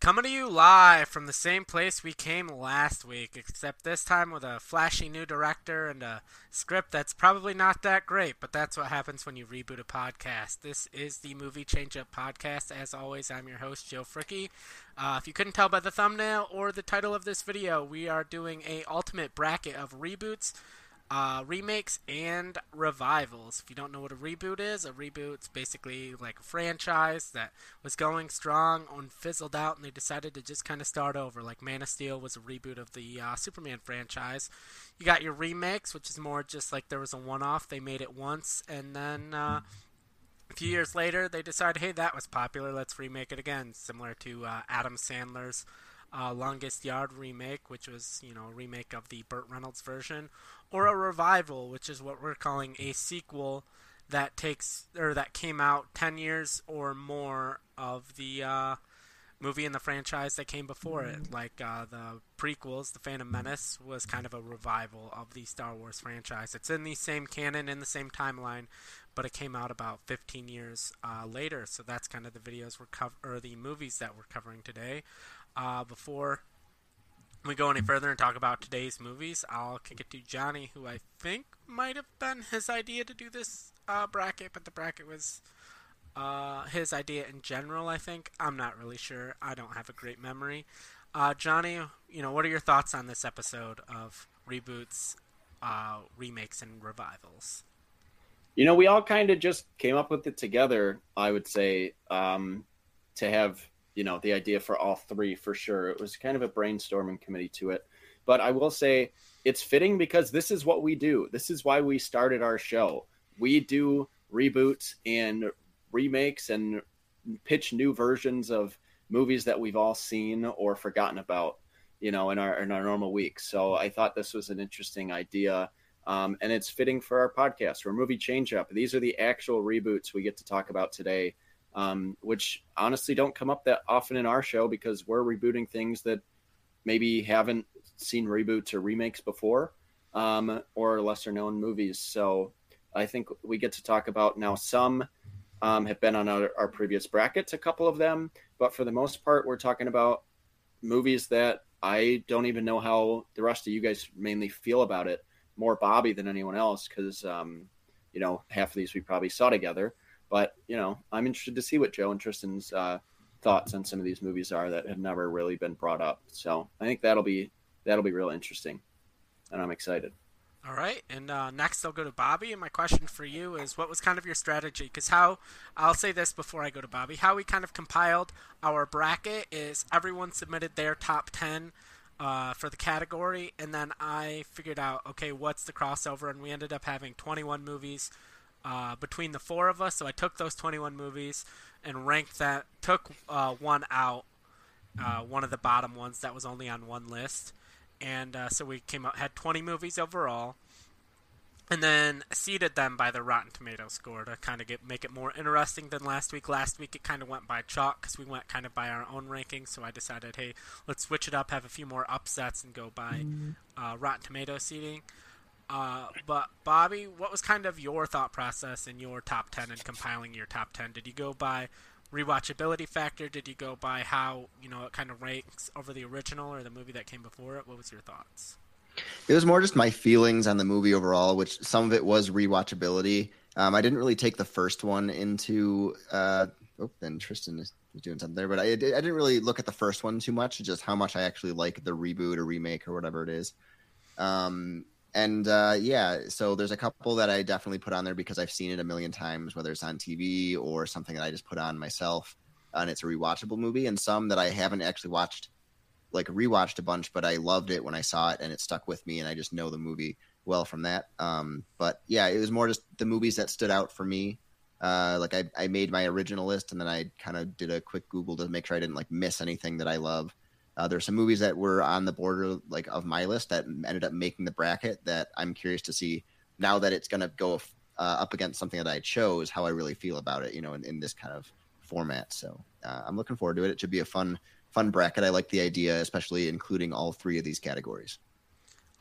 Coming to you live from the same place we came last week, except this time with a flashy new director and a script that's probably not that great, but that's what happens when you reboot a podcast. This is the Movie Change Up Podcast. As always, I'm your host, Joe Fricky. Uh, if you couldn't tell by the thumbnail or the title of this video, we are doing a ultimate bracket of reboots uh, remakes and revivals. If you don't know what a reboot is, a reboot's basically like a franchise that was going strong and fizzled out, and they decided to just kind of start over. Like Man of Steel was a reboot of the uh, Superman franchise. You got your remakes, which is more just like there was a one-off. They made it once, and then uh, a few years later, they decided, hey, that was popular. Let's remake it again. Similar to uh, Adam Sandler's. Uh, Longest Yard remake, which was you know a remake of the Burt Reynolds version, or a revival, which is what we're calling a sequel that takes or that came out 10 years or more of the uh, movie in the franchise that came before it. Like uh, the prequels, The Phantom Menace was kind of a revival of the Star Wars franchise. It's in the same canon, in the same timeline, but it came out about 15 years uh, later. So that's kind of the videos we're cover or the movies that we're covering today. Uh, before we go any further and talk about today's movies, I'll kick it to Johnny, who I think might have been his idea to do this uh, bracket, but the bracket was uh, his idea in general. I think I'm not really sure. I don't have a great memory. Uh, Johnny, you know, what are your thoughts on this episode of reboots, uh, remakes, and revivals? You know, we all kind of just came up with it together. I would say um, to have you know the idea for all three for sure. It was kind of a brainstorming committee to it, but I will say it's fitting because this is what we do. This is why we started our show. We do reboots and remakes and pitch new versions of movies that we've all seen or forgotten about, you know, in our in our normal weeks. So I thought this was an interesting idea. Um, and it's fitting for our podcast. We're movie change up. These are the actual reboots we get to talk about today um, which honestly don't come up that often in our show because we're rebooting things that maybe haven't seen reboots or remakes before um, or lesser known movies. So I think we get to talk about now some um, have been on our, our, previous brackets, a couple of them, but for the most part, we're talking about movies that I don't even know how the rest of you guys mainly feel about it. More Bobby than anyone else because, um, you know, half of these we probably saw together. But you know, I'm interested to see what Joe and Tristan's uh, thoughts on some of these movies are that have never really been brought up. So I think that'll be that'll be real interesting, and I'm excited. All right, and uh, next I'll go to Bobby. And my question for you is, what was kind of your strategy? Because how I'll say this before I go to Bobby, how we kind of compiled our bracket is everyone submitted their top ten uh, for the category, and then I figured out, okay, what's the crossover, and we ended up having 21 movies uh, between the four of us. So I took those 21 movies and ranked that. Took uh, one out, uh, one of the bottom ones that was only on one list, and uh, so we came out had 20 movies overall. And then seeded them by the Rotten Tomato score to kind of get make it more interesting than last week. Last week it kind of went by chalk because we went kind of by our own rankings. So I decided, hey, let's switch it up, have a few more upsets, and go by mm-hmm. uh, Rotten Tomato seeding. Uh, but Bobby, what was kind of your thought process in your top ten and compiling your top ten? Did you go by rewatchability factor? Did you go by how you know it kind of ranks over the original or the movie that came before it? What was your thoughts? It was more just my feelings on the movie overall, which some of it was rewatchability. Um, I didn't really take the first one into. Uh, oh, then Tristan is doing something there, but I, I didn't really look at the first one too much, just how much I actually like the reboot or remake or whatever it is. Um, and uh, yeah, so there's a couple that I definitely put on there because I've seen it a million times, whether it's on TV or something that I just put on myself, and it's a rewatchable movie. And some that I haven't actually watched, like rewatched a bunch, but I loved it when I saw it and it stuck with me, and I just know the movie well from that. Um, but yeah, it was more just the movies that stood out for me. Uh, like I, I made my original list, and then I kind of did a quick Google to make sure I didn't like miss anything that I love. Uh, there's some movies that were on the border like of my list that ended up making the bracket that I'm curious to see now that it's going to go uh, up against something that I chose how I really feel about it, you know, in, in this kind of format. So uh, I'm looking forward to it. It should be a fun fun bracket. I like the idea, especially including all three of these categories.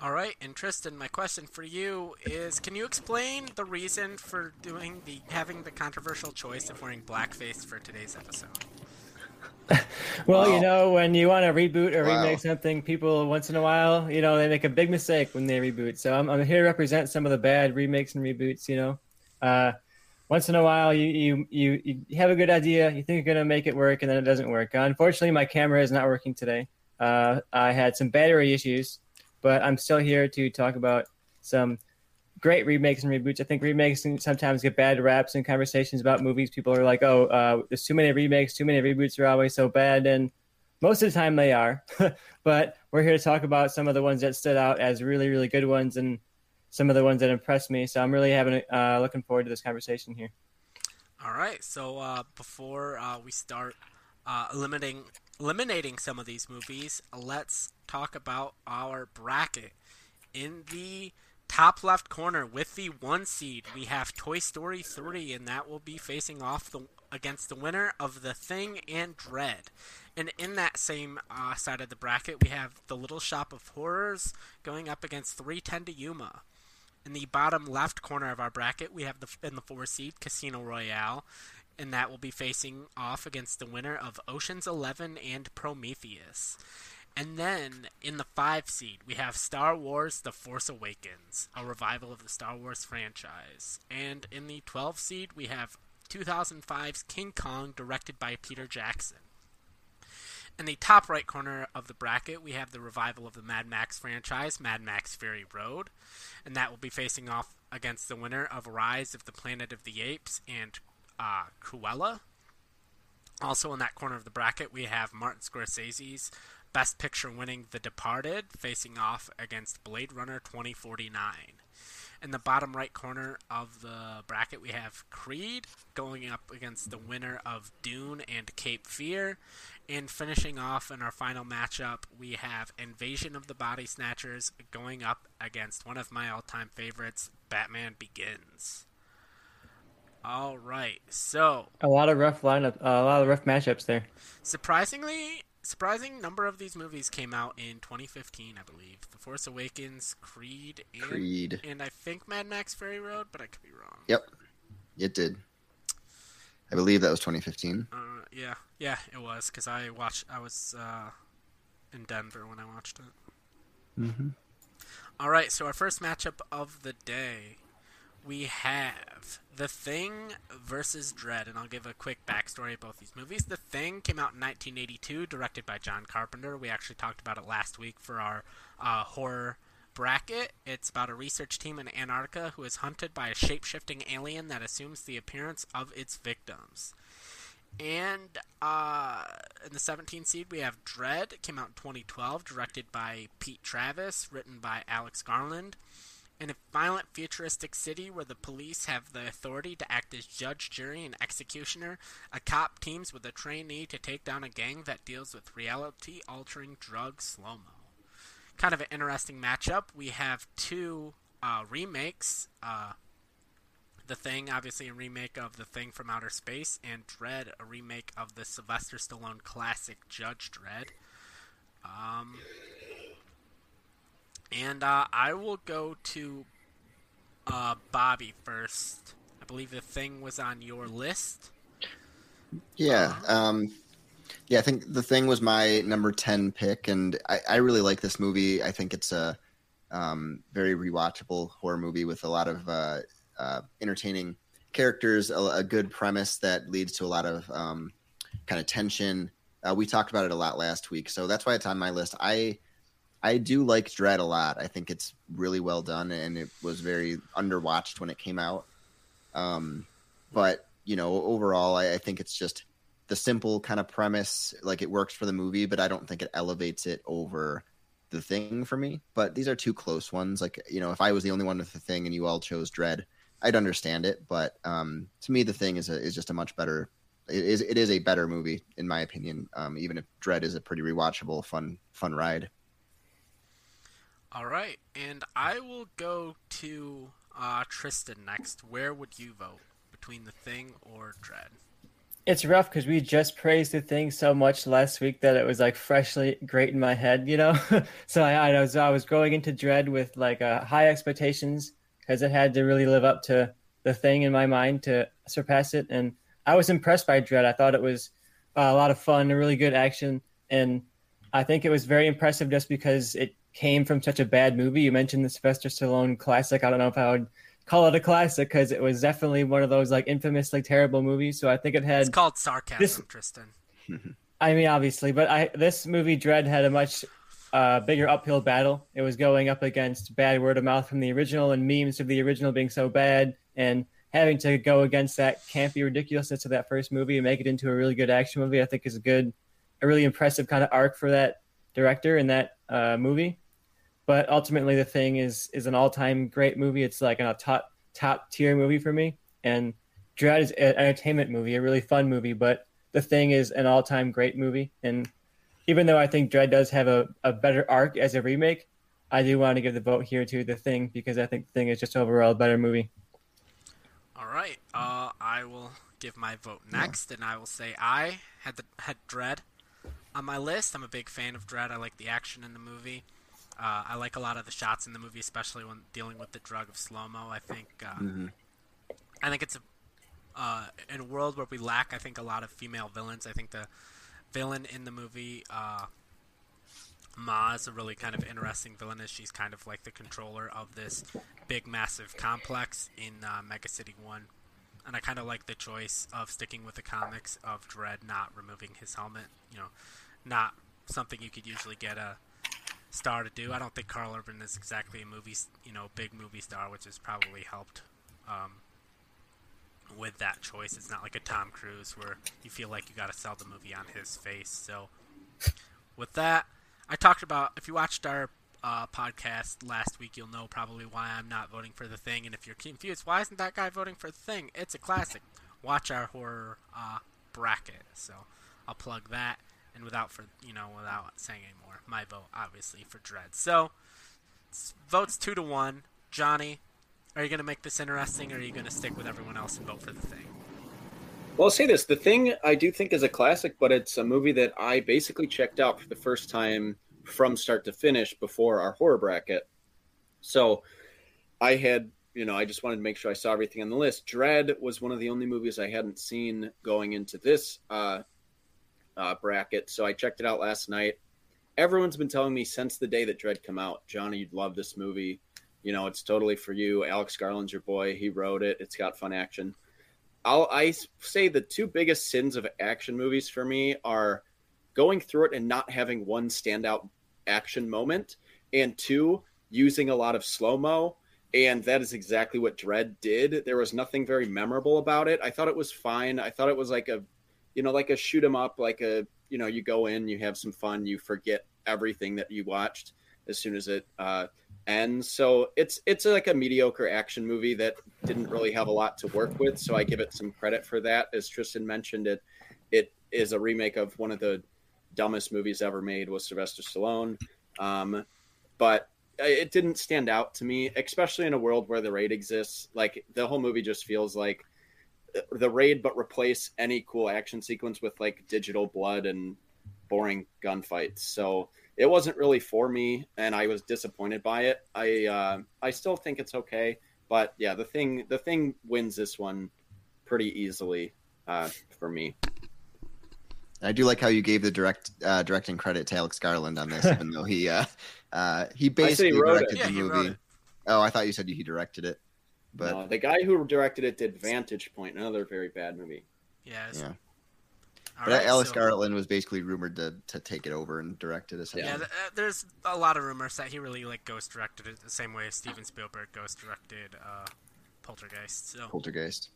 All right, and Tristan, my question for you is: Can you explain the reason for doing the having the controversial choice of wearing blackface for today's episode? well, wow. you know, when you want to reboot or wow. remake something, people once in a while, you know, they make a big mistake when they reboot. So I'm, I'm here to represent some of the bad remakes and reboots. You know, uh, once in a while, you, you you you have a good idea, you think you're gonna make it work, and then it doesn't work. Uh, unfortunately, my camera is not working today. Uh, I had some battery issues, but I'm still here to talk about some great remakes and reboots. I think remakes sometimes get bad raps in conversations about movies. People are like, "Oh, uh, there's too many remakes, too many reboots are always so bad," and most of the time they are. but we're here to talk about some of the ones that stood out as really, really good ones, and some of the ones that impressed me. So I'm really having uh, looking forward to this conversation here. All right. So uh, before uh, we start uh, eliminating eliminating some of these movies, let's talk about our bracket in the top left corner with the one seed, we have Toy Story 3, and that will be facing off the, against the winner of The Thing and Dredd. And in that same uh, side of the bracket, we have The Little Shop of Horrors going up against 310 to Yuma. In the bottom left corner of our bracket, we have the in the four seed Casino Royale, and that will be facing off against the winner of Ocean's Eleven and Prometheus. And then in the five seed, we have Star Wars The Force Awakens, a revival of the Star Wars franchise. And in the 12 seed, we have 2005's King Kong, directed by Peter Jackson. In the top right corner of the bracket, we have the revival of the Mad Max franchise, Mad Max Fury Road, and that will be facing off against the winner of Rise of the Planet of the Apes and uh, Cruella. Also in that corner of the bracket, we have Martin Scorsese's Best Picture winning The Departed, facing off against Blade Runner 2049. In the bottom right corner of the bracket, we have Creed going up against the winner of Dune and Cape Fear. And finishing off in our final matchup, we have Invasion of the Body Snatchers going up against one of my all time favorites, Batman Begins. All right, so a lot of rough lineup, uh, a lot of rough matchups there. Surprisingly, surprising number of these movies came out in 2015, I believe. The Force Awakens, Creed, and, Creed, and I think Mad Max Fury Road, but I could be wrong. Yep, it did. I believe that was 2015. Uh, yeah, yeah, it was because I watched. I was uh, in Denver when I watched it. Mm-hmm. All right, so our first matchup of the day we have The Thing versus Dredd, and I'll give a quick backstory of both these movies. The Thing came out in 1982, directed by John Carpenter. We actually talked about it last week for our uh, horror bracket. It's about a research team in Antarctica who is hunted by a shape shifting alien that assumes the appearance of its victims. And uh, in the 17th seed, we have Dredd, came out in 2012, directed by Pete Travis, written by Alex Garland. In a violent futuristic city where the police have the authority to act as judge, jury, and executioner, a cop teams with a trainee to take down a gang that deals with reality altering drug slow mo. Kind of an interesting matchup. We have two uh, remakes. Uh, the Thing, obviously, a remake of The Thing from Outer Space, and Dredd, a remake of the Sylvester Stallone classic Judge Dredd. Um, and uh, I will go to uh, Bobby first. I believe the thing was on your list. Yeah. Um, yeah, I think the thing was my number 10 pick, and I, I really like this movie. I think it's a um, very rewatchable horror movie with a lot of uh, uh, entertaining characters, a, a, good premise that leads to a lot of um, kind of tension. Uh, we talked about it a lot last week, so that's why it's on my list. I I do like Dredd a lot. I think it's really well done, and it was very underwatched when it came out. Um, but you know, overall, I, I think it's just the simple kind of premise. Like it works for the movie, but I don't think it elevates it over the thing for me. But these are two close ones. Like you know, if I was the only one with the thing and you all chose Dredd, I'd understand it. But um, to me, the thing is a, is just a much better. It is it is a better movie in my opinion. Um, even if Dredd is a pretty rewatchable, fun fun ride. All right, and I will go to uh, Tristan next. Where would you vote between the Thing or Dredd? It's rough because we just praised the Thing so much last week that it was like freshly great in my head, you know. so I, I, was I was going into Dredd with like uh, high expectations because it had to really live up to the Thing in my mind to surpass it, and I was impressed by Dredd. I thought it was a lot of fun, a really good action, and I think it was very impressive just because it came from such a bad movie. You mentioned the Sylvester Stallone classic. I don't know if I would call it a classic because it was definitely one of those like infamously terrible movies. So I think it had. It's called sarcasm, this, Tristan. I mean, obviously, but I this movie Dredd had a much uh, bigger uphill battle. It was going up against bad word of mouth from the original and memes of the original being so bad, and having to go against that campy ridiculousness of that first movie and make it into a really good action movie. I think is a good, a really impressive kind of arc for that director in that uh, movie. But ultimately, the thing is is an all time great movie. It's like a top top tier movie for me, and Dredd is an entertainment movie, a really fun movie. But the thing is an all time great movie, and even though I think Dredd does have a, a better arc as a remake, I do want to give the vote here to The Thing because I think The Thing is just overall a better movie. All right, uh, I will give my vote next, yeah. and I will say I had the had Dredd on my list. I'm a big fan of Dredd. I like the action in the movie. Uh, I like a lot of the shots in the movie, especially when dealing with the drug of slow mo. I think uh, mm-hmm. I think it's a uh, in a world where we lack, I think, a lot of female villains. I think the villain in the movie. Uh, Ma is a really kind of interesting villain as she's kind of like the controller of this big, massive complex in uh, Mega City 1. And I kind of like the choice of sticking with the comics of Dredd not removing his helmet. You know, not something you could usually get a star to do. I don't think Karl Urban is exactly a movie, you know, big movie star, which has probably helped um, with that choice. It's not like a Tom Cruise where you feel like you got to sell the movie on his face. So, with that, I talked about if you watched our uh, podcast last week, you'll know probably why I'm not voting for the thing. And if you're confused, why isn't that guy voting for the thing? It's a classic. Watch our horror uh, bracket. So I'll plug that. And without for you know without saying anymore, my vote obviously for Dredd. So votes two to one. Johnny, are you going to make this interesting, or are you going to stick with everyone else and vote for the thing? Well, I'll say this: the thing I do think is a classic, but it's a movie that I basically checked out for the first time from start to finish before our horror bracket. So, I had, you know, I just wanted to make sure I saw everything on the list. Dredd was one of the only movies I hadn't seen going into this uh, uh, bracket, so I checked it out last night. Everyone's been telling me since the day that Dredd come out, Johnny, you'd love this movie you know, it's totally for you. Alex Garland's your boy. He wrote it. It's got fun action. I'll I say the two biggest sins of action movies for me are going through it and not having one standout action moment, and two using a lot of slow mo. And that is exactly what Dredd did. There was nothing very memorable about it. I thought it was fine. I thought it was like a, you know, like a shoot 'em up, like a, you know, you go in, you have some fun, you forget everything that you watched as soon as it uh, and so it's it's like a mediocre action movie that didn't really have a lot to work with so i give it some credit for that. As tristan mentioned it it is a remake of one of the dumbest movies ever made with sylvester stallone um, but it didn't stand out to me especially in a world where the raid exists. Like the whole movie just feels like the raid but replace any cool action sequence with like digital blood and boring gunfights so it wasn't really for me, and I was disappointed by it. I uh, I still think it's okay, but yeah, the thing the thing wins this one pretty easily uh, for me. I do like how you gave the direct uh, directing credit to Alex Garland on this, even though he uh, uh, he basically he directed yeah, the movie. Oh, I thought you said he directed it. But no, the guy who directed it did Vantage Point, another very bad movie. Yeah, yeah but right, Alex so, Garland was basically rumored to, to take it over and direct it. Yeah, th- uh, there's a lot of rumors that he really like ghost directed it the same way Steven Spielberg ghost directed uh, Poltergeist. So Poltergeist.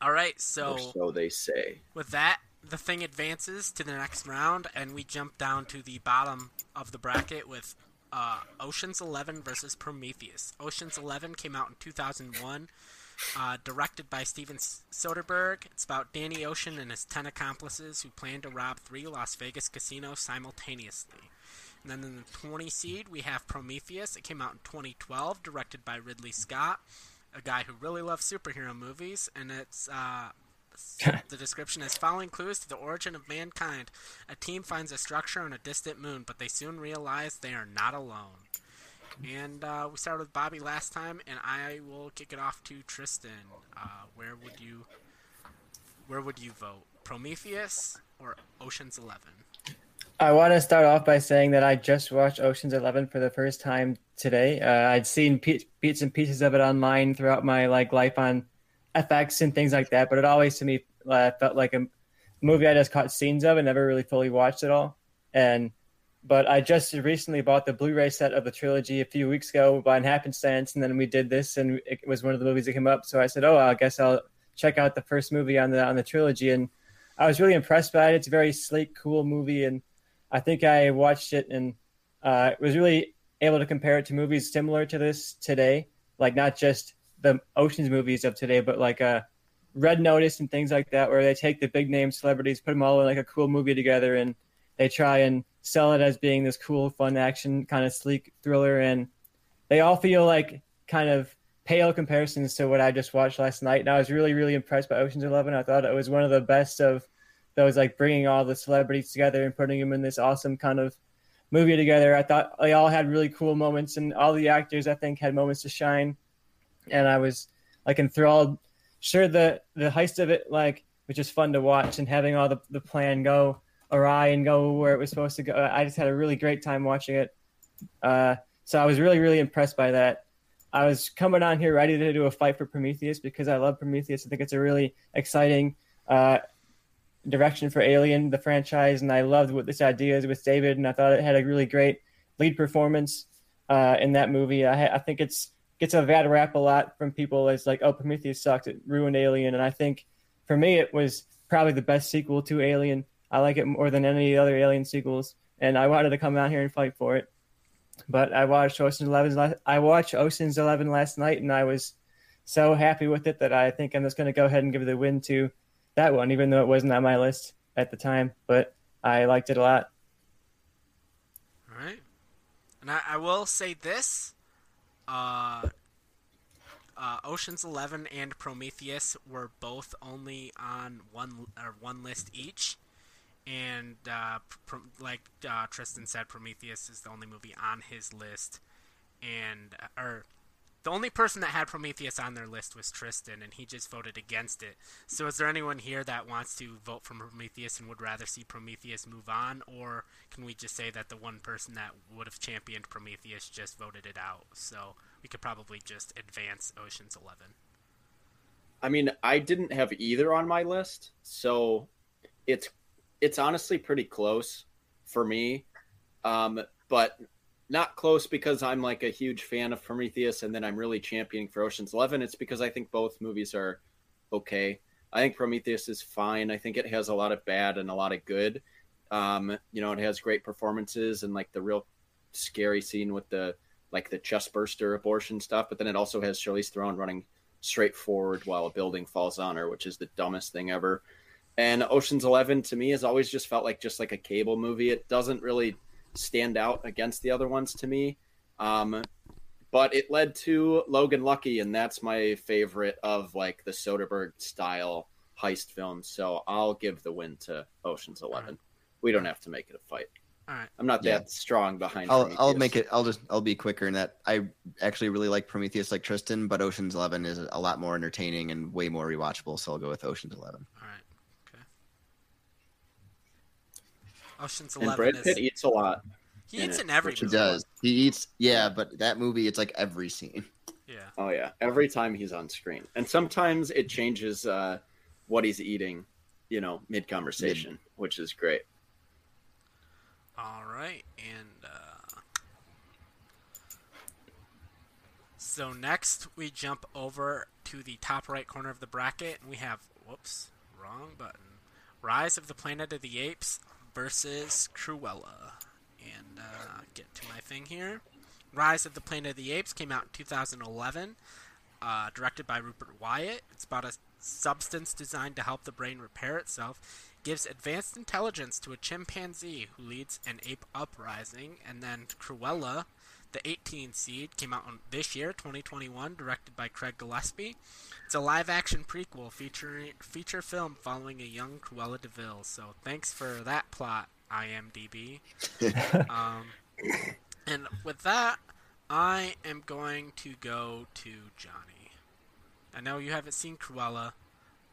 All right, so or so they say. With that, the thing advances to the next round, and we jump down to the bottom of the bracket with uh, Ocean's Eleven versus Prometheus. Ocean's Eleven came out in 2001 uh, directed by Steven Soderbergh. It's about Danny Ocean and his 10 accomplices who plan to rob three Las Vegas casinos simultaneously. And then in the 20 seed, we have Prometheus. It came out in 2012, directed by Ridley Scott, a guy who really loves superhero movies. And it's uh, the description is following clues to the origin of mankind. A team finds a structure on a distant moon, but they soon realize they are not alone. And uh, we started with Bobby last time, and I will kick it off to Tristan. Uh, where would you, where would you vote? Prometheus or Ocean's Eleven? I want to start off by saying that I just watched Ocean's Eleven for the first time today. Uh, I'd seen pe- bits and pieces of it online throughout my like life on FX and things like that, but it always to me uh, felt like a movie I just caught scenes of and never really fully watched it all. And but I just recently bought the Blu-ray set of the trilogy a few weeks ago by happenstance, and then we did this, and it was one of the movies that came up. So I said, "Oh, I guess I'll check out the first movie on the on the trilogy." And I was really impressed by it. It's a very sleek, cool movie, and I think I watched it and uh, was really able to compare it to movies similar to this today, like not just the Ocean's movies of today, but like uh, Red Notice and things like that, where they take the big name celebrities, put them all in like a cool movie together, and they try and sell it as being this cool, fun action kind of sleek thriller, and they all feel like kind of pale comparisons to what I just watched last night. And I was really, really impressed by Ocean's Eleven. I thought it was one of the best of was like bringing all the celebrities together and putting them in this awesome kind of movie together. I thought they all had really cool moments, and all the actors I think had moments to shine. And I was like enthralled. Sure, the the heist of it like was just fun to watch, and having all the the plan go awry and go where it was supposed to go. I just had a really great time watching it. Uh, so I was really really impressed by that. I was coming on here ready to do a fight for Prometheus because I love Prometheus. I think it's a really exciting uh, direction for Alien, the franchise, and I loved what this idea is with David, and I thought it had a really great lead performance uh, in that movie. I, I, think it's gets a bad rap a lot from people as like, oh, Prometheus sucked, it ruined Alien, and I think for me it was probably the best sequel to Alien. I like it more than any other Alien sequels, and I wanted to come out here and fight for it. But I watched Ocean's Eleven. I watched Ocean's Eleven last night, and I was so happy with it that I think I'm just going to go ahead and give the win to that one, even though it wasn't on my list at the time. But I liked it a lot. All right, and I, I will say this: uh, uh, Ocean's Eleven and Prometheus were both only on one or one list each, and uh, pro- like uh, Tristan said, Prometheus is the only movie on his list, and or the only person that had Prometheus on their list was Tristan, and he just voted against it. So, is there anyone here that wants to vote for Prometheus and would rather see Prometheus move on, or can we just say that the one person that would have championed Prometheus just voted it out? So, we could probably just advance Ocean's Eleven. I mean, I didn't have either on my list, so it's it's honestly pretty close for me. Um, but not close because I'm like a huge fan of Prometheus and then I'm really championing for Ocean's 11. It's because I think both movies are okay. I think Prometheus is fine. I think it has a lot of bad and a lot of good. Um, you know, it has great performances and like the real scary scene with the like the chest burster abortion stuff, but then it also has Charlize Theron running straight forward while a building falls on her, which is the dumbest thing ever. And Ocean's 11 to me has always just felt like just like a cable movie. It doesn't really stand out against the other ones to me. Um, but it led to Logan Lucky, and that's my favorite of like the Soderbergh style heist films. So I'll give the win to Ocean's Eleven. Right. We don't have to make it a fight. All right. I'm not yeah. that strong behind. I'll Prometheus. I'll make it. I'll just I'll be quicker in that. I actually really like Prometheus, like Tristan, but Ocean's Eleven is a lot more entertaining and way more rewatchable. So I'll go with Ocean's Eleven. All right. Ocean's Eleven. And Brad Pitt is... eats a lot. He eats in, in every. He does. He eats. Yeah, but that movie, it's like every scene. Yeah. Oh yeah, every time he's on screen, and sometimes it changes uh, what he's eating. You know, mid conversation, which is great. All right, and uh, so next we jump over to the top right corner of the bracket, and we have whoops, wrong button. Rise of the Planet of the Apes versus Cruella. And uh, get to my thing here. Rise of the Planet of the Apes came out in 2011, uh, directed by Rupert Wyatt. It's about a substance designed to help the brain repair itself. Gives advanced intelligence to a chimpanzee who leads an ape uprising. And then Cruella, the 18 seed, came out this year, 2021, directed by Craig Gillespie. It's a live-action prequel featuring feature film following a young Cruella de Vil. So thanks for that plot, IMDb. um, and with that, I am going to go to Johnny. I know you haven't seen Cruella,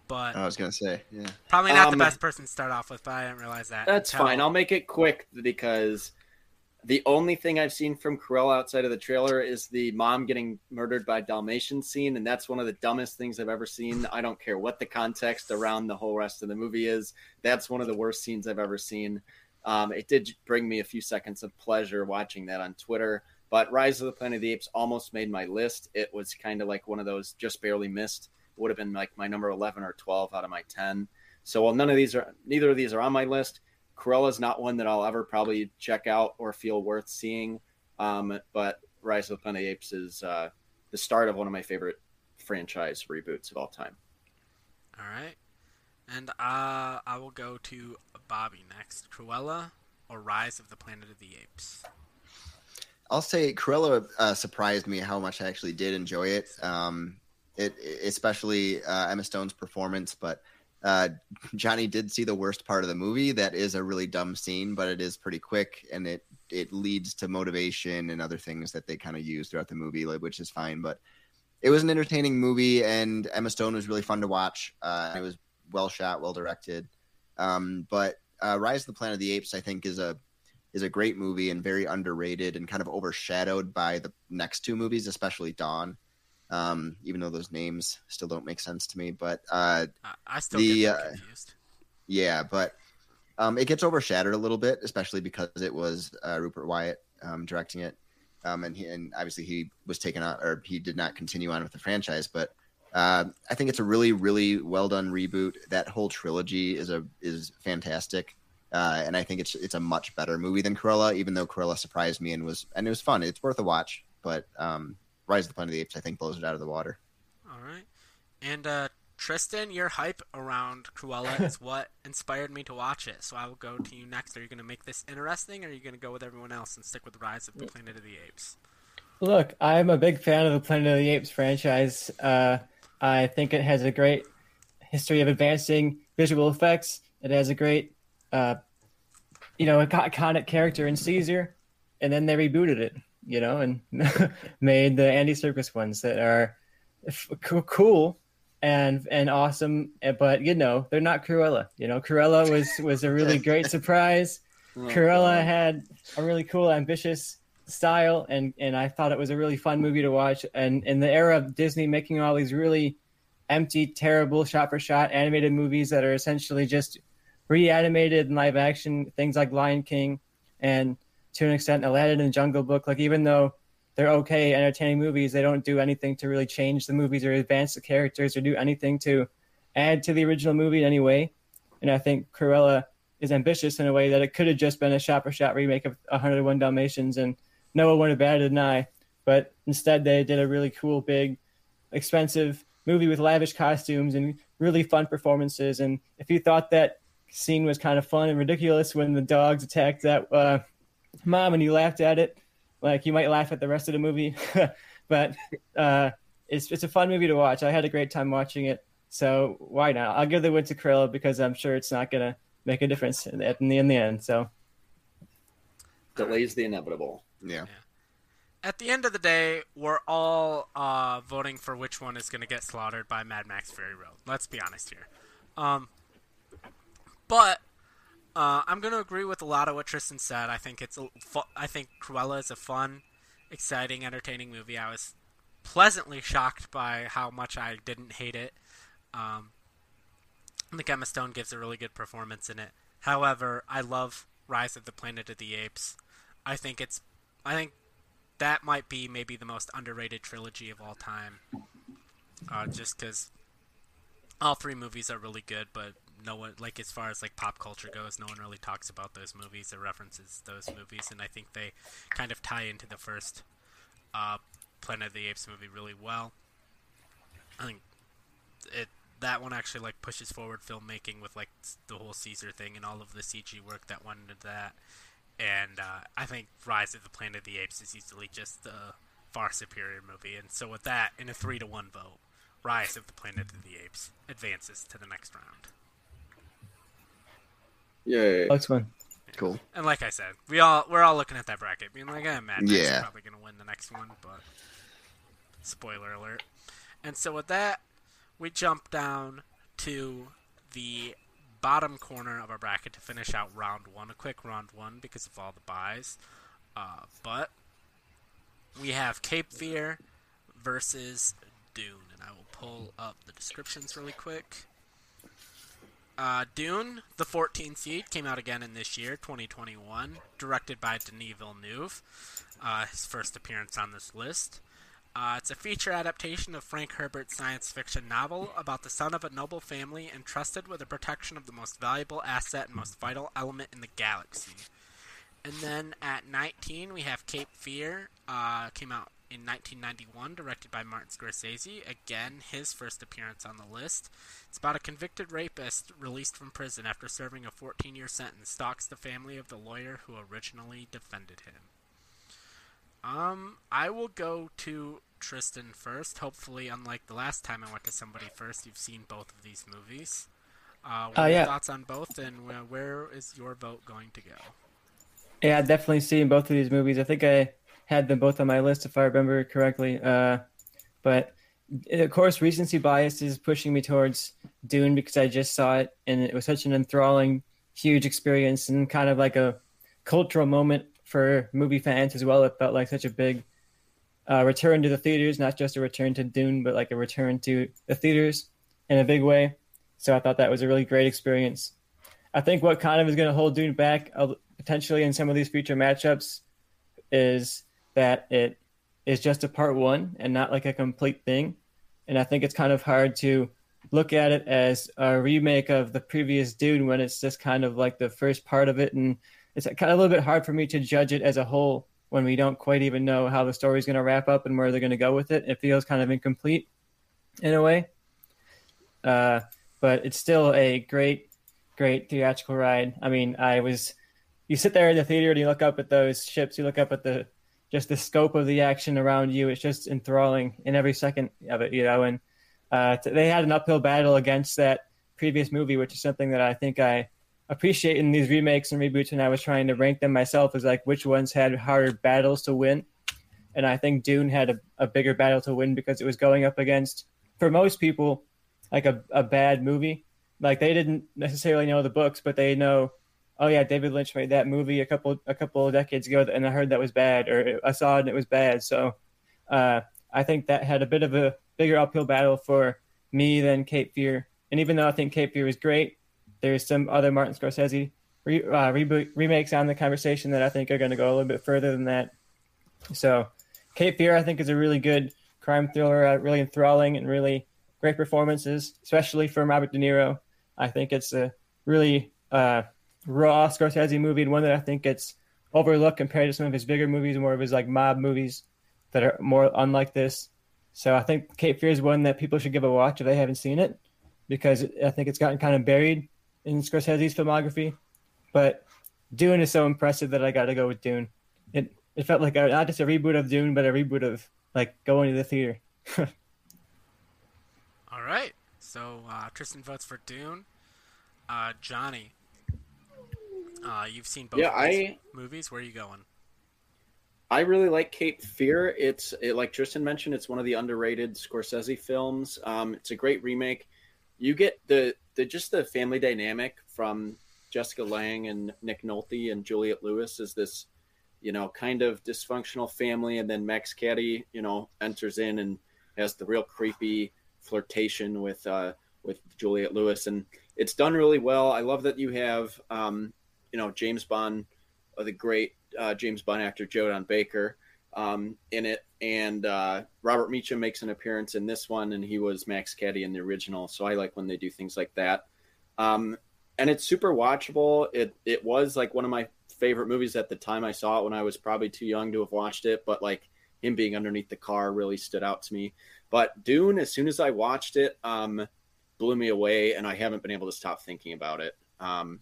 but I was gonna say, yeah. probably not Um, the best person to start off with. But I didn't realize that. That's until- fine. I'll make it quick because the only thing I've seen from Cruella outside of the trailer is the mom getting murdered by Dalmatian scene, and that's one of the dumbest things I've ever seen. I don't care what the context around the whole rest of the movie is. That's one of the worst scenes I've ever seen. Um, it did bring me a few seconds of pleasure watching that on Twitter. But Rise of the Planet of the Apes almost made my list. It was kind of like one of those just barely missed. Would have been like my number 11 or 12 out of my 10. So while none of these are, neither of these are on my list, Cruella's not one that I'll ever probably check out or feel worth seeing. Um, but Rise of the Planet of the Apes is uh, the start of one of my favorite franchise reboots of all time. All right, and uh, I will go to Bobby next. Cruella or Rise of the Planet of the Apes. I'll say Cruella uh, surprised me how much I actually did enjoy it. Um, it, especially uh, Emma Stone's performance, but uh, Johnny did see the worst part of the movie. That is a really dumb scene, but it is pretty quick, and it it leads to motivation and other things that they kind of use throughout the movie, like, which is fine. But it was an entertaining movie, and Emma Stone was really fun to watch. Uh, it was well shot, well directed. Um, but uh, Rise of the Planet of the Apes, I think, is a is a great movie and very underrated and kind of overshadowed by the next two movies, especially Dawn. Um, even though those names still don't make sense to me, but uh, I, still The, get uh, confused. yeah, but um, it gets overshadowed a little bit, especially because it was uh, Rupert Wyatt um, directing it, um, and he, and obviously he was taken out or he did not continue on with the franchise. But uh, I think it's a really, really well done reboot. That whole trilogy is a is fantastic, uh, and I think it's it's a much better movie than Cruella. Even though Cruella surprised me and was and it was fun, it's worth a watch. But um, Rise of the Planet of the Apes, I think, blows it out of the water. All right, and uh, Tristan, your hype around Cruella is what inspired me to watch it. So I will go to you next. Are you going to make this interesting, or are you going to go with everyone else and stick with Rise of the Planet of the Apes? Look, I'm a big fan of the Planet of the Apes franchise. Uh, I think it has a great history of advancing visual effects. It has a great, uh, you know, iconic character in Caesar, and then they rebooted it, you know, and made the Andy Serkis ones that are f- cool and and awesome. eh, But you know, they're not Cruella. You know, Cruella was was a really great surprise. Cruella had a really cool, ambitious style, and and I thought it was a really fun movie to watch. And in the era of Disney making all these really empty, terrible shot for shot animated movies that are essentially just reanimated in live action, things like Lion King, and to an extent Aladdin and Jungle Book. Like even though they're okay, entertaining movies, they don't do anything to really change the movies or advance the characters or do anything to add to the original movie in any way. And I think Cruella is ambitious in a way that it could have just been a shot for shot remake of 101 Dalmatians and no one would have batted an eye. But instead, they did a really cool, big, expensive movie with lavish costumes and really fun performances. And if you thought that scene was kind of fun and ridiculous when the dogs attacked that uh, mom and you laughed at it, like you might laugh at the rest of the movie. but uh, it's it's a fun movie to watch. I had a great time watching it. So why not? I'll give the win to Cruella because I'm sure it's not gonna make a difference in the, in the, in the end. So Delays the inevitable. Yeah. At the end of the day, we're all uh, voting for which one is going to get slaughtered by Mad Max Fury Road. Let's be honest here. Um, but uh, I'm going to agree with a lot of what Tristan said. I think it's a fu- I think Cruella is a fun, exciting, entertaining movie. I was pleasantly shocked by how much I didn't hate it. Um, I think Emma Stone gives a really good performance in it. However, I love Rise of the Planet of the Apes. I think it's I think that might be maybe the most underrated trilogy of all time. Uh, just because all three movies are really good, but no one like as far as like pop culture goes, no one really talks about those movies or references those movies, and I think they kind of tie into the first uh, Planet of the Apes movie really well. I think it that one actually like pushes forward filmmaking with like the whole Caesar thing and all of the CG work that went into that. And uh, I think Rise of the Planet of the Apes is easily just a far superior movie. And so with that, in a three to one vote, Rise of the Planet of the Apes advances to the next round. Yay. looks one. Cool. And like I said, we all we're all looking at that bracket, being like, "Eh, Mad Max is Yeah. probably gonna win the next one," but spoiler alert. And so with that, we jump down to the bottom corner of our bracket to finish out round one. A quick round one because of all the buys. Uh, but we have Cape Fear versus Dune, and I will pull up the descriptions really quick. Uh, Dune, the 14th seed, came out again in this year, 2021, directed by Denis Villeneuve. Uh, his first appearance on this list. Uh, it's a feature adaptation of Frank Herbert's science fiction novel about the son of a noble family entrusted with the protection of the most valuable asset and most vital element in the galaxy. And then at 19, we have Cape Fear. Uh, came out in 1991, directed by Martin Scorsese. Again, his first appearance on the list. It's about a convicted rapist released from prison after serving a 14 year sentence, stalks the family of the lawyer who originally defended him. Um, I will go to Tristan first. Hopefully, unlike the last time I went to somebody first, you've seen both of these movies. Uh, what Uh, are your yeah. thoughts on both, and where, where is your vote going to go? Yeah, I've definitely seen both of these movies. I think I had them both on my list if I remember correctly. Uh, but of course, recency bias is pushing me towards Dune because I just saw it and it was such an enthralling, huge experience and kind of like a cultural moment for movie fans as well. It felt like such a big uh, return to the theaters, not just a return to Dune, but like a return to the theaters in a big way. So I thought that was a really great experience. I think what kind of is going to hold Dune back uh, potentially in some of these future matchups is that it is just a part one and not like a complete thing. And I think it's kind of hard to look at it as a remake of the previous Dune when it's just kind of like the first part of it. And it's kind of a little bit hard for me to judge it as a whole when we don't quite even know how the story's going to wrap up and where they're going to go with it. It feels kind of incomplete in a way. Uh, but it's still a great, great theatrical ride. I mean, I was, you sit there in the theater and you look up at those ships, you look up at the, just the scope of the action around you. It's just enthralling in every second of it, you know. And uh, t- they had an uphill battle against that previous movie, which is something that I think I appreciate in these remakes and reboots. And I was trying to rank them myself as like which ones had harder battles to win. And I think Dune had a, a bigger battle to win because it was going up against, for most people, like a, a bad movie. Like they didn't necessarily know the books, but they know, oh yeah, David Lynch made that movie a couple a couple of decades ago, and I heard that was bad, or I saw it and it was bad. So uh, I think that had a bit of a bigger uphill battle for me than Cape Fear. And even though I think Cape Fear is great, there's some other Martin Scorsese re- uh, reboot remakes on the conversation that I think are going to go a little bit further than that. So Cape Fear, I think, is a really good crime thriller, uh, really enthralling and really great performances, especially from Robert De Niro. I think it's a really uh, raw Scorsese movie and one that I think gets overlooked compared to some of his bigger movies, more of his like mob movies that are more unlike this. So I think Cape Fear is one that people should give a watch if they haven't seen it, because I think it's gotten kind of buried in Scorsese's filmography. But Dune is so impressive that I got to go with Dune. It it felt like a, not just a reboot of Dune, but a reboot of like going to the theater. All right. So uh, Tristan votes for Dune. Uh, Johnny, uh, you've seen both Yeah, of these I- movies. Where are you going? I really like Cape Fear. It's it, like Tristan mentioned, it's one of the underrated Scorsese films. Um, it's a great remake. You get the the just the family dynamic from Jessica Lange and Nick Nolte and Juliette Lewis is this, you know, kind of dysfunctional family, and then Max Cady, you know, enters in and has the real creepy flirtation with uh, with Juliette Lewis, and it's done really well. I love that you have, um, you know, James Bond, uh, the great uh, James Bond actor Joe Don Baker um, in it, and uh, Robert Mitchum makes an appearance in this one, and he was Max Cady in the original. So I like when they do things like that. Um, and it's super watchable. It it was like one of my favorite movies at the time I saw it when I was probably too young to have watched it, but like him being underneath the car really stood out to me. But Dune, as soon as I watched it, um, blew me away, and I haven't been able to stop thinking about it. Um,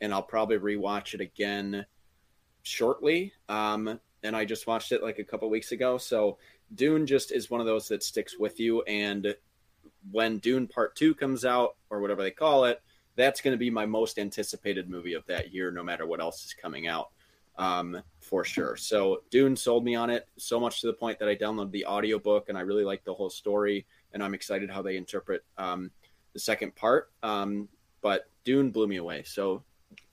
and I'll probably rewatch it again shortly. Um, and I just watched it like a couple weeks ago. So Dune just is one of those that sticks with you. And when Dune Part Two comes out, or whatever they call it, that's going to be my most anticipated movie of that year, no matter what else is coming out, um, for sure. So Dune sold me on it so much to the point that I downloaded the audiobook and I really like the whole story. And I'm excited how they interpret um, the second part. Um, but Dune blew me away. So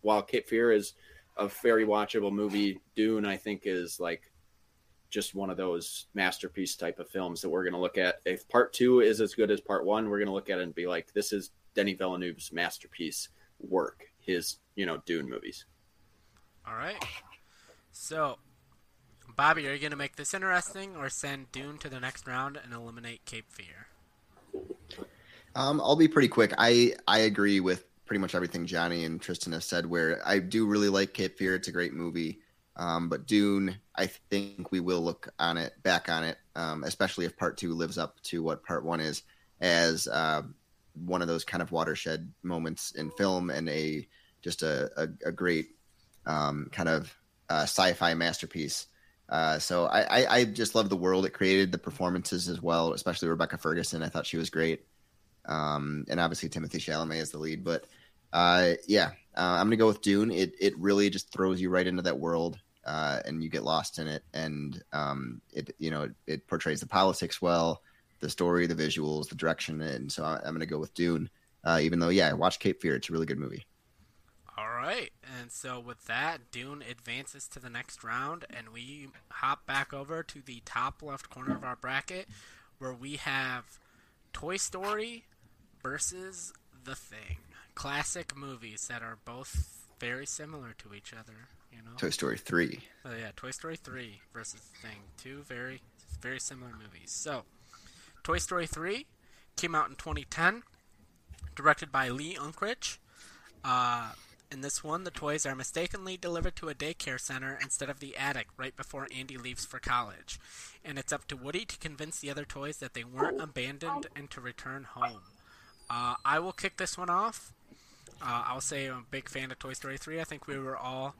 while Cape Fear is a very watchable movie, Dune I think is like just one of those masterpiece type of films that we're going to look at. If part two is as good as part one, we're going to look at it and be like, this is Denis Villeneuve's masterpiece work. His you know Dune movies. All right. So, Bobby, are you going to make this interesting or send Dune to the next round and eliminate Cape Fear? Um, I'll be pretty quick. I I agree with pretty much everything Johnny and Tristan have said. Where I do really like Cape Fear. It's a great movie. Um, but Dune, I think we will look on it back on it, um, especially if Part Two lives up to what Part One is, as uh, one of those kind of watershed moments in film and a just a, a, a great um, kind of uh, sci-fi masterpiece. Uh, so I, I, I, just love the world it created, the performances as well, especially Rebecca Ferguson. I thought she was great, um, and obviously Timothée Chalamet is the lead. But uh, yeah, uh, I'm gonna go with Dune. It it really just throws you right into that world, uh, and you get lost in it. And um, it you know it, it, portrays the politics well, the story, the visuals, the direction, and so I, am gonna go with Dune. Uh, even though yeah, watch Cape Fear. It's a really good movie. All right, and so with that, Dune advances to the next round, and we hop back over to the top left corner of our bracket, where we have Toy Story versus The Thing. Classic movies that are both very similar to each other. You know, Toy Story three. Oh yeah, Toy Story three versus The Thing. Two very very similar movies. So, Toy Story three came out in 2010, directed by Lee Unkrich. Uh, in this one, the toys are mistakenly delivered to a daycare center instead of the attic right before Andy leaves for college. And it's up to Woody to convince the other toys that they weren't abandoned and to return home. Uh, I will kick this one off. Uh, I'll say I'm a big fan of Toy Story 3. I think we were all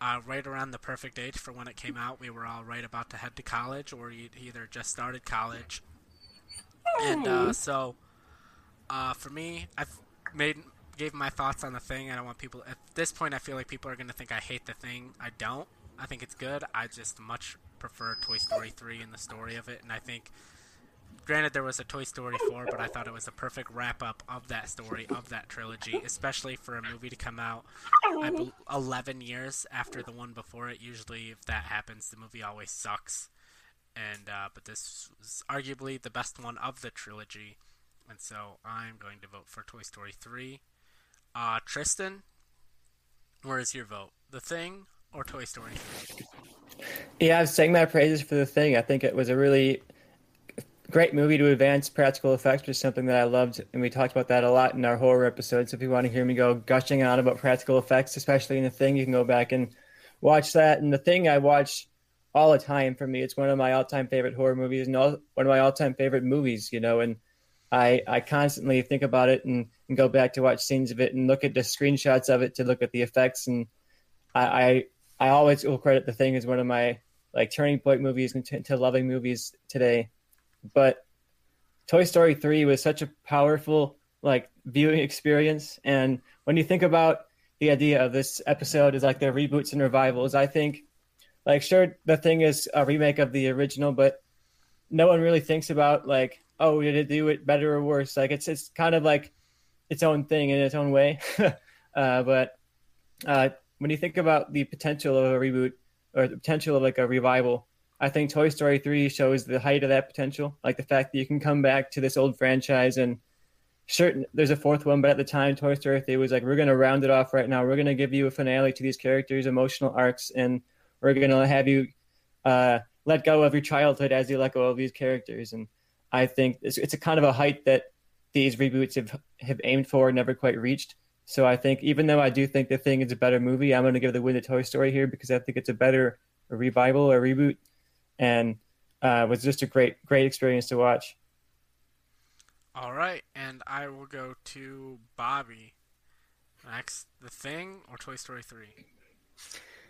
uh, right around the perfect age for when it came out. We were all right about to head to college or either just started college. And uh, so, uh, for me, I've made gave my thoughts on the thing. I don't want people at this point. I feel like people are going to think I hate the thing. I don't. I think it's good. I just much prefer Toy Story 3 and the story of it. And I think, granted, there was a Toy Story 4, but I thought it was a perfect wrap up of that story, of that trilogy, especially for a movie to come out I 11 years after the one before it. Usually, if that happens, the movie always sucks. And uh, but this was arguably the best one of the trilogy, and so I'm going to vote for Toy Story 3. Uh, Tristan, where is your vote? The Thing or Toy Story 3? Yeah, I was saying my praises for The Thing. I think it was a really great movie to advance practical effects, is something that I loved, and we talked about that a lot in our horror episodes. If you want to hear me go gushing on about practical effects, especially in The Thing, you can go back and watch that. And The Thing I watch all the time for me. It's one of my all-time favorite horror movies and all, one of my all-time favorite movies, you know, and I, I constantly think about it and, and go back to watch scenes of it and look at the screenshots of it to look at the effects. And I, I, I always will credit the thing as one of my like turning point movies into, to loving movies today. But Toy Story 3 was such a powerful like viewing experience. And when you think about the idea of this episode is like the reboots and revivals, I think like sure the thing is a remake of the original, but no one really thinks about like oh, did it do it better or worse? Like it's it's kind of like its own thing in its own way. uh, but uh, when you think about the potential of a reboot or the potential of like a revival, I think Toy Story 3 shows the height of that potential. Like the fact that you can come back to this old franchise and certain there's a fourth one, but at the time Toy Story 3 was like, we're going to round it off right now. We're going to give you a finale to these characters' emotional arcs, and we're going to have you uh, let go of your childhood as you let go of these characters. And I think it's, it's a kind of a height that these reboots have have aimed for and never quite reached. So I think even though I do think the thing is a better movie, I'm going to give the win to Toy Story here because I think it's a better revival or reboot, and uh, was just a great great experience to watch. All right, and I will go to Bobby. Next, The Thing or Toy Story Three.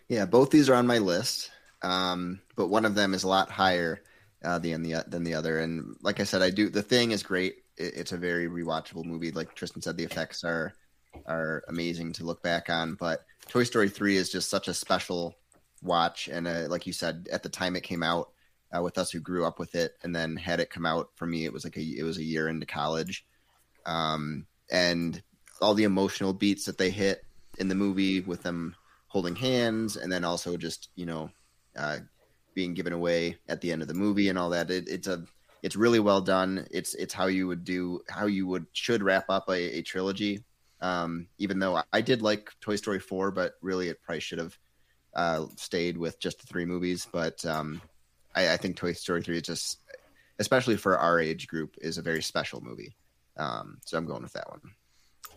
Yeah, both these are on my list, um, but one of them is a lot higher uh, than the than the other. And like I said, I do the thing is great. It, it's a very rewatchable movie. Like Tristan said, the effects are are amazing to look back on. But Toy Story three is just such a special watch, and uh, like you said, at the time it came out, uh, with us who grew up with it, and then had it come out for me, it was like a it was a year into college. um, and all the emotional beats that they hit in the movie with them holding hands, and then also just you know uh, being given away at the end of the movie and all that. It, it's a it's really well done. It's it's how you would do how you would should wrap up a, a trilogy. Um, even though I, I did like Toy Story four, but really it probably should have uh, stayed with just the three movies. But um, I, I, think Toy Story three is just, especially for our age group, is a very special movie. Um, so I'm going with that one.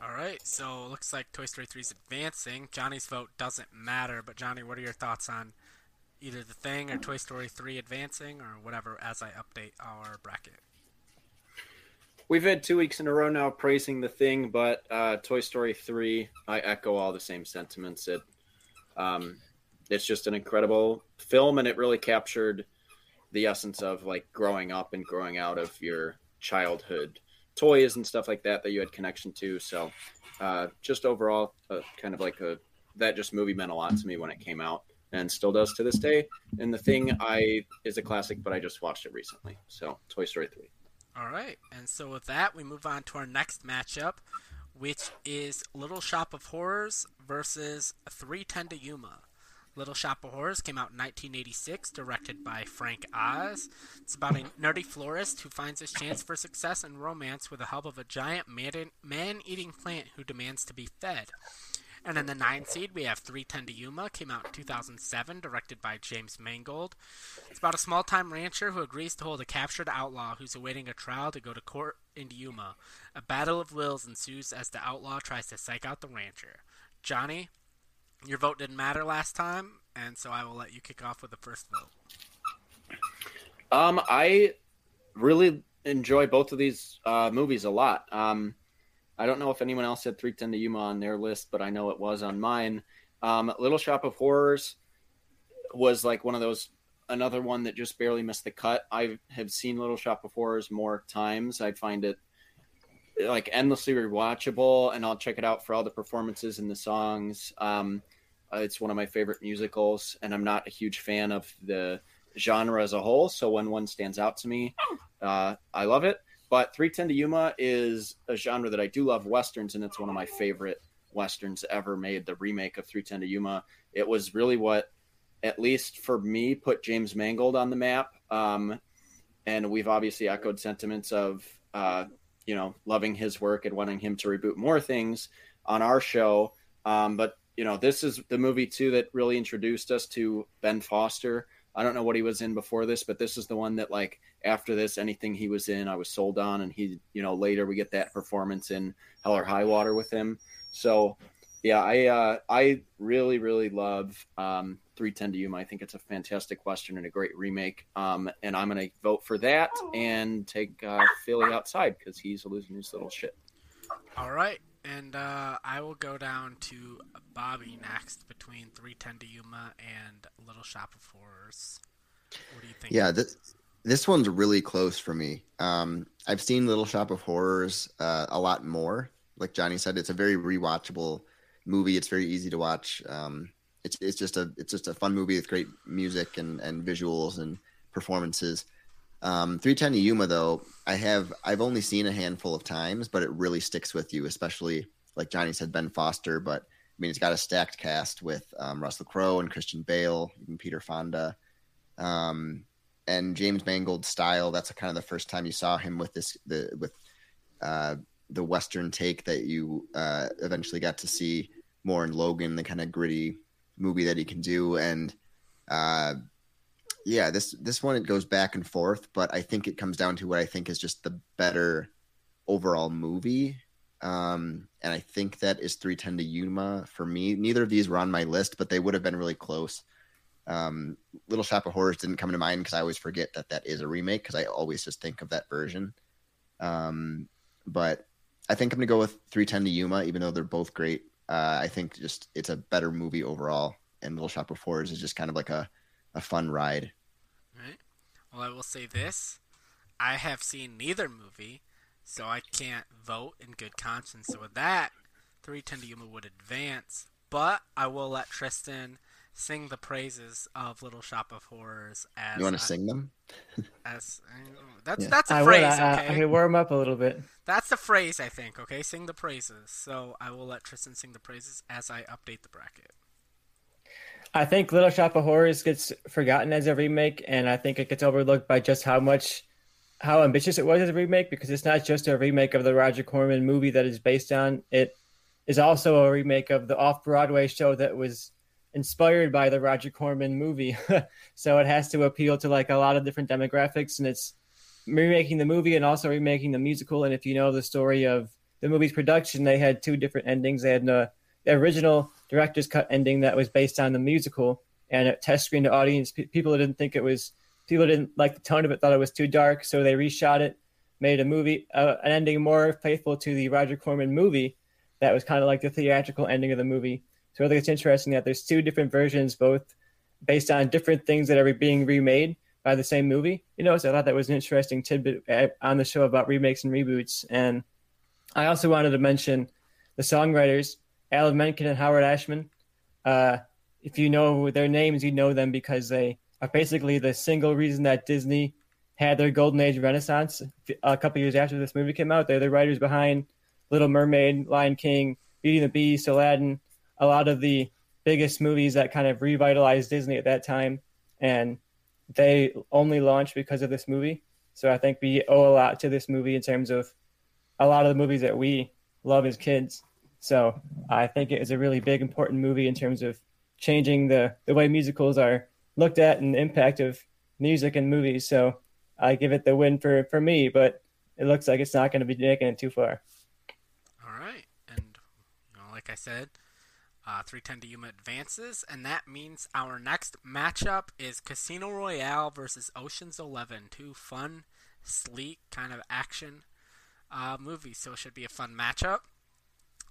All right, so looks like Toy Story 3 is advancing. Johnny's vote doesn't matter, but Johnny, what are your thoughts on either The Thing or Toy Story 3 advancing or whatever as I update our bracket? We've had two weeks in a row now praising The Thing, but uh, Toy Story 3, I echo all the same sentiments. It, um, it's just an incredible film, and it really captured the essence of like growing up and growing out of your childhood toys and stuff like that that you had connection to. So, uh, just overall, uh, kind of like a that just movie meant a lot to me when it came out and still does to this day. And the thing I is a classic, but I just watched it recently. So, Toy Story three. All right, and so with that, we move on to our next matchup, which is Little Shop of Horrors versus 310 to Yuma. Little Shop of Horrors came out in 1986, directed by Frank Oz. It's about a nerdy florist who finds his chance for success and romance with the help of a giant man eating plant who demands to be fed. And in the 9 seed, we have 310 to Yuma, came out in 2007, directed by James Mangold. It's about a small time rancher who agrees to hold a captured outlaw who's awaiting a trial to go to court in Yuma. A battle of wills ensues as the outlaw tries to psych out the rancher. Johnny, your vote didn't matter last time, and so I will let you kick off with the first vote. Um, I really enjoy both of these uh, movies a lot. Um, I don't know if anyone else had 310 to Yuma on their list, but I know it was on mine. Um, Little Shop of Horrors was like one of those, another one that just barely missed the cut. I have seen Little Shop of Horrors more times. I find it like endlessly rewatchable, and I'll check it out for all the performances and the songs. Um, uh, it's one of my favorite musicals, and I'm not a huge fan of the genre as a whole. So when one stands out to me, uh, I love it. But 310 to Yuma is a genre that I do love westerns, and it's one of my favorite westerns ever made. The remake of 310 to Yuma. It was really what, at least for me, put James Mangold on the map. Um, and we've obviously echoed sentiments of, uh, you know, loving his work and wanting him to reboot more things on our show. Um, but you know, this is the movie too that really introduced us to Ben Foster. I don't know what he was in before this, but this is the one that like after this, anything he was in, I was sold on. And he, you know, later we get that performance in Hell or High Water with him. So yeah, I uh, I really really love um, 310 to Yuma. I think it's a fantastic western and a great remake. Um, and I'm gonna vote for that and take uh, Philly outside because he's losing his little shit. All right, and uh, I will go down to Bobby next between 310 to Yuma and Little Shop of Horrors. What do you think? Yeah, this, this one's really close for me. Um, I've seen Little Shop of Horrors uh, a lot more. Like Johnny said, it's a very rewatchable movie. It's very easy to watch. Um, it's it's just a it's just a fun movie with great music and and visuals and performances. Um, 310 to Yuma, though, I have I've only seen a handful of times, but it really sticks with you, especially like Johnny said, Ben Foster. But I mean, it's got a stacked cast with um, Russell Crowe and Christian Bale, even Peter Fonda, um, and James Mangold's style. That's kind of the first time you saw him with this the with uh, the Western take that you uh, eventually got to see more in Logan, the kind of gritty movie that he can do, and uh, yeah, this this one it goes back and forth, but I think it comes down to what I think is just the better overall movie. Um, and I think that is 310 to Yuma for me. Neither of these were on my list, but they would have been really close. Um, Little Shop of Horrors didn't come to mind because I always forget that that is a remake because I always just think of that version. Um, but I think I'm gonna go with 310 to Yuma, even though they're both great. Uh, I think just it's a better movie overall, and Little Shop of Horrors is just kind of like a a fun ride. Right. Well, I will say this: I have seen neither movie, so I can't vote in good conscience. So with that, 310 to Yuma would advance, but I will let Tristan sing the praises of Little Shop of Horrors. As You want to sing them? As that's Yeah. that's a I phrase. I, I, okay, I could warm up a little bit. that's the phrase. I think. Okay, sing the praises. So I will let Tristan sing the praises as I update the bracket. I think Little Shop of Horrors gets forgotten as a remake, and I think it gets overlooked by just how much, how ambitious it was as a remake. Because it's not just a remake of the Roger Corman movie that is based on. It is also a remake of the off Broadway show that was inspired by the Roger Corman movie. so it has to appeal to like a lot of different demographics, and it's remaking the movie and also remaking the musical. And if you know the story of the movie's production, they had two different endings. They had the, original director's cut ending that was based on the musical, and it test screened the audience. P- people didn't think it was people didn't like the tone of it, thought it was too dark, so they reshot it, made a movie, uh, an ending more faithful to the Roger Corman movie. That was kind of like the theatrical ending of the movie. So I think it's interesting that there's two different versions, both based on different things that are being remade by the same movie. You know, so I thought that was an interesting tidbit uh, on the show about remakes and reboots. And I also wanted to mention the songwriters, Alan Menken and Howard Ashman. Uh, if you know their names, you know them because they are basically the single reason that Disney had their golden age renaissance a couple years after this movie came out. They're the writers behind Little Mermaid, Lion King, Beauty and the Beast, Aladdin, a lot of the biggest movies that kind of revitalized Disney at that time. And they only launched because of this movie. So I think we owe a lot to this movie in terms of a lot of the movies that we love as kids. So I think it is a really big, important movie in terms of changing the, the way musicals are looked at and the impact of music and movies. So I give it the win for, for me, but it looks like it's not going to be making it too far. All right, and you know, like I said, uh, 310 to Yuma advances, and that means our next matchup is Casino Royale versus Ocean's Eleven. Two fun, sleek kind of action uh, movies, so it should be a fun matchup.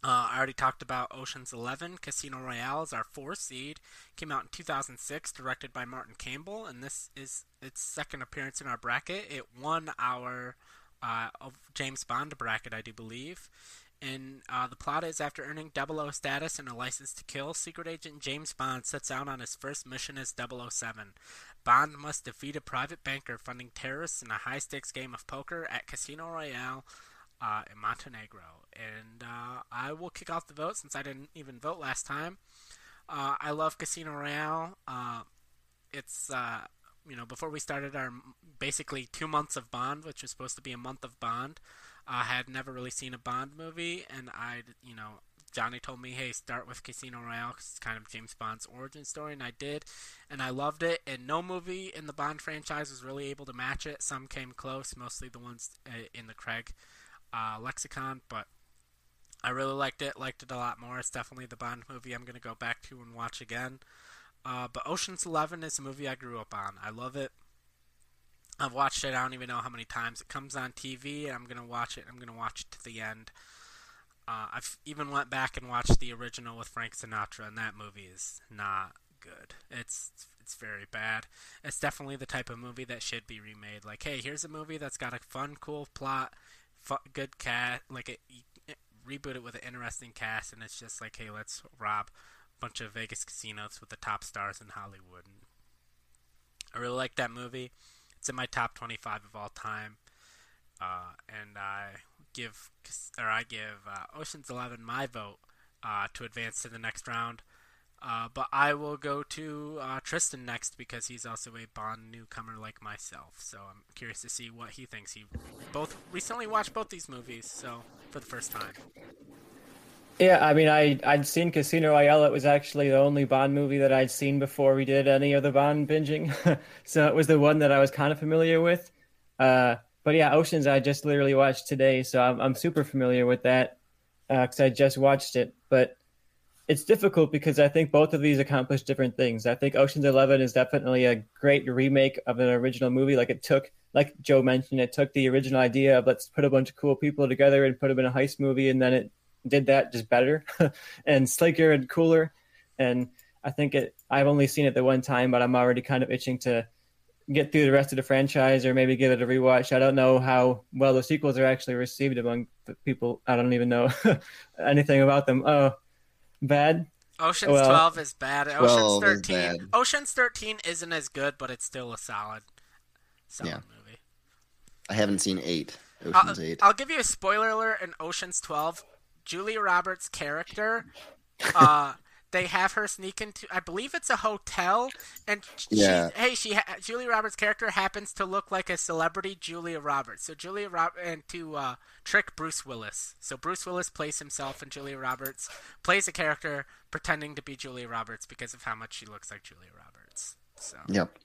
Uh, I already talked about Ocean's Eleven. Casino Royale is our fourth seed. Came out in 2006, directed by Martin Campbell, and this is its second appearance in our bracket. It won our uh, James Bond bracket, I do believe. And uh, the plot is after earning 00 status and a license to kill, secret agent James Bond sets out on his first mission as 007. Bond must defeat a private banker funding terrorists in a high stakes game of poker at Casino Royale uh, in Montenegro. And uh, I will kick off the vote since I didn't even vote last time. Uh, I love Casino Royale. Uh, it's uh, you know before we started our basically two months of Bond, which was supposed to be a month of Bond. I had never really seen a Bond movie, and I, you know, Johnny told me, "Hey, start with Casino Royale because it's kind of James Bond's origin story," and I did, and I loved it. And no movie in the Bond franchise was really able to match it. Some came close, mostly the ones uh, in the Craig uh, lexicon, but I really liked it. Liked it a lot more. It's definitely the Bond movie I'm gonna go back to and watch again. Uh, but Ocean's Eleven is a movie I grew up on. I love it. I've watched it. I don't even know how many times it comes on TV. I'm gonna watch it. I'm gonna watch it to the end. Uh, I've even went back and watched the original with Frank Sinatra, and that movie is not good. It's it's very bad. It's definitely the type of movie that should be remade. Like, hey, here's a movie that's got a fun, cool plot, good cast. Like, it, it, reboot it with an interesting cast, and it's just like, hey, let's rob a bunch of Vegas casinos with the top stars in Hollywood. And I really like that movie. It's in my top 25 of all time, uh, and I give or I give uh, Ocean's Eleven my vote uh, to advance to the next round. Uh, but I will go to uh, Tristan next because he's also a Bond newcomer like myself. So I'm curious to see what he thinks. He both recently watched both these movies, so for the first time. Yeah, I mean, I I'd seen Casino Royale. It was actually the only Bond movie that I'd seen before we did any of the Bond binging, so it was the one that I was kind of familiar with. Uh, but yeah, Oceans I just literally watched today, so I'm I'm super familiar with that because I just watched it. But it's difficult because I think both of these accomplish different things. I think Ocean's Eleven is definitely a great remake of an original movie. Like it took, like Joe mentioned, it took the original idea of let's put a bunch of cool people together and put them in a heist movie, and then it did that just better and slicker and cooler. And I think it. I've only seen it the one time, but I'm already kind of itching to get through the rest of the franchise or maybe give it a rewatch. I don't know how well the sequels are actually received among people. I don't even know anything about them. Oh, bad. Ocean's Well, 12 is bad. 12 Ocean's is 13. bad. Ocean's 13 isn't as good, but it's still a solid, solid Yeah. movie. I haven't seen eight. I'll, Ocean's Eight. I'll give you a spoiler alert in Ocean's 12. Julia Roberts' character, uh, they have her sneak into, I believe it's a hotel, and she, Yeah. hey, she Julia Roberts' character happens to look like a celebrity Julia Roberts. So Julia Rob and to uh, trick Bruce Willis. So Bruce Willis plays himself, and Julia Roberts plays a character pretending to be Julia Roberts because of how much she looks like Julia Roberts. So Yep.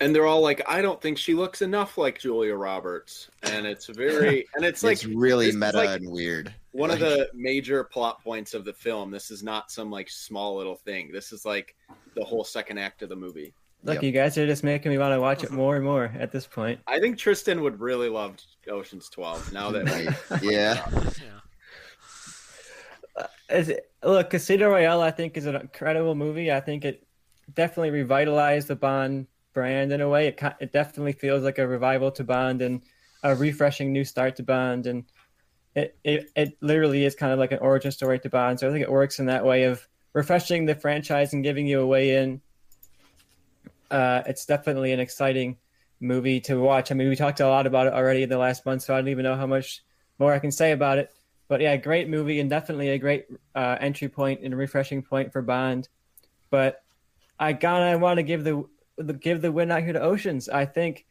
and they're all like, "I don't think she looks enough like Julia Roberts," and it's very and it's like it's really meta like- and weird. One of the major plot points of the film. This is not some like small little thing. This is like the whole second act of the movie. Look, Yep. you guys are just making me want to watch it more and more at this point. I think Tristan would really love Ocean's Twelve. Now that Right. Yeah. yeah. Is it, look, Casino Royale, I think, is an incredible movie. I think it definitely revitalized the Bond brand in a way. It it definitely feels like a revival to Bond and a refreshing new start to Bond, and it it, it literally is kind of like an origin story to Bond. So I think it works in that way of refreshing the franchise and giving you a way in. Uh, it's definitely an exciting movie to watch. I mean, we talked a lot about it already in the last month, so I don't even know how much more I can say about it. But yeah, great movie and definitely a great uh, entry point and refreshing point for Bond. But I gotta want to give the, the give the win out here to Oceans. I think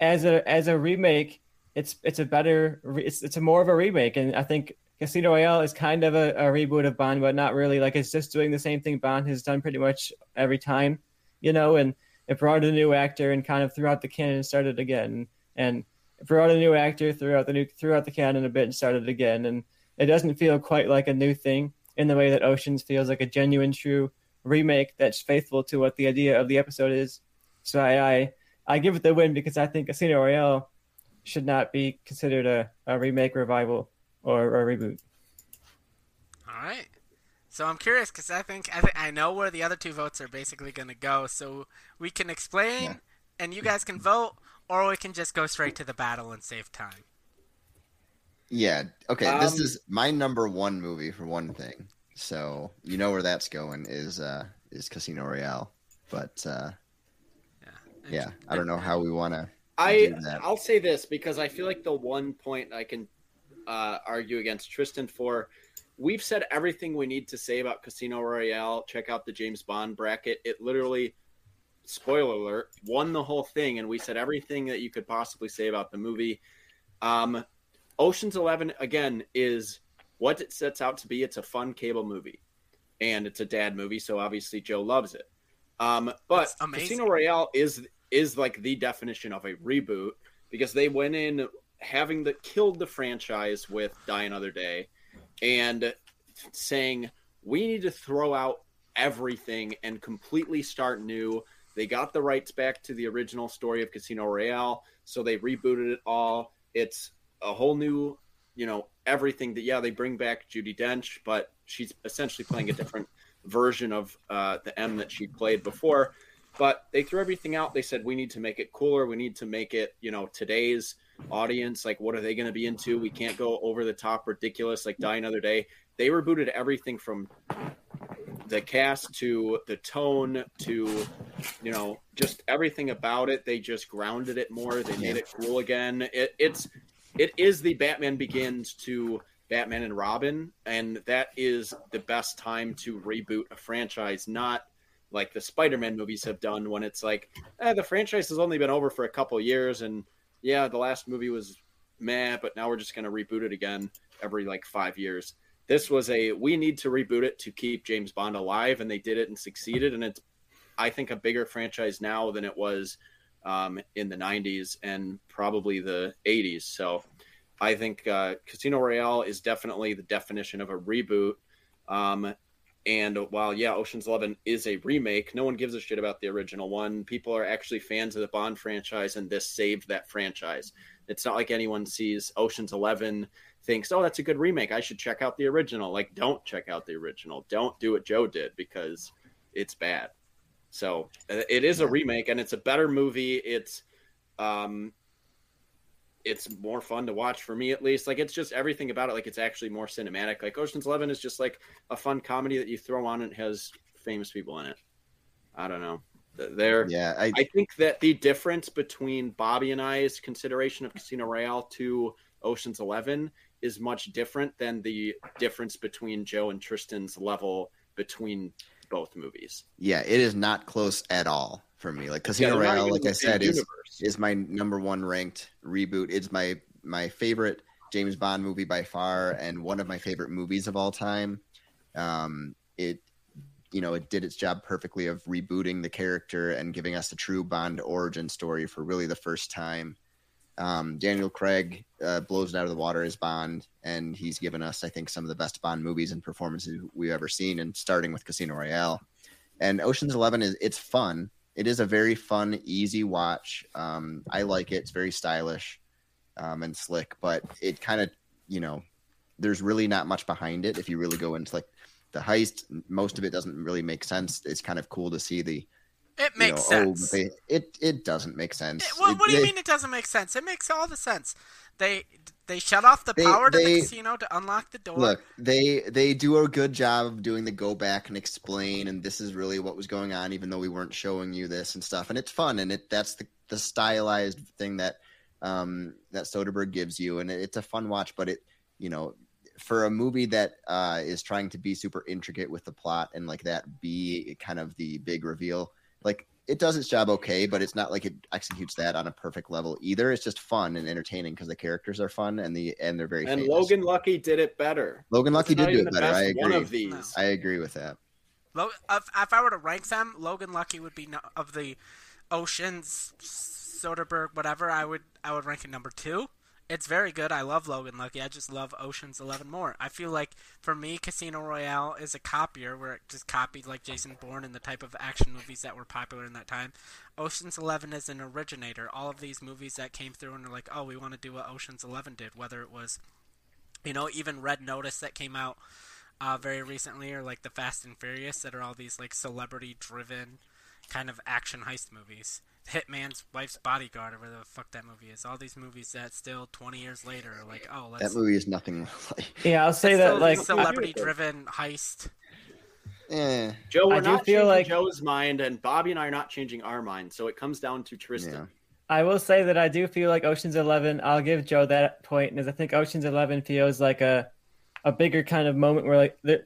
as a as a remake, it's it's a better it's it's a more of a remake, and I think Casino Royale is kind of a, a reboot of Bond, but not really. Like it's just doing the same thing Bond has done pretty much every time, you know. And it brought a new actor and kind of threw out the canon and started again, and brought a new actor throughout the new throughout the canon a bit and started again, and it doesn't feel quite like a new thing in the way that Oceans feels like a genuine, true remake that's faithful to what the idea of the episode is. So I I, I give it the win because I think Casino Royale should not be considered a, a remake, revival, or a reboot. All right. So I'm curious because I think I think I know where the other two votes are basically going to go. So we can explain, Yeah. and you guys can vote, or we can just go straight to the battle and save time. Yeah. Okay. this Um, is my number one movie for one thing. So you know where that's going is uh is Casino Royale. But uh Yeah. yeah, I don't know how we want to. I do that. I'll say this because I feel like the one point I can uh, argue against Tristan for, we've said everything we need to say about Casino Royale. Check out the James Bond bracket. It literally, spoiler alert, won the whole thing, and we said everything that you could possibly say about the movie. Um, Ocean's Eleven again is what it sets out to be. It's a fun cable movie, and it's a dad movie, so obviously Joe loves it. Um, but Casino Royale is is like the definition of a reboot because they went in having the killed the franchise with Die Another Day and saying we need to throw out everything and completely start new. They got the rights back to the original story of Casino Royale, so they rebooted it all. It's a whole new, you know, everything that yeah, they bring back Judi Dench, but she's essentially playing a different version of uh, the M that she played before. But they threw everything out. They said we need to make it cooler. We need to make it, you know, today's audience. Like, what are they going to be into? We can't go over the top, ridiculous, like Die Another Day. They rebooted everything from the cast to the tone to, you know, just everything about it. They just grounded it more. They made it cool again. It, it's it is the Batman Begins to Batman and Robin, and that is the best time to reboot a franchise, not like the Spider-Man movies have done when it's like eh, the franchise has only been over for a couple years, and yeah, the last movie was meh, but now we're just going to reboot it again every like five years. This was a we need to reboot it to keep James Bond alive, and they did it and succeeded, and it's I think a bigger franchise now than it was um, in the 90s and probably the 80s. So I think uh, Casino Royale is definitely the definition of a reboot. Um, and while, yeah, Ocean's Eleven is a remake, no one gives a shit about the original one. People are actually fans of the Bond franchise, and this saved that franchise. It's not like anyone sees Ocean's Eleven, thinks, oh, that's a good remake. I should check out the original. Like, don't check out the original. Don't do what Joe did because it's bad. So uh, it is a remake, and it's a better movie. It's um, it's more fun to watch for me at least. Like it's just everything about it. Like it's actually more cinematic. Like Ocean's Eleven is just like a fun comedy that you throw on and has famous people in it. I don't know. There, yeah, I, I think that the difference between Bobby and I's consideration of Casino Royale to Ocean's Eleven is much different than the difference between Joe and Tristan's level between both movies. Yeah, it is not close at all for me. Like Casino yeah, Royale, like I said, is is my number one ranked reboot. It's my my favorite James Bond movie by far, and one of my favorite movies of all time. Um, it you know it did its job perfectly of rebooting the character and giving us a true Bond origin story for really the first time. Um, Daniel Craig uh, blows it out of the water as Bond, and he's given us, I think, some of the best Bond movies and performances we've ever seen, and starting with Casino Royale. And Ocean's Eleven is it's fun. It is a very fun, easy watch. Um, I like it. It's very stylish um, and slick, but it kind of, you know, there's really not much behind it. If you really go into like the heist, most of it doesn't really make sense. It's kind of cool to see the it makes you know, oh, sense. Oh, they, it it doesn't make sense. It, well, it, what do you mean it doesn't make sense? It makes all the sense. They they shut off the power they, to the casino to unlock the door. Look, they they do a good job of doing the go back and explain, and this is really what was going on, even though we weren't showing you this and stuff. And it's fun, and it that's the the stylized thing that um that Soderbergh gives you, and it's a fun watch. But it you know for a movie that uh, is trying to be super intricate with the plot and like that be kind of the big reveal like it does its job okay, but it's not like it executes that on a perfect level either. It's just fun and entertaining because the characters are fun and the and they're very. And famous. Logan Lucky did it better. Logan Lucky did do it better. I agree. One of these. I agree with that. If, if I were to rank them, Logan Lucky would be no, of the Oceans, Soderbergh, whatever. I would I would rank it number two. It's very good. I love Logan Lucky. I just love Ocean's Eleven more. I feel like for me, Casino Royale is a copier where it just copied like Jason Bourne and the type of action movies that were popular in that time. Ocean's Eleven is an originator. All of these movies that came through and are like, oh, we want to do what Ocean's Eleven did. Whether it was, you know, even Red Notice that came out uh, very recently, or like the Fast and Furious that are all these like celebrity-driven kind of action heist movies. Hitman's Wife's Bodyguard, or whatever the fuck that movie is. All these movies that still 20 years later are like, oh, let's. That movie is nothing like. Yeah, I'll say that like celebrity-driven heist. Yeah, Joe, we're I not feel like Joe's mind, and Bobby and I are not changing our mind. So it comes down to Tristan. Yeah. I will say that I do feel like Ocean's Eleven. I'll give Joe that point, because I think Ocean's Eleven feels like a a bigger kind of moment where like the,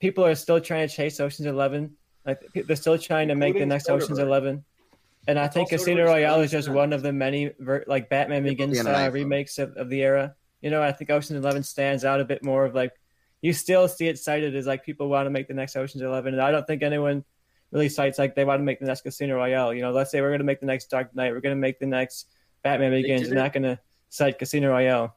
people are still trying to chase Ocean's Eleven. Like they're still trying to make the next Ocean's Eleven. And I think Casino Royale is just one of the many like Batman Begins style remakes of, of the era. You know, I think Ocean's Eleven stands out a bit more of like you still see it cited as like people want to make the next Ocean's Eleven, and I don't think anyone really cites like they want to make the next Casino Royale. You know, let's say we're going to make the next Dark Knight, we're going to make the next Batman Begins. They're not going to cite Casino Royale.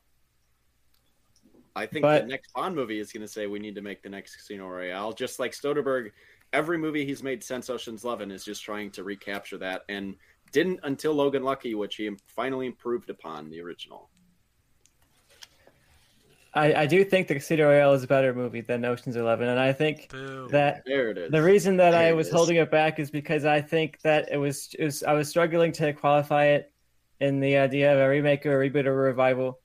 I think but, the next Bond movie is going to say we need to make the next Casino Royale, just like Soderbergh every movie he's made since Ocean's Eleven is just trying to recapture that, and didn't until Logan Lucky, which he finally improved upon the original. I, I do think the Casino Royale is a better movie than Ocean's Eleven, and I think Boom. that the reason that there I was holding it back is because I think that it was, it was I was struggling to qualify it in the idea of a remake or a reboot or a revival,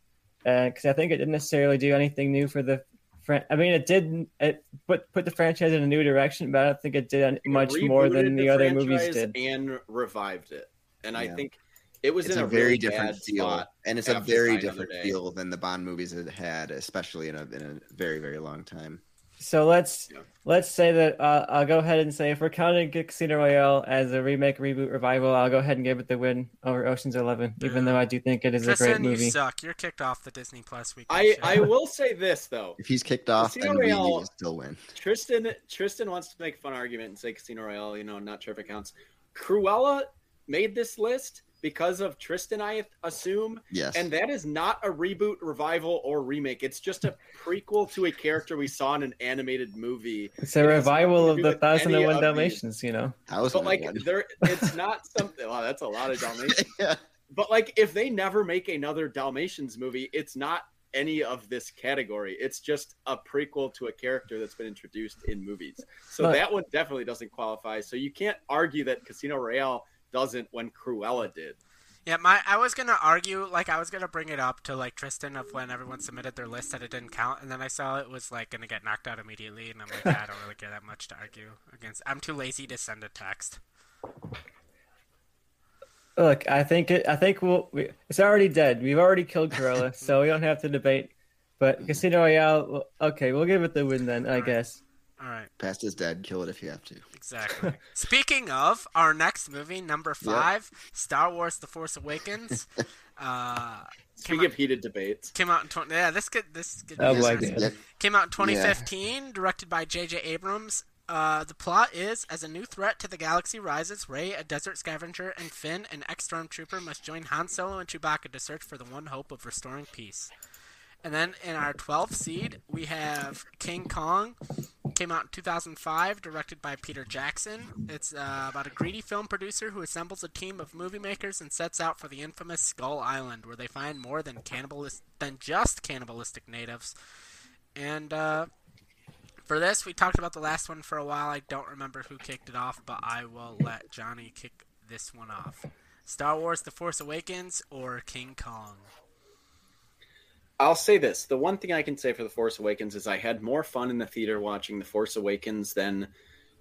because uh, I think it didn't necessarily do anything new for the I mean, it did it put put the franchise in a new direction, but I don't think it did much more than the, the other movies did. And revived it, and yeah. I think it was it's in a, a very really different feel, and it's a very different feel than the Bond movies had had, especially in a in a very very long time. So let's yeah. let's say that uh, I'll go ahead and say if we're counting Casino Royale as a remake, reboot, revival, I'll go ahead and give it the win over Ocean's Eleven, even though I do think it is Tristan, a great movie. You suck. You're kicked off the Disney Plus week. I, I will say this though: if he's kicked off, Casino then Royale, we still win. Tristan Tristan wants to make a fun argument and say Casino Royale, you know, not sure if it counts. Cruella made this list because of Tristan, I assume. Yes. And that is not a reboot, revival, or remake. It's just a prequel to a character we saw in an animated movie. It's a it revival of the Thousand and One Dalmatians, you know. But like, there, it's not something. Wow, that's a lot of Dalmatians. yeah. But like, if they never make another Dalmatians movie, it's not any of this category. It's just a prequel to a character that's been introduced in movies. So but, that one definitely doesn't qualify. So you can't argue that Casino Royale doesn't when Cruella did. Yeah, my I was gonna argue like I was gonna bring it up to like Tristan of when everyone submitted their list that it didn't count, and then I saw it was like gonna get knocked out immediately, and I'm like, ah, I don't really care that much to argue against. I'm too lazy to send a text. Look, I think it. I think we'll. We, it's already dead. We've already killed Cruella, so we don't have to debate. But Casino Royale, okay, we'll give it the win then, I Alright. guess. All right, Past is dead. Kill it if you have to. exactly. Speaking of our next movie, number five, Star Wars: The Force Awakens. Uh, Speaking of heated debates, came out in 20, yeah this could this could be Oh, interesting. my God. Came out in 2015, directed by J.J. Abrams. Uh, the plot is as a new threat to the galaxy rises, Rey, a desert scavenger, and Finn, an ex stormtrooper, must join Han Solo and Chewbacca to search for the one hope of restoring peace. And then in our 12th seed, we have King Kong. Came out in 2005, directed by Peter Jackson. It's uh, about a greedy film producer who assembles a team of movie makers and sets out for the infamous Skull Island, where they find more than cannibalist than just cannibalistic natives. And uh, for this, we talked about the last one for a while. I don't remember who kicked it off, but I will let Johnny kick this one off. Star Wars: The Force Awakens or King Kong? I'll say this: the one thing I can say for the Force Awakens is I had more fun in the theater watching the Force Awakens than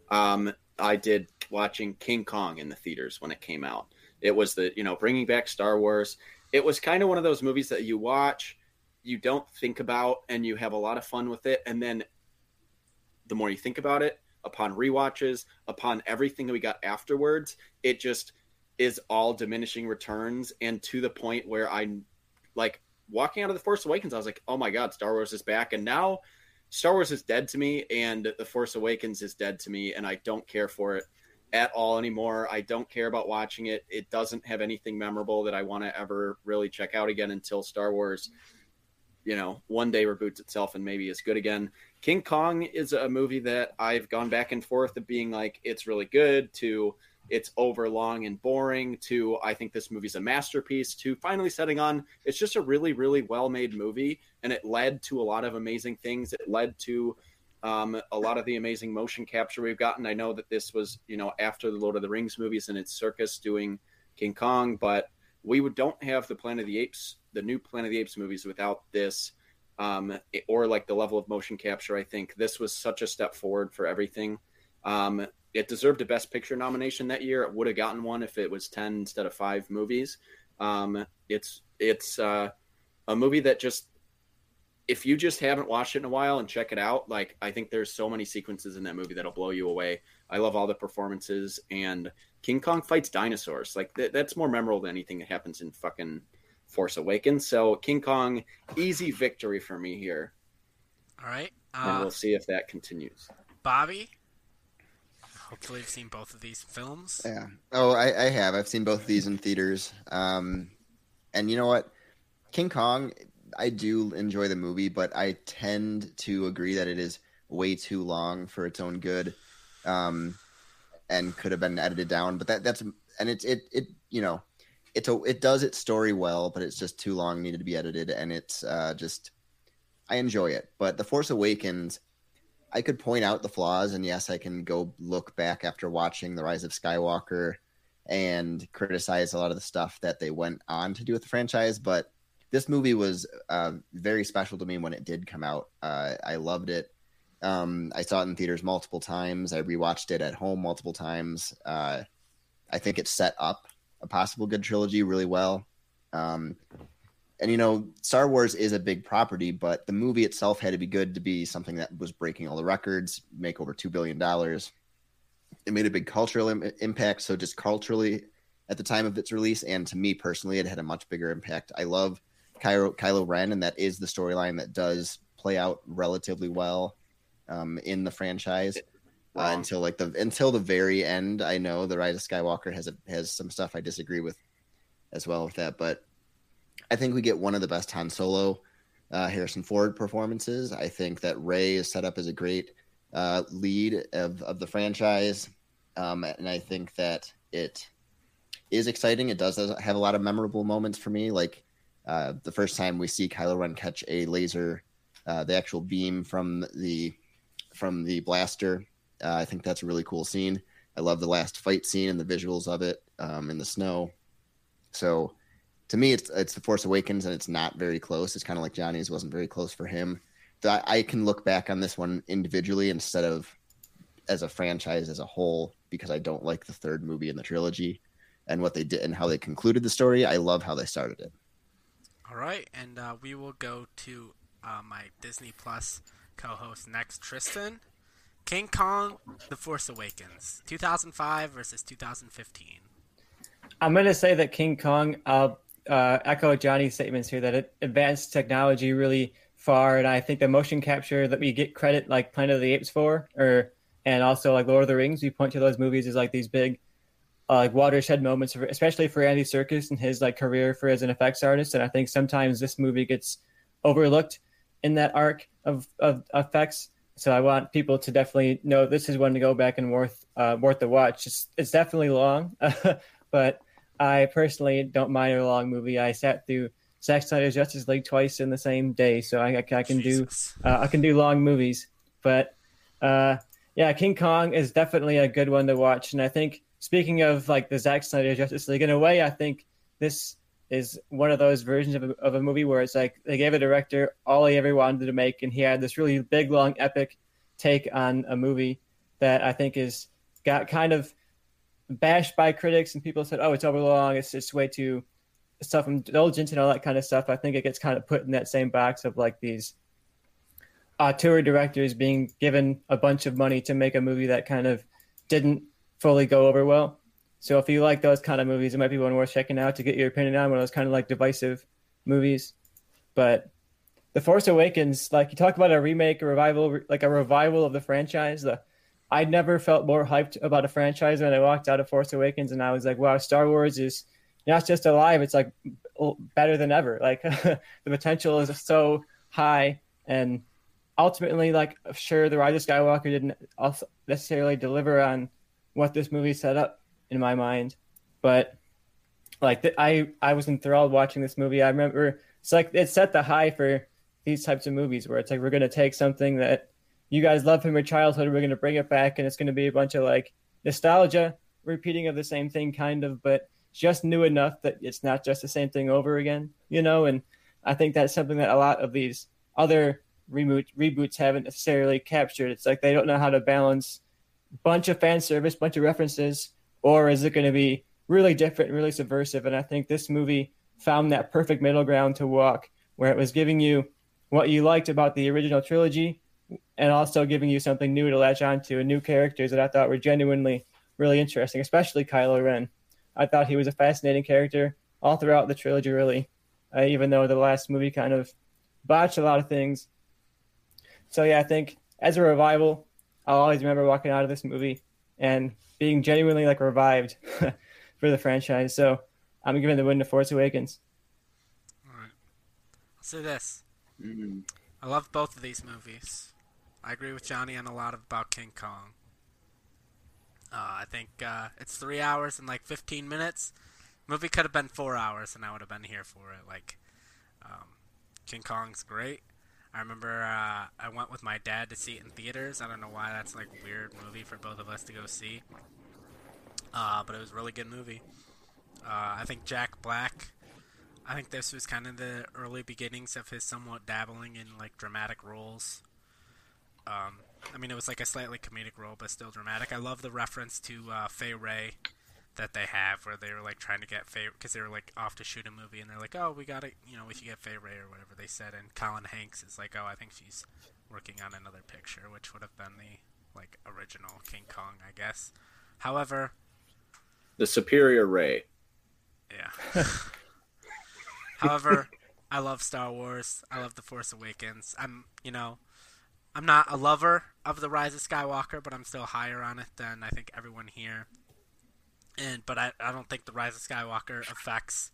um, I did watching King Kong in the theaters when it came out. It was the you know bringing back Star Wars. It was kind of one of those movies that you watch, you don't think about, and you have a lot of fun with it, and then the more you think about it, upon rewatches, upon everything that we got afterwards, it just is all diminishing returns and to the point where I like walking out of the Force Awakens, I was like, oh my god, Star Wars is back, and now Star Wars is dead to me, and the Force Awakens is dead to me, and I don't care for it at all anymore. I don't care about watching it. It doesn't have anything memorable that I want to ever really check out again until Star Wars, you know, one day reboots itself and maybe is good again. King Kong is a movie that I've gone back and forth of being like, it's really good to it's overlong and boring to I think this movie's a masterpiece to finally setting on. It's just a really really well made movie and it led to a lot of amazing things. It led to um, a lot of the amazing motion capture we've gotten. I know that this was you know after the Lord of the Rings movies Andy Serkis doing King Kong but we don't have the Planet of the Apes the new Planet of the Apes movies without this um, or like the level of motion capture. I think this was such a step forward for everything um, it deserved a Best Picture nomination that year. It would have gotten one if it was ten instead of five movies. Um, it's it's uh, a movie that just if you just haven't watched it in a while and check it out, like I think there's so many sequences in that movie that'll blow you away. I love all the performances and King Kong fights dinosaurs. Like th- that's more memorable than anything that happens in fucking Force Awakens. So King Kong, easy victory for me here, All right, and uh, we'll see if that continues. Bobby. Hopefully, you've seen both of these films. Yeah. Oh, I, I have. I've seen both of these in theaters. Um, and you know what? King Kong, I do enjoy the movie, but I tend to agree that it is way too long for its own good, um, and could have been edited down. But that that's and it's it it you know, it's a it does its story well, but it's just too long, needed to be edited, and it's uh, just I enjoy it. But The Force Awakens. I could point out the flaws, and yes, I can go look back after watching The Rise of Skywalker and criticize a lot of the stuff that they went on to do with the franchise. But this movie was uh, very special to me when it did come out. Uh, I loved it. Um, I saw it in theaters multiple times. I rewatched it at home multiple times. Uh, I think it set up a possible good trilogy really well. Um, and you know, Star Wars is a big property, but the movie itself had to be good to be something that was breaking all the records, make over two billion dollars. It made a big cultural Im- impact. So just culturally, at the time of its release, and to me personally, it had a much bigger impact. I love Kylo, Kylo Ren, and that is the storyline that does play out relatively well um, in the franchise. Uh, until like the until the very end, I know the Rise of Skywalker has a, has some stuff I disagree with as well with that, but I think we get one of the best Han Solo, uh, Harrison Ford performances. I think that Rey is set up as a great uh, lead of, of the franchise, um, and I think that it is exciting. It does have a lot of memorable moments for me, like uh, the first time we see Kylo Ren catch a laser, uh, the actual beam from the from the blaster. Uh, I think that's a really cool scene. I love the last fight scene and the visuals of it um, in the snow. So to me, it's it's the Force Awakens, and it's not very close. It's kind of like Johnny's wasn't very close for him. I, I can look back on this one individually instead of as a franchise as a whole because I don't like the third movie in the trilogy and what they did and how they concluded the story. I love how they started it. All right, and uh, we will go to uh, my Disney Plus co-host next, Tristan. King Kong: The Force Awakens, 2005 versus 2015. I'm gonna say that King Kong. I'll uh, echo Johnny's statements here that it advanced technology really far, and I think the motion capture that we get credit like Planet of the Apes for, or and also like Lord of the Rings, we point to those movies as like these big uh, like watershed moments, especially for Andy Serkis and his like career for as an effects artist. And I think sometimes this movie gets overlooked in that arc of, of effects. So I want people to definitely know this is one to go back and worth uh, worth the watch. It's, it's definitely long, but I personally don't mind a long movie. I sat through Zack Snyder's Justice League twice in the same day, so I, I, I can Jesus. do uh, I can do long movies. But uh, yeah, King Kong is definitely a good one to watch, and I think speaking of like the Zack Snyder Justice League, in a way, I think this is one of those versions of a, of a movie where it's like they gave a director all he ever wanted to make, and he had this really big, long, epic take on a movie that I think is got kind of bashed by critics, and people said, "Oh, it's overlong. It's it's way too self-indulgent and all that kind of stuff." I think it gets kind of put in that same box of like these auteur directors being given a bunch of money to make a movie that kind of didn't fully go over well. So if you like those kind of movies, it might be one worth checking out to get your opinion on one of those kind of like divisive movies. But The Force Awakens, like you talk about a remake, a revival, like a revival of the franchise. The I never felt more hyped about a franchise when I walked out of Force Awakens, and I was like, wow, Star Wars is not just alive; it's like better than ever. Like the potential is so high, and ultimately, like sure, the Rise of Skywalker didn't necessarily deliver on what this movie set up in my mind. But like I I was enthralled watching this movie. I remember it's like it set the high for these types of movies where it's like we're gonna take something that you guys love from your childhood, we're gonna bring it back, and it's gonna be a bunch of like nostalgia, repeating of the same thing, kind of, but just new enough that it's not just the same thing over again, you know. And I think that's something that a lot of these other reboot reboots haven't necessarily captured. It's like they don't know how to balance bunch of fan service, bunch of references, or is it going to be really different, really subversive? And I think this movie found that perfect middle ground to walk, where it was giving you what you liked about the original trilogy, and also giving you something new to latch onto and new characters that I thought were genuinely really interesting, especially Kylo Ren. I thought he was a fascinating character all throughout the trilogy, really, uh, even though the last movie kind of botched a lot of things. So yeah, I think as a revival, I'll always remember walking out of this movie and being genuinely like revived for the franchise. So I'm giving the win to Force Awakens. All right. I'll say this. Mm-hmm. I love both of these movies. I agree with Johnny on a lot of, about King Kong. Uh, I think uh, it's three hours and like 15 minutes. Movie could have been four hours, and I would have been here for it. Like, um, King Kong's great. I remember uh, I went with my dad to see it in theaters. I don't know why that's like weird movie for both of us to go see. Uh, but it was really good movie. Uh, I think Jack Black. I think this was kind of the early beginnings of his somewhat dabbling in like dramatic roles. Um, I mean, it was like a slightly comedic role, but still dramatic. I love the reference to uh, Fay Wray that they have where they were like trying to get Fay because they were like off to shoot a movie and they're like, oh, we got to, you know, we should get Fay Wray or whatever they said. And Colin Hanks is like, oh, I think she's working on another picture, which would have been the like original King Kong, I guess. However, the superior Rey. Yeah. However, I love Star Wars. I love The Force Awakens. I'm, you know, I'm not a lover of The Rise of Skywalker, but I'm still higher on it than I think everyone here and but I, I don't think the Rise of Skywalker affects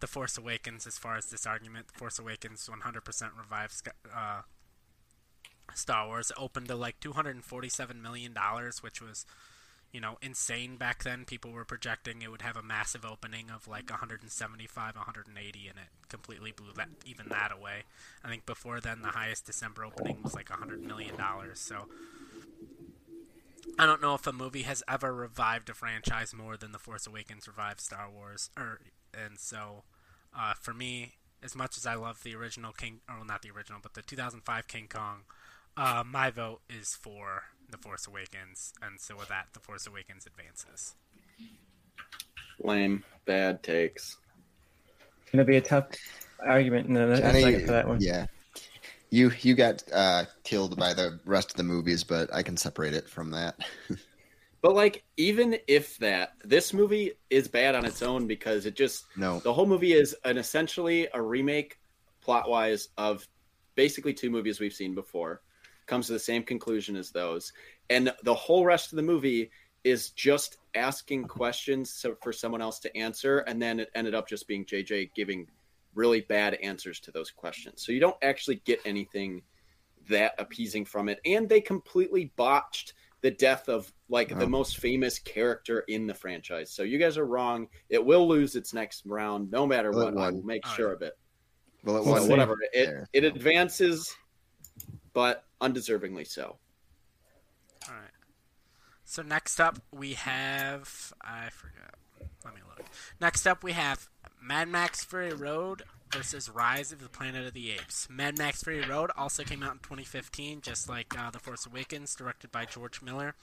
the Force Awakens as far as this argument. The Force Awakens 100% revives uh, Star Wars. It opened to like 247 million dollars, which was you know insane back then. People were projecting it would have a massive opening of like 175, 180, and it completely blew that even that away. I think before then the highest December opening was like 100 million dollars. So I don't know if a movie has ever revived a franchise more than The Force Awakens revived Star Wars, or and so Uh, for me, as much as I love the original King, or well, not the original, but the 2005 King Kong, uh, my vote is for The Force Awakens, and so with that, The Force Awakens advances. Lame, bad takes. It's gonna be a tough argument in the Johnny, second for that one. Yeah. You you got uh, killed by the rest of the movies, but I can separate it from that. But like, even if that, this movie is bad on its own because it just no. the whole movie is an essentially a remake, plot wise, of basically two movies we've seen before. Comes to the same conclusion as those, and the whole rest of the movie is just asking questions so, for someone else to answer, and then it ended up just being JJ giving really bad answers to those questions. So you don't actually get anything that appeasing from it, and they completely botched the death of like Oh. the most famous character in the franchise. So you guys are wrong. It will lose its next round, no matter Well, what. I'll make Oh, sure yeah. of it. Well, it So whatever. It there. it advances, but undeservingly so. All right. So next up we have I forgot. Let me look. Next up we have Mad Max Fury Road versus Rise of the Planet of the Apes. Mad Max Fury Road also came out in 2015, just like uh, The Force Awakens, directed by George Miller.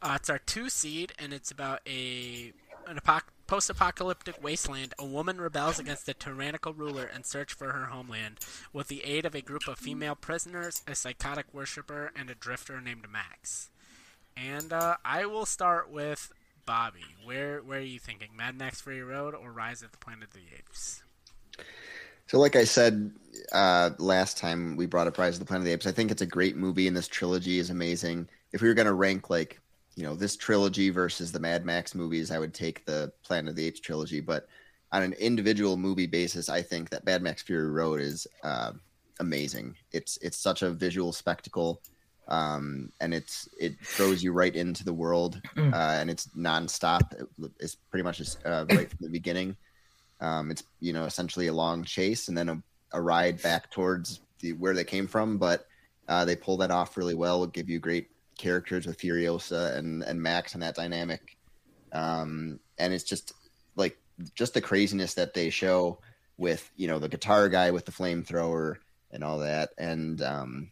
Uh, it's our two seed, and it's about a an apoc- post-apocalyptic wasteland. A woman rebels against a tyrannical ruler and search for her homeland, with the aid of a group of female prisoners, a psychotic worshiper, and a drifter named Max. And uh, I will start with Bobby. Where where are you thinking? Mad Max Fury Road or Rise of the Planet of the Apes? So, like I said uh, last time we brought up Rise of the Planet of the Apes, I think it's a great movie, and this trilogy is amazing. If we were going to rank, like, you know, this trilogy versus the Mad Max movies, I would take the Planet of the Apes trilogy. But on an individual movie basis, I think that Mad Max Fury Road is uh, amazing. It's it's such a visual spectacle, um, and it's it throws you right into the world, uh, and it's nonstop. It's pretty much uh, right from the beginning. Um, it's you know essentially a long chase and then a, a ride back towards the where they came from, but uh, they pull that off really well. Give you great characters with Furiosa and and Max and that dynamic, um, and it's just like just the craziness that they show with you know the guitar guy with the flamethrower and all that, and um,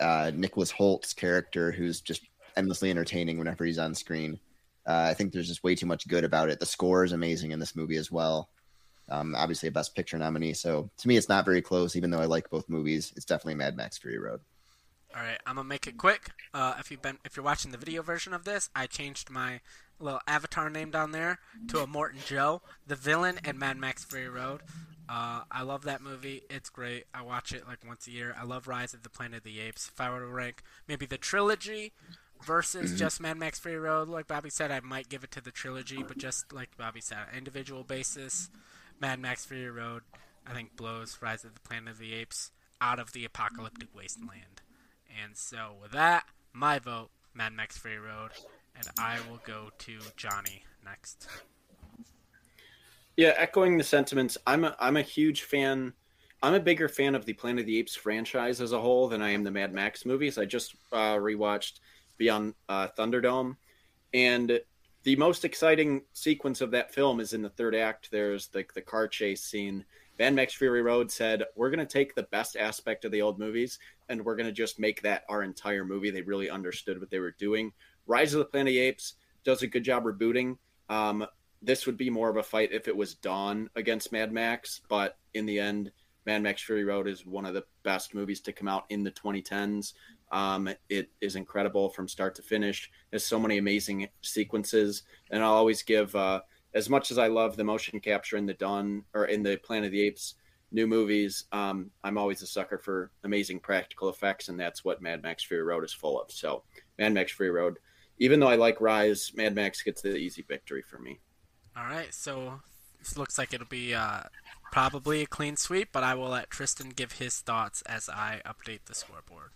uh, Nicholas Hoult's character who's just endlessly entertaining whenever he's on screen. Uh, I think there's just way too much good about it. The score is amazing in this movie as well. Um, obviously, a Best Picture nominee. So to me, it's not very close. Even though I like both movies, it's definitely Mad Max Fury Road. All right, I'm gonna make it quick. Uh, if you've been, if you're watching the video version of this, I changed my little avatar name down there to Immortan Joe, the villain in Mad Max Fury Road. Uh, I love that movie. It's great. I watch it like once a year. I love Rise of the Planet of the Apes. If I were to rank maybe the trilogy versus just Mad Max Fury Road, like Bobby said, I might give it to the trilogy. But just like Bobby said, on an individual basis, Mad Max Fury Road, I think blows Rise of the Planet of the Apes out of the apocalyptic wasteland. And so with that, my vote, Mad Max Fury Road, and I will go to Johnny next. Yeah, echoing the sentiments, I'm a I'm a huge fan. I'm a bigger fan of the Planet of the Apes franchise as a whole than I am the Mad Max movies. I just uh, rewatched Beyond uh, Thunderdome, and the most exciting sequence of that film is in the third act. There's the the car chase scene. Mad Max Fury Road said, "We're going to take the best aspect of the old movies, and we're going to just make that our entire movie." They really understood what they were doing. Rise of the Planet of the Apes does a good job rebooting. Um, this would be more of a fight if it was Dawn against Mad Max, but in the end, Mad Max Fury Road is one of the best movies to come out in the 2010s. Um, it is incredible from start to finish. There's so many amazing sequences, and I'll always give uh, as much as I love the motion capture in the Dawn or in the Planet of the Apes new movies. Um, I'm always a sucker for amazing practical effects, and that's what Mad Max Fury Road is full of. So, Mad Max Fury Road, even though I like Rise, Mad Max gets the easy victory for me. All right, so this looks like it'll be uh, probably a clean sweep, but I will let Tristan give his thoughts as I update the scoreboard.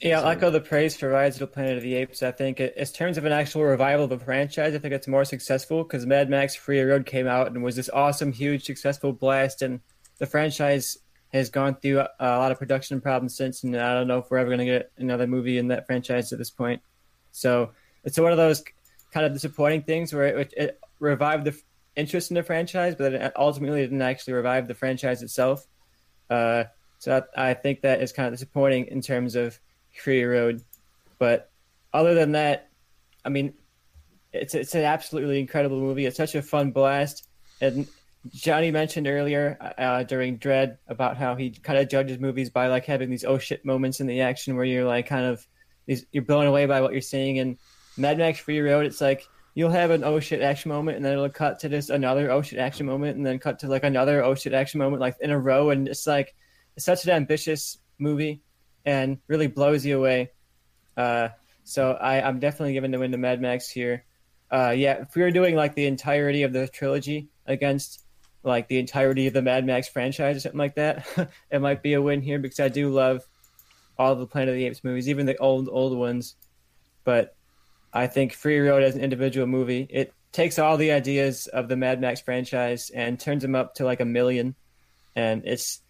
Yeah, I'll echo the praise for Rise of the Planet of the Apes. I think, in terms of an actual revival of a franchise, I think it's more successful because Mad Max Fury Road came out and was this awesome, huge, successful blast, and the franchise has gone through a, a lot of production problems since, and I don't know if we're ever going to get another movie in that franchise at this point. So it's one of those kind of disappointing things where it, it revived the interest in the franchise, but it ultimately didn't actually revive the franchise itself. Uh, so I, I think that is kind of disappointing in terms of Fury Road. But other than that, I mean, it's it's an absolutely incredible movie. It's such a fun blast, and Johnny mentioned earlier uh, during Dredd about how he kind of judges movies by like having these oh shit moments in the action where you're like kind of these you're blown away by what you're seeing. And Mad Max Fury Road, it's like you'll have an oh shit action moment and then it'll cut to this another oh shit action moment and then cut to like another oh shit action moment like in a row and it's like it's such an ambitious movie and really blows you away. Uh, so I, I'm definitely giving the win to Mad Max here. Uh, yeah, if we were doing like the entirety of the trilogy against like the entirety of the Mad Max franchise or something like that, it might be a win here because I do love all the Planet of the Apes movies, even the old old ones. But I think Fury Road as an individual movie, it takes all the ideas of the Mad Max franchise and turns them up to like a million. And it's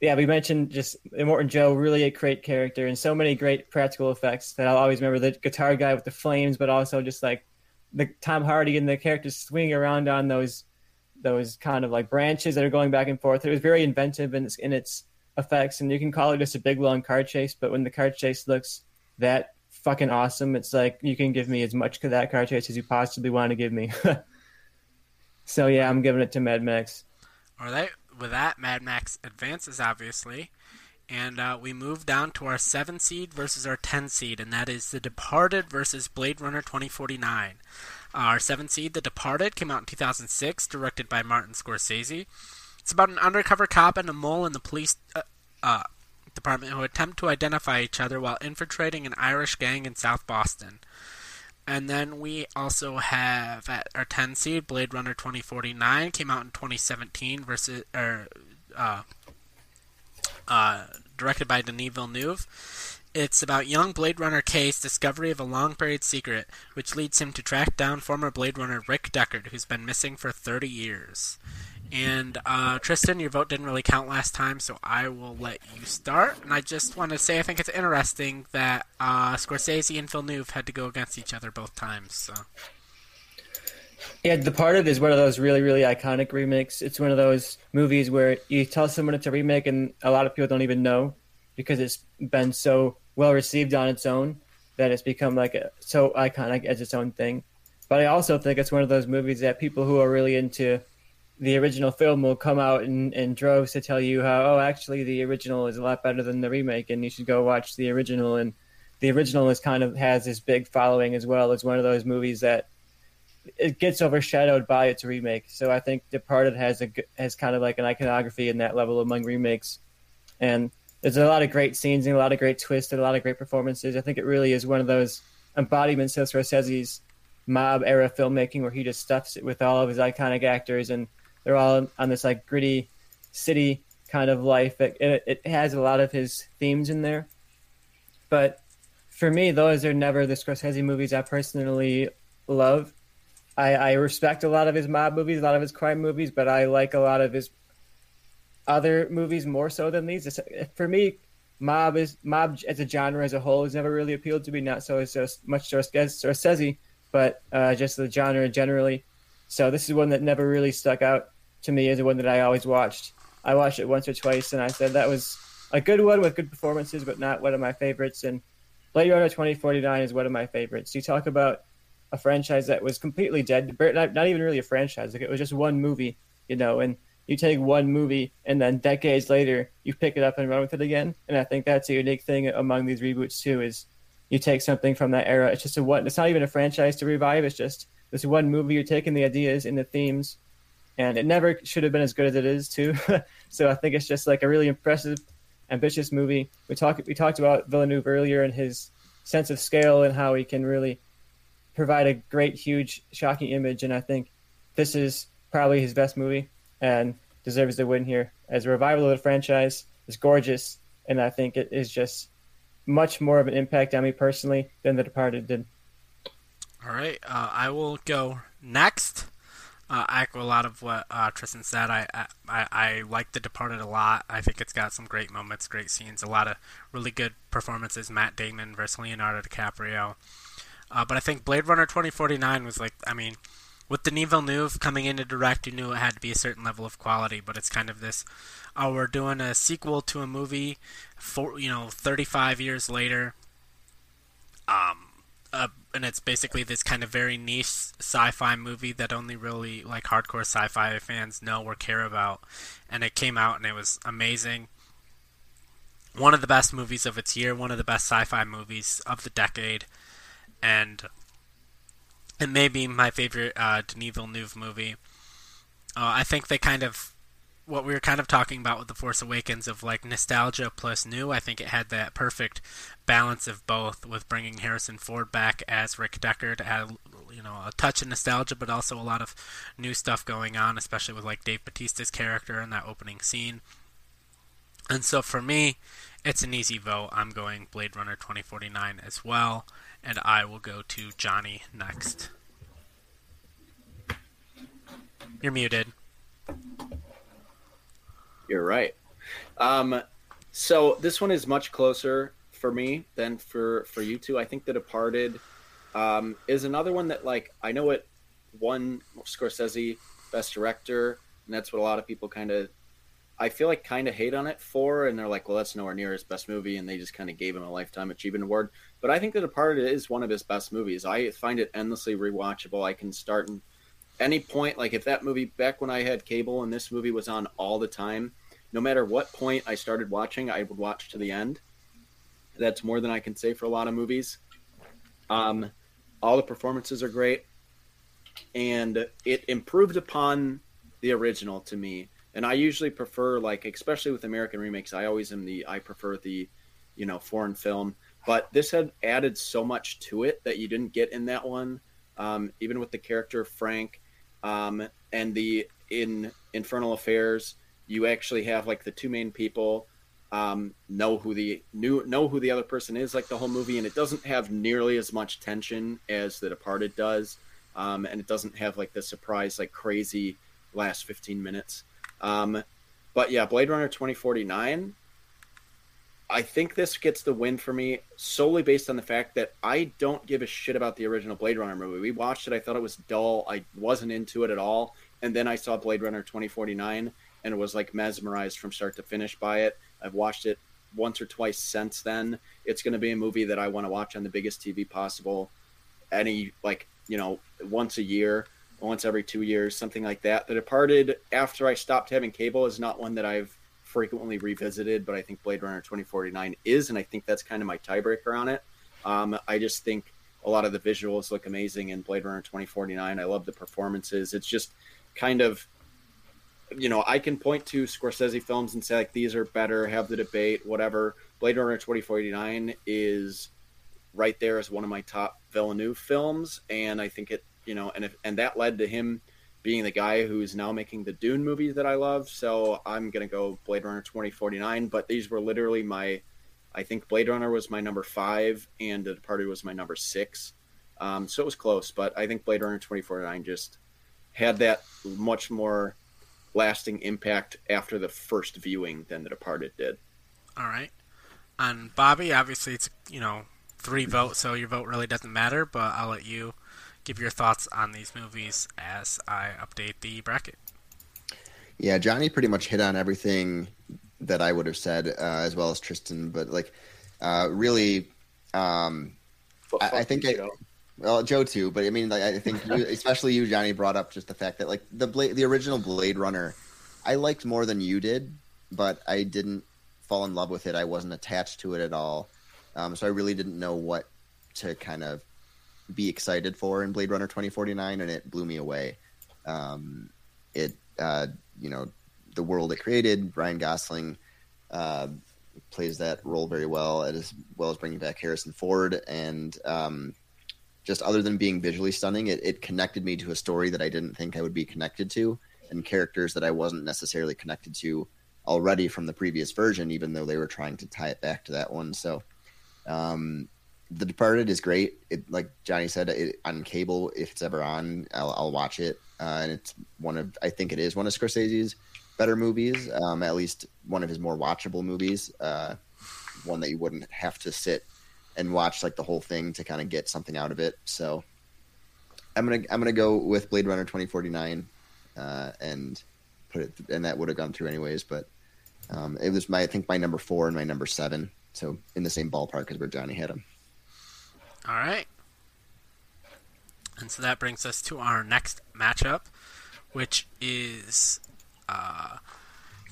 yeah, we mentioned just Immortan Joe, really a great character and so many great practical effects that I'll always remember the guitar guy with the flames, but also just like the Tom Hardy and the characters swinging around on those those kind of like branches that are going back and forth. It was very inventive in its in its effects, and you can call it just a big long car chase, but when the car chase looks that fucking awesome, it's like you can give me as much of that car chase as you possibly want to give me. so yeah, I'm giving it to Mad Max. All right, with that, Mad Max advances obviously, and uh, we move down to our seven seed versus our ten seed, and that is The Departed versus Blade Runner 2049. Our seven seed, The Departed, came out in 2006, directed by Martin Scorsese. It's about an undercover cop and a mole in the police uh, uh, department who attempt to identify each other while infiltrating an Irish gang in South Boston. And then we also have at our 10 seed, Blade Runner 2049, came out in 2017, versus, er, uh, uh, directed by Denis Villeneuve. It's about young Blade Runner K's discovery of a long buried secret, which leads him to track down former Blade Runner Rick Deckard, who's been missing for 30 years. And uh, Tristan, your vote didn't really count last time, so I will let you start. And I just want to say I think it's interesting that uh, Scorsese and Villeneuve had to go against each other both times. So. Yeah, Departed is one of those really, really iconic remakes. It's one of those movies where you tell someone it's a remake, and a lot of people don't even know because it's been so well received on its own that it's become like a, so iconic as its own thing. But I also think it's one of those movies that people who are really into the original film will come out in, in droves to tell you how, oh, actually, the original is a lot better than the remake, and you should go watch the original. And the original is kind of has this big following as well. It's one of those movies that it gets overshadowed by its remake. So I think Departed has a has kind of like an iconography in that level among remakes, and there's a lot of great scenes and a lot of great twists and a lot of great performances. I think it really is one of those embodiments of Scorsese's mob era filmmaking where he just stuffs it with all of his iconic actors and they're all on this like gritty city kind of life. It, it, it has a lot of his themes in there, but for me, those are never the Scorsese movies I personally love. I, I respect a lot of his mob movies, a lot of his crime movies, but I like a lot of his other movies more so than these. For me, mob is mob as a genre as a whole has never really appealed to me. Not so as just much Scorsese, but uh, just the genre generally. So this is one that never really stuck out to me is the one that I always watched. I watched it once or twice, and I said that was a good one with good performances, but not one of my favorites. And Blade Runner 2049 is one of my favorites. You talk about a franchise that was completely dead, not, even really a franchise. Like it was just one movie, you know, and you take one movie and then decades later you pick it up and run with it again. And I think that's a unique thing among these reboots too is you take something from that era. It's just a one. It's not even a franchise to revive. It's just this one movie. You're taking the ideas and the themes, and it never should have been as good as it is too. so I think it's just like a really impressive, ambitious movie. We talked we talked about Villeneuve earlier and his sense of scale and how he can really provide a great, huge, shocking image. And I think this is probably his best movie and deserves the win here. As a revival of the franchise, it's gorgeous, and I think it is just much more of an impact on me personally than The Departed did. All right, uh, I will go next. Uh, I echo a lot of what uh, Tristan said. I, I I like The Departed a lot. I think it's got some great moments, great scenes, a lot of really good performances. Matt Damon versus Leonardo DiCaprio. Uh, but I think Blade Runner 2049 was like, I mean, with Denis Villeneuve coming in to direct, you knew it had to be a certain level of quality, but it's kind of this, oh, we're doing a sequel to a movie, for you know, 35 years later. Um, and it's basically this kind of very niche sci-fi movie that only really like hardcore sci-fi fans know or care about. And it came out and it was amazing. One of the best movies of its year, one of the best sci-fi movies of the decade, and it may be my favorite uh, Denis Villeneuve movie. Uh, I think they kind of what we were kind of talking about with the Force Awakens of like nostalgia plus new. I think it had that perfect balance of both, with bringing Harrison Ford back as Rick Deckard, add you know a touch of nostalgia, but also a lot of new stuff going on, especially with like Dave Bautista's character in that opening scene. And so for me, it's an easy vote. I'm going Blade Runner 2049 as well, and I will go to Johnny next. You're muted. You're right. Um, so this one is much closer for me than for for you two. I think The Departed um, is another one that like I know it won Scorsese Best Director, and that's what a lot of people kind of I feel like kind of hate on it for, and they're like, well, that's nowhere near his best movie, and they just kind of gave him a lifetime achievement award. But I think The Departed is one of his best movies. I find it endlessly rewatchable. I can start and any point, like if that movie back when I had cable and this movie was on all the time, no matter what point I started watching, I would watch to the end. That's more than I can say for a lot of movies. Um, all the performances are great, and it improved upon the original to me. And I usually prefer, like, especially with American remakes, I always am the I prefer the, you know, foreign film. But this had added so much to it that you didn't get in that one. Um, even with the character Frank, um, and the in Infernal Affairs, you actually have like the two main people um, know who the new know who the other person is, like the whole movie, and it doesn't have nearly as much tension as The Departed does, um, and it doesn't have like the surprise, like crazy last fifteen minutes. Um, but yeah, Blade Runner twenty forty nine I think this gets the win for me solely based on the fact that I don't give a shit about the original Blade Runner movie. We watched it, I thought it was dull, I wasn't into it at all, and then I saw Blade Runner 2049 and was like mesmerized from start to finish by it. I've watched it once or twice since then. It's going to be a movie that I want to watch on the biggest TV possible any like, you know, once a year, once every 2 years, something like that. The Departed after I stopped having cable is not one that I've frequently revisited, but I think Blade Runner 2049 is, and I think that's kind of my tiebreaker on it. Um, I just think a lot of the visuals look amazing in Blade Runner 2049. I love the performances. It's just kind of, you know, I can point to Scorsese films and say like these are better, have the debate, whatever. Blade Runner 2049 is right there as one of my top Villeneuve films, and I think it, you know, and if and that led to him being the guy who's now making the Dune movies that I love. So I'm gonna go Blade Runner 2049. But these were literally my, I think Blade Runner was my number five, and The Departed was my number six. Um, so it was close, but I think Blade Runner 2049 just had that much more lasting impact after the first viewing than The Departed did. All right. And Bobby, obviously it's you know three votes, so your vote really doesn't matter. But I'll let you give your thoughts on these movies as I update the bracket. Yeah, Johnny pretty much hit on everything that I would have said, uh, as well as Tristan. But like, uh, really, um, I, I, think I, well, Joe too. But I mean, like, I think you, especially you, Johnny, brought up just the fact that like the Blade, the original Blade Runner, I liked more than you did, but I didn't fall in love with it. I wasn't attached to it at all, um, so I really didn't know what to kind of be excited for in Blade Runner 2049, and it blew me away. Um, it, uh, you know, the world it created, Ryan Gosling uh, plays that role very well, as well as bringing back Harrison Ford. And um, just other than being visually stunning, it, it connected me to a story that I didn't think I would be connected to, and characters that I wasn't necessarily connected to already from the previous version, even though they were trying to tie it back to that one. So, um, the Departed is great. It, like Johnny said, it, on cable, if it's ever on, I'll, I'll watch it. Uh, and it's one of, I think it is one of Scorsese's better movies, um, at least one of his more watchable movies. Uh, one that you wouldn't have to sit and watch like the whole thing to kind of get something out of it. So, I'm gonna I'm gonna go with Blade Runner 2049, uh, and put it and that would have gone through anyways. But um, it was my I think my number four and my number seven, so in the same ballpark as where Johnny had him. All right. And so that brings us to our next matchup, which is uh,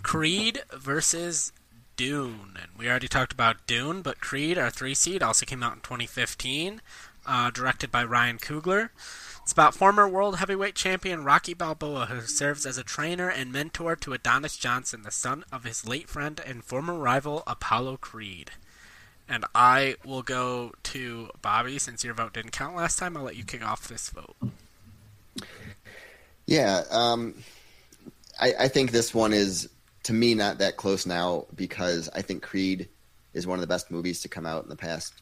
Creed versus Dune. And we already talked about Dune, but Creed, our three seed, also came out in 2015, uh, directed by Ryan Coogler. It's about former world heavyweight champion Rocky Balboa, who serves as a trainer and mentor to Adonis Johnson, the son of his late friend and former rival Apollo Creed. And I will go to Bobby since your vote didn't count last time. I'll let you kick off this vote. Yeah, um, I, I think this one is to me not that close now because I think Creed is one of the best movies to come out in the past,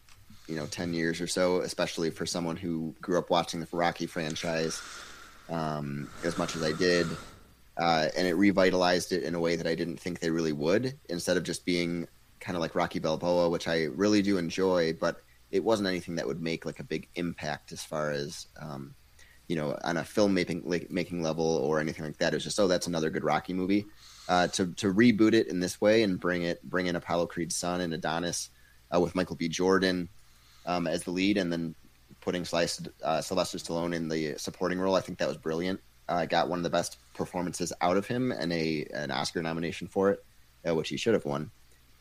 you know, ten years or so, especially for someone who grew up watching the Rocky franchise um, as much as I did, uh, and it revitalized it in a way that I didn't think they really would. Instead of just being kind of like Rocky Balboa, which I really do enjoy, but it wasn't anything that would make like a big impact as far as um, you know on a filmmaking making level or anything like that. It was just oh that's another good Rocky movie. Uh, to to reboot it in this way and bring it bring in Apollo Creed's son and Adonis uh, with Michael B. Jordan um, as the lead, and then putting Slice, uh, Sylvester Stallone in the supporting role. I think that was brilliant. I got one of the best performances out of him and a an Oscar nomination for it, uh, which he should have won.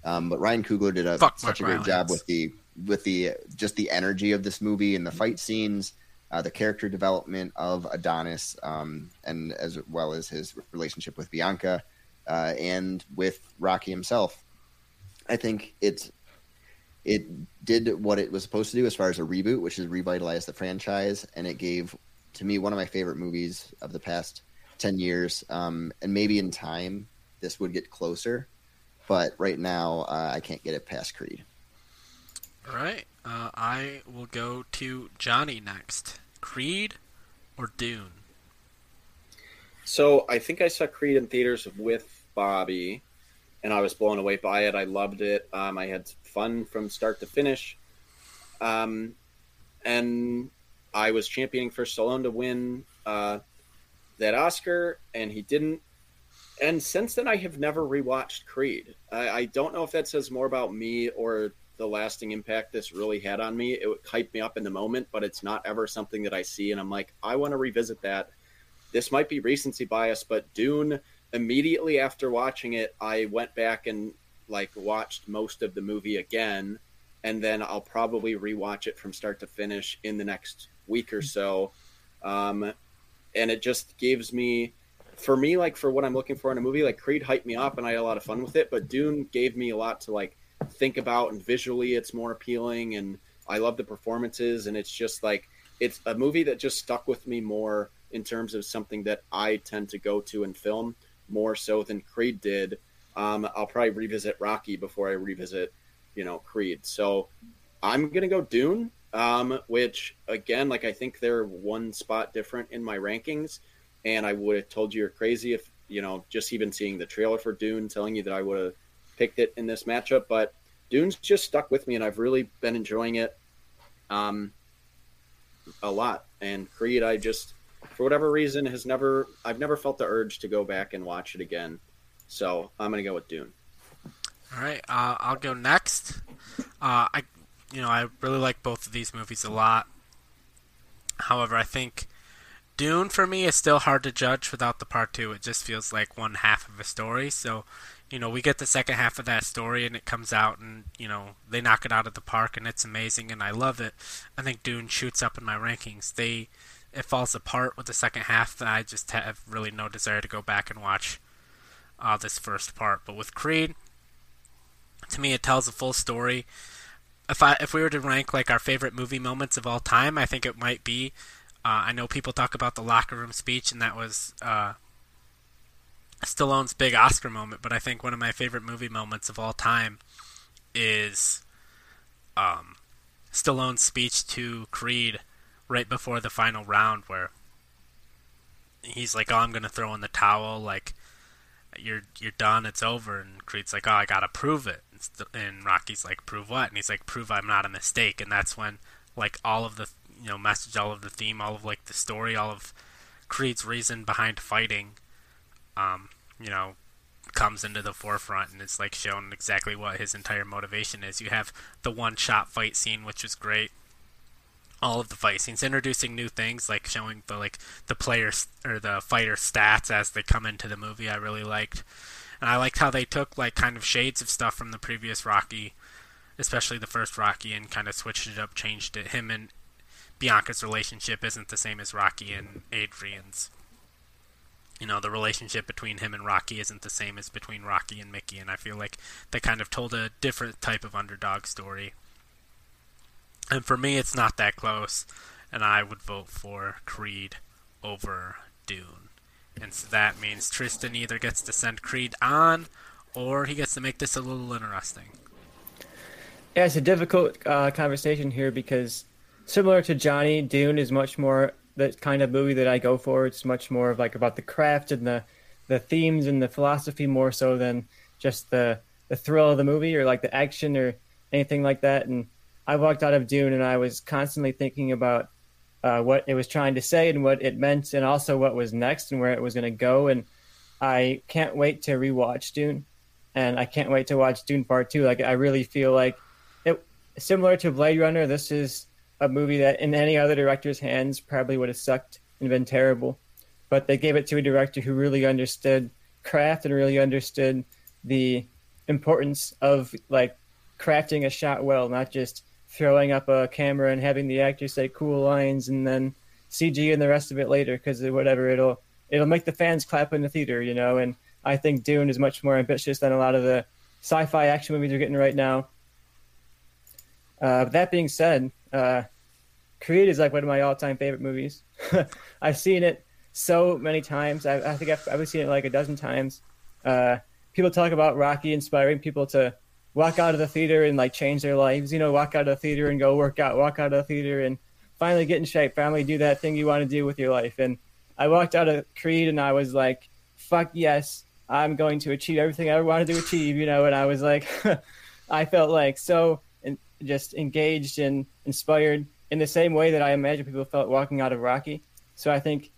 Um, but Ryan Coogler did a, such a great job with the with the just the energy of this movie and the fight scenes, uh, the character development of Adonis, um, and as well as his relationship with Bianca uh, and with Rocky himself. I think it's it did what it was supposed to do as far as a reboot, which is revitalize the franchise, and it gave to me one of my favorite movies of the past ten years. Um, and maybe in time this would get closer but right now uh, I can't get it past Creed. All right, uh, I will go to Johnny next. Creed or Dune? So I think I saw Creed in theaters with Bobby, and I was blown away by it. I loved it. Um, I had fun from start to finish, um, and I was championing for Stallone to win uh, that Oscar, and he didn't and since then, I have never rewatched Creed. I, I, don't know if that says more about me or the lasting impact this really had on me. It would hype me up in the moment, but it's not ever something that I see and I'm like, I want to revisit that. This might be recency bias, but Dune, immediately after watching it, I went back and like watched most of the movie again, and then I'll probably rewatch it from start to finish in the next week or so. Um, and it just gives me for me, like for what I'm looking for in a movie, like Creed hyped me up and I had a lot of fun with it, but Dune gave me a lot to like think about and visually it's more appealing and I love the performances and it's just like it's a movie that just stuck with me more in terms of something that I tend to go to in film more so than Creed did. Um, I'll probably revisit Rocky before I revisit, you know, Creed. So I'm gonna go Dune, um, which again, like I think they're one spot different in my rankings and I would have told you you're crazy if you know just even seeing the trailer for Dune telling you that I would have picked it in this matchup. But Dune's just stuck with me, and I've really been enjoying it um, a lot. And Creed, I just for whatever reason has never I've never felt the urge to go back and watch it again. So I'm gonna go with Dune. All right, uh, I'll go next. Uh, I, you know, I really like both of these movies a lot. However, I think Dune for me is still hard to judge without the part two. It just feels like one half of a story. So, you know, we get the second half of that story and it comes out and, you know, they knock it out of the park and it's amazing and I love it. I think Dune shoots up in my rankings. They it falls apart with the second half and I just have really no desire to go back and watch uh, this first part. But with Creed, to me it tells a full story. If I if we were to rank like our favorite movie moments of all time, I think it might be uh, I know people talk about the locker room speech, and that was uh, Stallone's big Oscar moment. But I think one of my favorite movie moments of all time is um, Stallone's speech to Creed right before the final round, where he's like, "Oh, I'm gonna throw in the towel. Like, you're you're done. It's over." And Creed's like, "Oh, I gotta prove it." And Rocky's like, "Prove what?" And he's like, "Prove I'm not a mistake." And that's when like all of the you know message, all of the theme, all of like the story, all of Creed's reason behind fighting, um, you know, comes into the forefront and it's like shown exactly what his entire motivation is. You have the one shot fight scene, which is great. All of the fight scenes, introducing new things like showing the like the players or the fighter stats as they come into the movie. I really liked, and I liked how they took like kind of shades of stuff from the previous Rocky, especially the first Rocky, and kind of switched it up, changed it. Him and Bianca's relationship isn't the same as Rocky and Adrian's you know the relationship between him and Rocky isn't the same as between Rocky and Mickey, and I feel like they kind of told a different type of underdog story. And for me, it's not that close, and I would vote for Creed over Dune. And so that means Tristan either gets to send Creed on, or he gets to make this a little interesting. Yeah, it's a difficult uh, conversation here because similar to Johnny, Dune is much more the kind of movie that I go for. It's much more of like about the craft and the the themes and the philosophy more so than just the the thrill of the movie or like the action or anything like that. And I walked out of Dune and I was constantly thinking about uh, what it was trying to say and what it meant, and also what was next and where it was going to go. And I can't wait to rewatch Dune, and I can't wait to watch Dune Part Two. Like I really feel like it similar to Blade Runner. This is a movie that in any other director's hands probably would have sucked and been terrible. But they gave it to a director who really understood craft and really understood the importance of like crafting a shot well, not just throwing up a camera and having the actors say cool lines and then CG and the rest of it later because whatever it'll it'll make the fans clap in the theater, you know. And I think Dune is much more ambitious than a lot of the sci-fi action movies we're getting right now. Uh, that being said, uh, Creed is like one of my all-time favorite movies. I've seen it so many times. I, I think I've, I've seen it like a dozen times. Uh, people talk about Rocky inspiring people to walk out of the theater and like change their lives. You know, walk out of the theater and go work out. Walk out of the theater and finally get in shape. Finally do that thing you want to do with your life. And I walked out of Creed and I was like, "Fuck yes, I'm going to achieve everything I wanted to achieve." You know, and I was like, I felt like so just engaged and inspired in the same way that I imagine people felt walking out of Rocky. So I think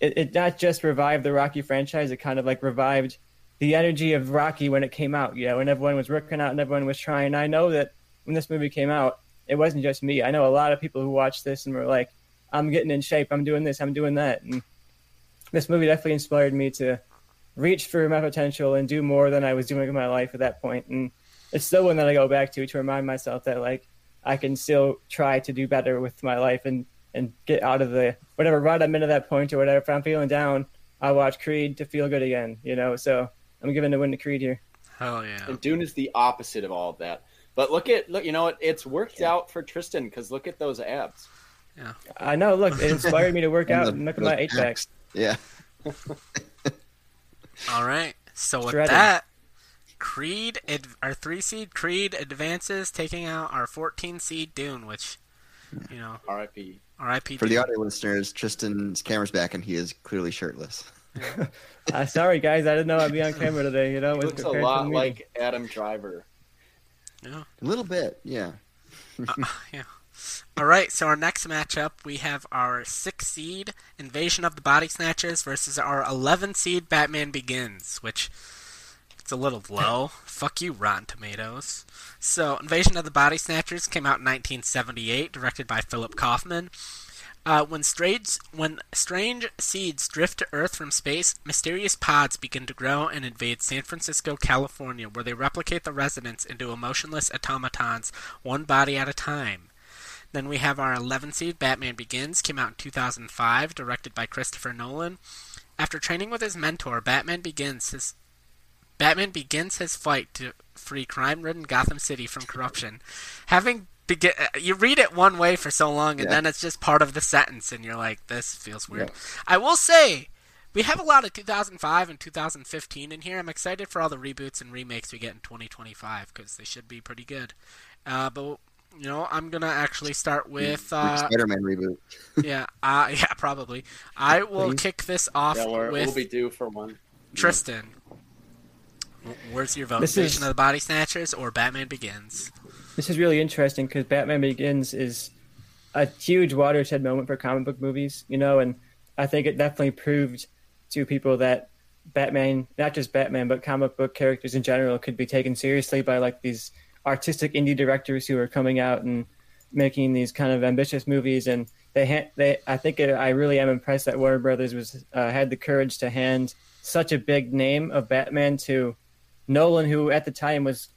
it, it not just revived the Rocky franchise, it kind of like revived the energy of Rocky when it came out, you know, when everyone was working out and everyone was trying. I know that when this movie came out, it wasn't just me. I know a lot of people who watched this and were like, I'm getting in shape, I'm doing this, I'm doing that. And this movie definitely inspired me to reach for my potential and do more than I was doing in my life at that point. And it's still one that I go back to to remind myself that like I can still try to do better with my life and and get out of the whatever rut I'm in at that point or whatever. If I'm feeling down, I watch Creed to feel good again. You know, so I'm giving the win to Creed here. Hell yeah! And Dune is the opposite of all of that. But look at look, you know what? It's worked yeah. out for Tristan because look at those abs. Yeah, I know. Look, it inspired me to work out the, and look at my eight packs. Yeah. all right. So with that, Creed, our three seed Creed advances, taking out our 14 seed Dune, which, you know, R.I.P. R.I.P. For the audio listeners, Tristan's camera's back and he is clearly shirtless. Yeah. uh, sorry, guys, I didn't know I'd be on camera today. You know, it looks a lot like Adam Driver. Yeah, a little bit, yeah. uh, yeah. All right, so our next matchup, we have our six seed Invasion of the Body Snatchers versus our 11 seed Batman Begins, which it's a little low. Fuck you, Rotten Tomatoes. So, Invasion of the Body Snatchers came out in 1978, directed by Philip Kaufman. Uh, when, strange, when strange seeds drift to Earth from space, mysterious pods begin to grow and invade San Francisco, California, where they replicate the residents into emotionless automatons, one body at a time. Then we have our 11 seed Batman Begins, came out in 2005, directed by Christopher Nolan. After training with his mentor, Batman begins his Batman begins his fight to free crime-ridden Gotham City from corruption. Having begin, uh, you read it one way for so long, and yeah. then it's just part of the sentence, and you're like, "This feels weird." Yeah. I will say, we have a lot of 2005 and 2015 in here. I'm excited for all the reboots and remakes we get in 2025 because they should be pretty good. Uh, but you know, I'm gonna actually start with uh, Spider-Man reboot. yeah, uh, yeah, probably. I will Please. kick this off yeah, with we'll be due for one. Tristan. Where's your vote? This Invasion is, of the Body Snatchers or Batman Begins? This is really interesting because Batman Begins is a huge watershed moment for comic book movies, you know, and I think it definitely proved to people that Batman, not just Batman, but comic book characters in general, could be taken seriously by like these artistic indie directors who are coming out and making these kind of ambitious movies. And they, ha- they, I think it, I really am impressed that Warner Brothers was uh, had the courage to hand such a big name of Batman to Nolan, who at the time was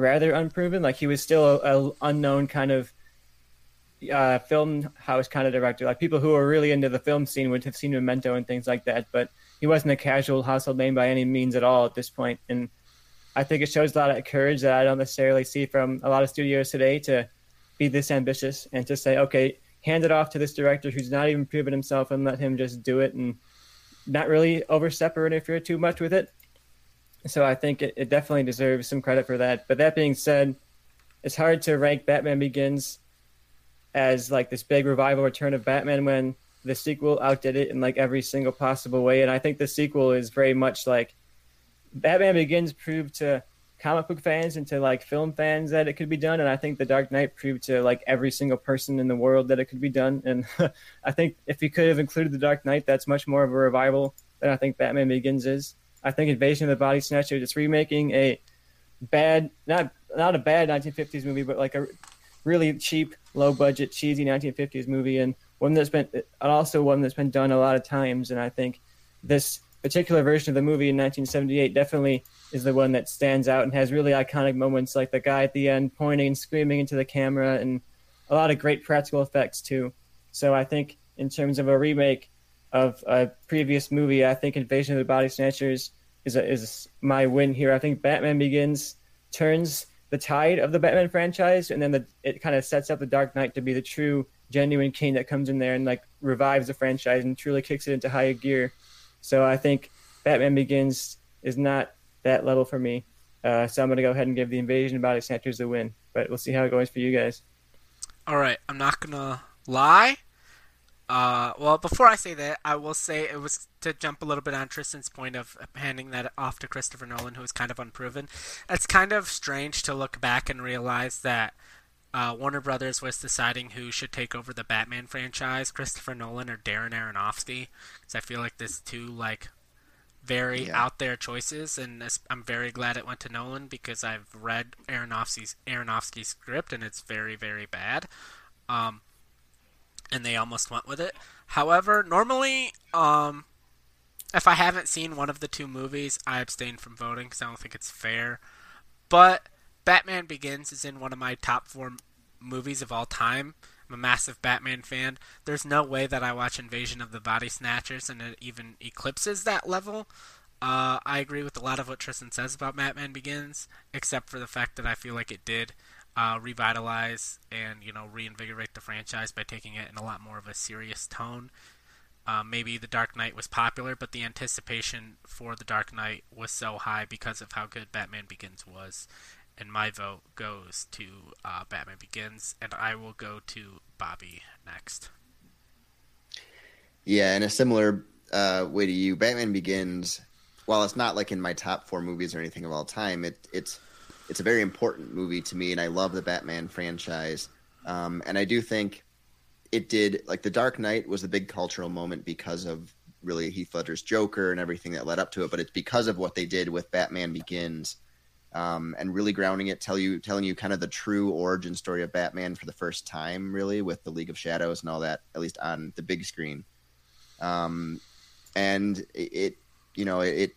rather unproven. Like he was still a, a unknown kind of uh, film house kind of director. Like people who are really into the film scene would have seen Memento and things like that, but he wasn't a casual household name by any means at all at this point. And I think it shows a lot of courage that I don't necessarily see from a lot of studios today to be this ambitious and to say, okay, hand it off to this director who's not even proven himself and let him just do it and not really overstep or interfere too much with it. So I think it, it definitely deserves some credit for that. But that being said, it's hard to rank Batman Begins as like this big revival return of Batman when the sequel outdid it in like every single possible way. And I think the sequel is very much like Batman Begins proved to comic book fans and to like film fans that it could be done. And I think The Dark Knight proved to like every single person in the world that it could be done. And I think if you could have included The Dark Knight, that's much more of a revival than I think Batman Begins is. I think Invasion of the Body Snatcher is remaking a bad, not not a bad 1950s movie, but like a really cheap, low budget, cheesy 1950s movie, and one that's been also one that's been done a lot of times. And I think this particular version of the movie in 1978 definitely is the one that stands out and has really iconic moments, like the guy at the end pointing and screaming into the camera, and a lot of great practical effects too. So I think in terms of a remake of a previous movie, I think Invasion of the Body Snatchers is a, is my win here. I think Batman Begins turns the tide of the Batman franchise, and then the, it kind of sets up the Dark Knight to be the true, genuine king that comes in there and like revives the franchise and truly kicks it into higher gear. So I think Batman Begins is not that level for me. Uh, so I'm going to go ahead and give the Invasion of Body Snatchers the win, but we'll see how it goes for you guys. All right, I'm not gonna lie. Uh, well, before I say that, I will say it was to jump a little bit on Tristan's point of handing that off to Christopher Nolan, who is kind of unproven. It's kind of strange to look back and realize that uh, Warner Brothers was deciding who should take over the Batman franchise, Christopher Nolan or Darren Aronofsky, because I feel like there's two like very yeah. out there choices, and I'm very glad it went to Nolan because I've read Aronofsky's Aronofsky's script and it's very very bad. Um, and they almost went with it. However, normally, um, if I haven't seen one of the two movies, I abstain from voting because I don't think it's fair. But Batman Begins is in one of my top four movies of all time. I'm a massive Batman fan. There's no way that I watch Invasion of the Body Snatchers and it even eclipses that level. Uh, I agree with a lot of what Tristan says about Batman Begins, except for the fact that I feel like it did uh, revitalize and you know reinvigorate the franchise by taking it in a lot more of a serious tone. Uh, maybe The Dark Knight was popular, but the anticipation for The Dark Knight was so high because of how good Batman Begins was. And my vote goes to uh, Batman Begins, and I will go to Bobby next. Yeah, in a similar uh, way to you, Batman Begins. While it's not like in my top four movies or anything of all time, it, it's it's a very important movie to me, and I love the Batman franchise. Um, and I do think it did like the Dark Knight was a big cultural moment because of really Heath Ledger's Joker and everything that led up to it. But it's because of what they did with Batman Begins um, and really grounding it, tell you telling you kind of the true origin story of Batman for the first time, really with the League of Shadows and all that, at least on the big screen. Um, and it, you know, it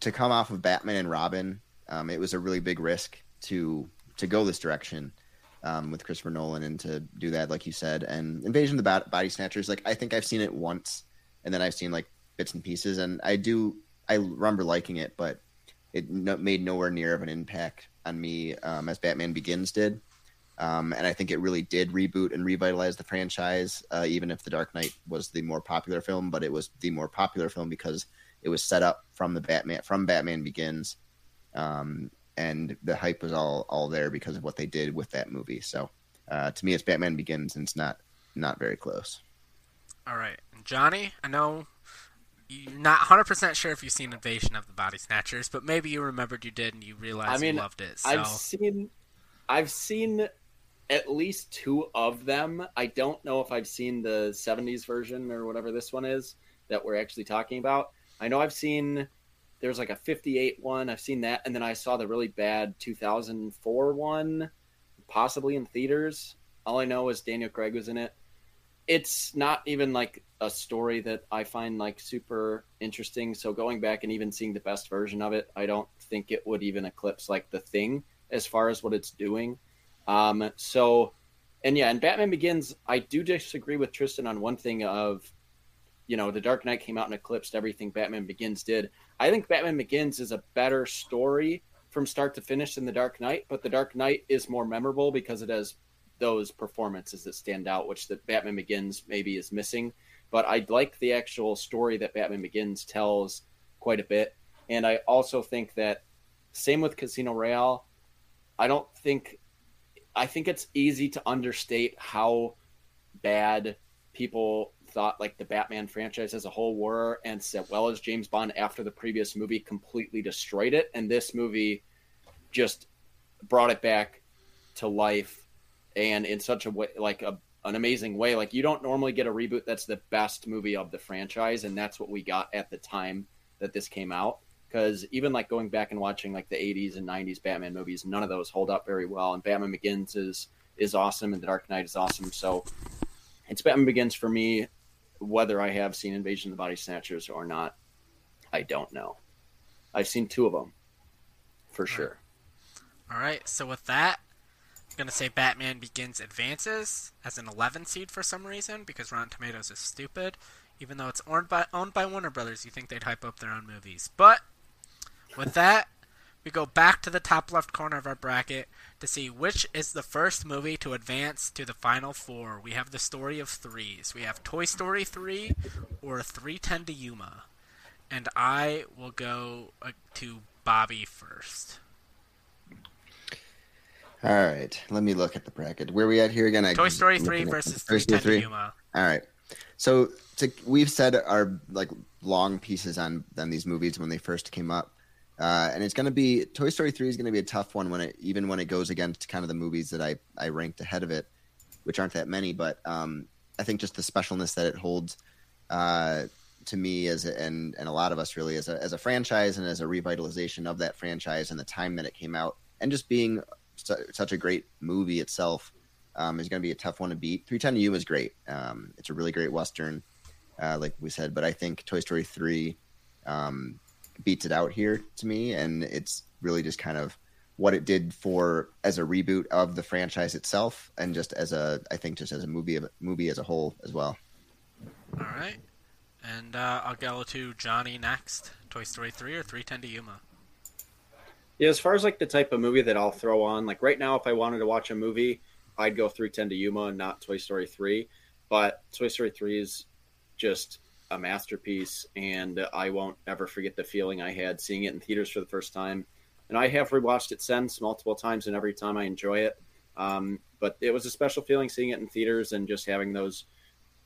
to come off of Batman and Robin um, it was a really big risk to to go this direction um, with Christopher Nolan and to do that, like you said. And Invasion of the Body Snatchers, like I think I've seen it once, and then I've seen like bits and pieces, and I do I remember liking it, but it no, made nowhere near of an impact on me um, as Batman Begins did. Um, and I think it really did reboot and revitalize the franchise, uh, even if The Dark Knight was the more popular film. But it was the more popular film because it was set up from the Batman from Batman Begins um, and the hype was all all there because of what they did with that movie. So uh, to me, it's Batman Begins, and it's not not very close. All right, Johnny, I know you're not 100% sure if you've seen Invasion of the Body Snatchers, but maybe you remembered you did and you realized I mean, you loved it. So. I've seen I've seen at least two of them. I don't know if I've seen the 70s version or whatever this one is that we're actually talking about. I know I've seen there's like a 58 one. I've seen that and then I saw the really bad 2004 one possibly in theaters. All I know is Daniel Craig was in it. It's not even like a story that I find like super interesting. So going back and even seeing the best version of it, I don't think it would even eclipse like the thing as far as what it's doing. Um, so, and yeah, and Batman Begins, I do disagree with Tristan on one thing of, you know, The Dark Knight came out and eclipsed everything Batman Begins did. I think Batman Begins is a better story from start to finish than The Dark Knight, but The Dark Knight is more memorable because it has those performances that stand out, which the Batman Begins maybe is missing. But I like the actual story that Batman Begins tells quite a bit, and I also think that same with Casino Royale. I don't think I think it's easy to understate how bad people thought like the Batman franchise as a whole were, and as well as James Bond after the previous movie completely destroyed it, and this movie just brought it back to life, and in such a way, like a an amazing way. Like you don't normally get a reboot that's the best movie of the franchise, and that's what we got at the time that this came out. Because even like going back and watching like the 80s and 90s Batman movies, none of those hold up very well. And Batman Begins is is awesome, and The Dark Knight is awesome. So it's Batman Begins for me. Whether I have seen Invasion of the Body Snatchers or not, I don't know. I've seen two of them for sure. All right. So with that, I'm gonna say Batman Begins advances as an 11 seed for some reason because Rotten Tomatoes is stupid. Even though it's owned by owned by Warner Brothers, you think they'd hype up their own movies. But with that, we go back to the top left corner of our bracket to see which is the first movie to advance to the final four. We have the story of threes. We have Toy Story 3 or 310 to Yuma. And I will go uh, to Bobby first. All right, let me look at the bracket. Where are we at here again? I, Toy Story 3 versus 310 to Yuma. All right. So to, we've said our like long pieces on on these movies when they first came up. Uh, and it's going to be Toy Story 3 is going to be a tough one when it even when it goes against kind of the movies that I I ranked ahead of it, which aren't that many, but um, I think just the specialness that it holds uh, to me as a, and and a lot of us really as a as a franchise and as a revitalization of that franchise and the time that it came out and just being su- such a great movie itself um, is going to be a tough one to beat. 310 to You is great. Um, it's a really great western, uh, like we said, but I think Toy Story 3 um, beats it out here to me, and it's really just kind of what it did for as a reboot of the franchise itself, and just as a I think just as a movie of, movie as a whole as well. All right, and uh, I'll go to Johnny next. Toy Story three or three ten to Yuma. Yeah, as far as like the type of movie that I'll throw on, like right now, if I wanted to watch a movie, I'd go 310 to Yuma and not Toy Story 3. But Toy Story 3 is just a masterpiece, and I won't ever forget the feeling I had seeing it in theaters for the first time. And I have rewatched it since multiple times, and every time I enjoy it. Um, but it was a special feeling seeing it in theaters and just having those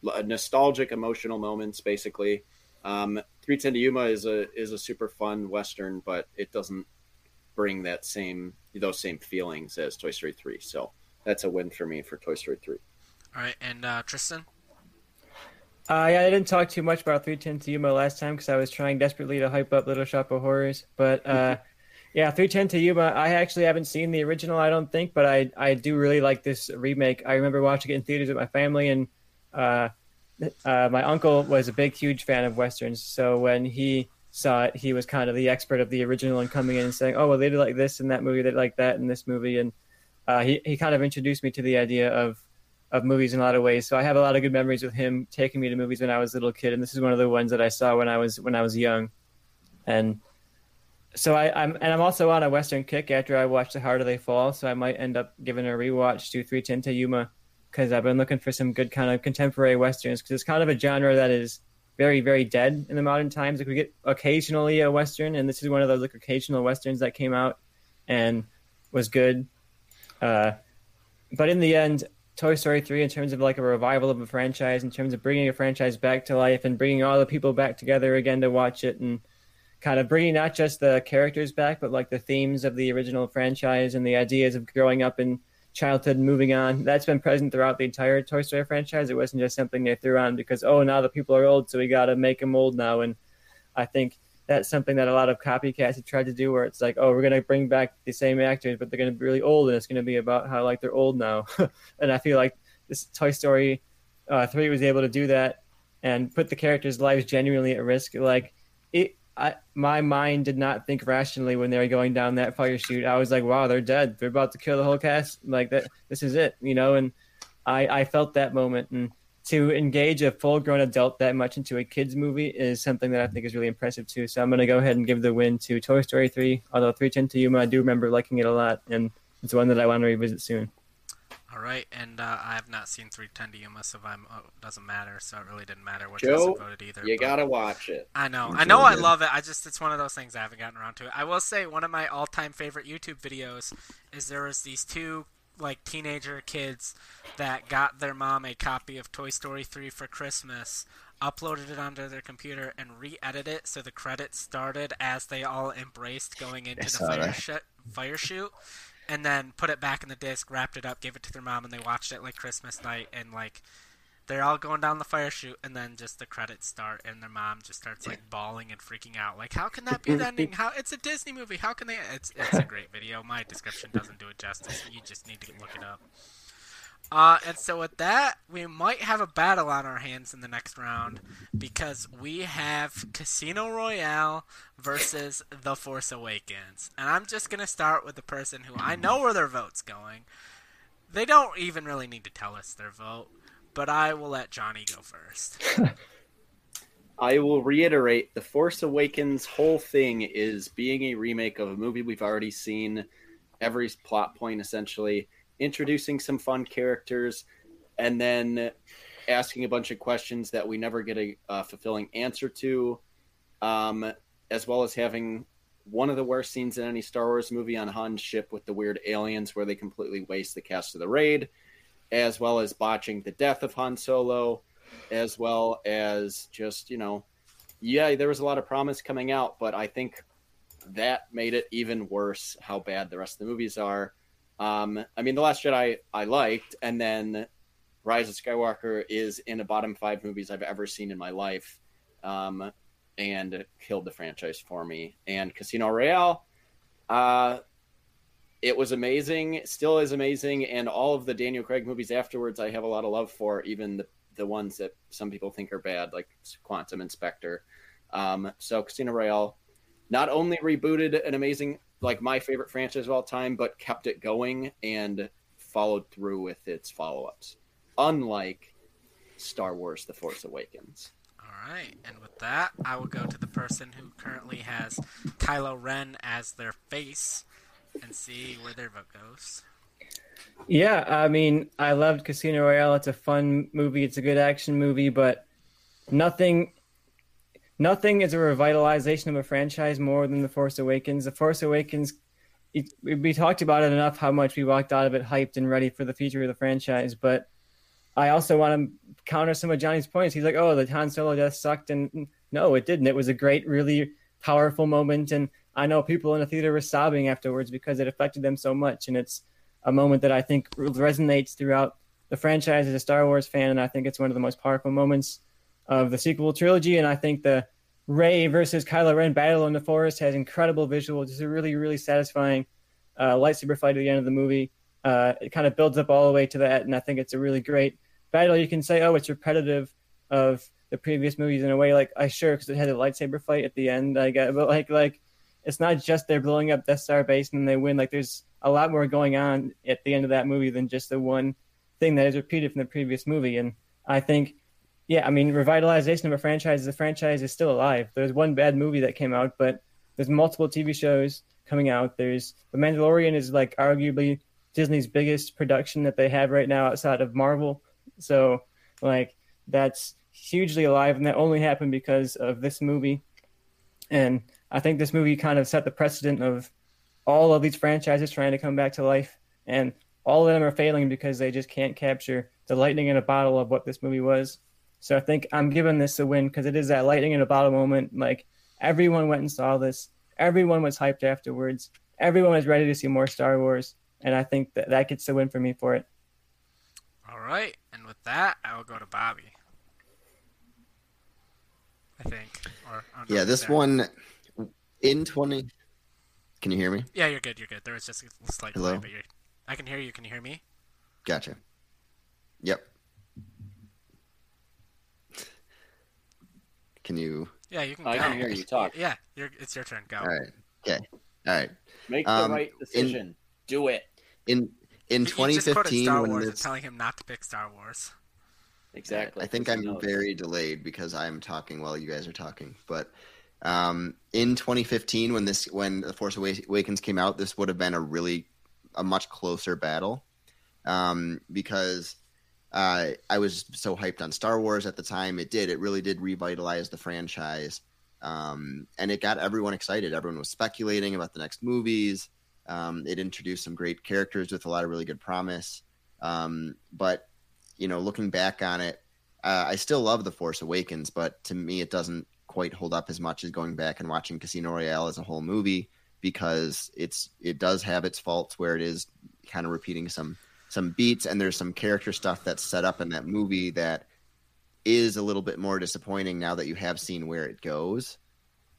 nostalgic, emotional moments. Basically, um, 310 to Yuma is a is a super fun western, but it doesn't bring that same those same feelings as Toy Story 3. So that's a win for me for Toy Story 3. All right, and uh, Tristan. Uh, yeah, I didn't talk too much about 310 to Yuma last time because I was trying desperately to hype up Little Shop of Horrors. But uh, yeah, 310 to Yuma, I actually haven't seen the original, I don't think, but I, I do really like this remake. I remember watching it in theaters with my family, and uh, uh, my uncle was a big, huge fan of Westerns. So when he saw it, he was kind of the expert of the original and coming in and saying, oh, well, they did like this in that movie, they did like that in this movie. And uh, he, he kind of introduced me to the idea of of movies in a lot of ways. So I have a lot of good memories with him taking me to movies when I was a little kid, and this is one of the ones that I saw when I was when I was young. And so I, am and I'm also on a Western kick after I watched The Harder They Fall, so I might end up giving a rewatch to 310 to Yuma because I've been looking for some good kind of contemporary westerns because it's kind of a genre that is very very dead in the modern times. Like we get occasionally a western, and this is one of those like occasional westerns that came out and was good. Uh, but in the end, Toy Story 3 in terms of like a revival of a franchise, in terms of bringing a franchise back to life and bringing all the people back together again to watch it and kind of bringing not just the characters back, but like the themes of the original franchise and the ideas of growing up in childhood and moving on. That's been present throughout the entire Toy Story franchise. It wasn't just something they threw on because oh now the people are old, so we got to make them old now. And I think that's something that a lot of copycats have tried to do, where it's like oh we're gonna bring back the same actors, but they're gonna be really old, and it's gonna be about how like they're old now. and I feel like this Toy Story uh, three was able to do that and put the characters' lives genuinely at risk. Like it I, my mind did not think rationally when they were going down that fire chute. I was like, wow, they're dead. They're about to kill the whole cast. Like that, this is it, you know. And I, I felt that moment. And to engage a full-grown adult that much into a kids movie is something that I think is really impressive too. So I'm going to go ahead and give the win to Toy Story 3. Although 310 to Yuma, I do remember liking it a lot, and it's one that I want to revisit soon. All right, and uh, I have not seen 310 to Yuma, so I'm, oh, doesn't matter. So it really didn't matter what Joe, voted either. You gotta watch it. I know, I know, I love it. I just it's one of those things I haven't gotten around to. I will say one of my all-time favorite YouTube videos is there was these two like teenager kids that got their mom a copy of Toy Story 3 for Christmas, uploaded it onto their computer, and re-edited it so the credits started as they all embraced going into the fire, sh- fire chute, and then put it back in the disc, wrapped it up, gave it to their mom, and they watched it like Christmas night, and like they're all going down the fire chute, and then just the credits start, and their mom just starts like bawling and freaking out, like, "How can that be the ending? How it's a Disney movie? How can they?" It's it's a great video. My description doesn't do it justice. You just need to look it up. Uh, and so with that, we might have a battle on our hands in the next round because we have Casino Royale versus The Force Awakens. And I'm just to start with the person who I know where their vote's going. They don't even really need to tell us their vote, but I will let Johnny go first. I will reiterate The Force Awakens' whole thing is being a remake of a movie we've already seen, every plot point essentially introducing some fun characters, and then asking a bunch of questions that we never get a, fulfilling answer to, um, as well as having one of the worst scenes in any Star Wars movie on Han's ship with the weird aliens where they completely waste the cast of the raid, as well as botching the death of Han Solo, as well as just, you know, yeah, there was a lot of promise coming out, but I think that made it even worse how bad the rest of the movies are. Um, I mean, The Last Jedi I liked, and then Rise of Skywalker is in the bottom five movies I've ever seen in my life, um, and killed the franchise for me. And Casino Royale, uh, it was amazing, still is amazing, and all of the Daniel Craig movies afterwards, I have a lot of love for, even the the ones that some people think are bad, like Quantum Inspector. Um, so Casino Royale not only rebooted an amazing like my favorite franchise of all time, but kept it going and followed through with its follow ups. Unlike Star Wars The Force Awakens. All right, and with that, I will go to the person who currently has Kylo Ren as their face and see where their vote goes. Yeah, I mean, I loved Casino Royale. It's a fun movie. It's a good action movie, but nothing nothing is a revitalization of a franchise more than The Force Awakens. The Force Awakens, it, we talked about it enough how much we walked out of it hyped and ready for the future of the franchise. But I also want to counter some of Johnny's points. He's like, oh, the Han Solo death sucked. And no, it didn't. It was a great, really powerful moment. And I know people in the theater were sobbing afterwards because it affected them so much. And it's a moment that I think resonates throughout the franchise as a Star Wars fan. And I think it's one of the most powerful moments of the sequel trilogy, and I think the Rey versus Kylo Ren battle in the forest has incredible visuals. It's a really, really satisfying uh, lightsaber fight at the end of the movie. Uh, it kind of builds up all the way to that, and I think it's a really great battle. You can say, oh, it's repetitive of the previous movies in a way. Like, I sure because it had a lightsaber fight at the end. I get, but like, like it's not just they're blowing up Death Star base and they win. Like, there's a lot more going on at the end of that movie than just the one thing that is repeated from the previous movie. And I think yeah, I mean, revitalization of a franchise, the franchise is still alive. There's one bad movie that came out, but there's multiple TV shows coming out. There's The Mandalorian is like arguably Disney's biggest production that they have right now outside of Marvel. So, like, that's hugely alive, and that only happened because of this movie. And I think this movie kind of set the precedent of all of these franchises trying to come back to life, and all of them are failing because they just can't capture the lightning in a bottle of what this movie was. So I think I'm giving this a win because it is that lightning in a bottle moment. Like everyone went and saw this. Everyone was hyped afterwards. Everyone was ready to see more Star Wars. and I think that that gets the win for me for it. All right, and with that, I will go to Bobby. I think. Or, oh, yeah, this there. one in twenty. Can you hear me? Yeah, you're good. You're good. There was just a slight Hello? delay, but you're... I can hear you. Can you hear me? Gotcha. Yep. Can you? Yeah, you can. I go. can hear you talk. Yeah, it's your turn. Go. All right. Okay. All right. Make the um, right decision. In, Do it. In in 2015, Star when Wars this... telling him not to pick Star Wars. Exactly. I think I'm knows. very delayed because I'm talking while you guys are talking. But um, in 2015, when this when the Force Awakens came out, this would have been a really a much closer battle um, because uh, I was so hyped on Star Wars at the time. It did. It really did revitalize the franchise. Um, and it got everyone excited. Everyone was speculating about the next movies. Um, it introduced some great characters with a lot of really good promise. Um, but you know, looking back on it, uh, I still love The Force Awakens, but to me, it doesn't quite hold up as much as going back and watching Casino Royale as a whole movie because it's it does have its faults where it is kind of repeating some some beats and there's some character stuff that's set up in that movie that is a little bit more disappointing now that you have seen where it goes.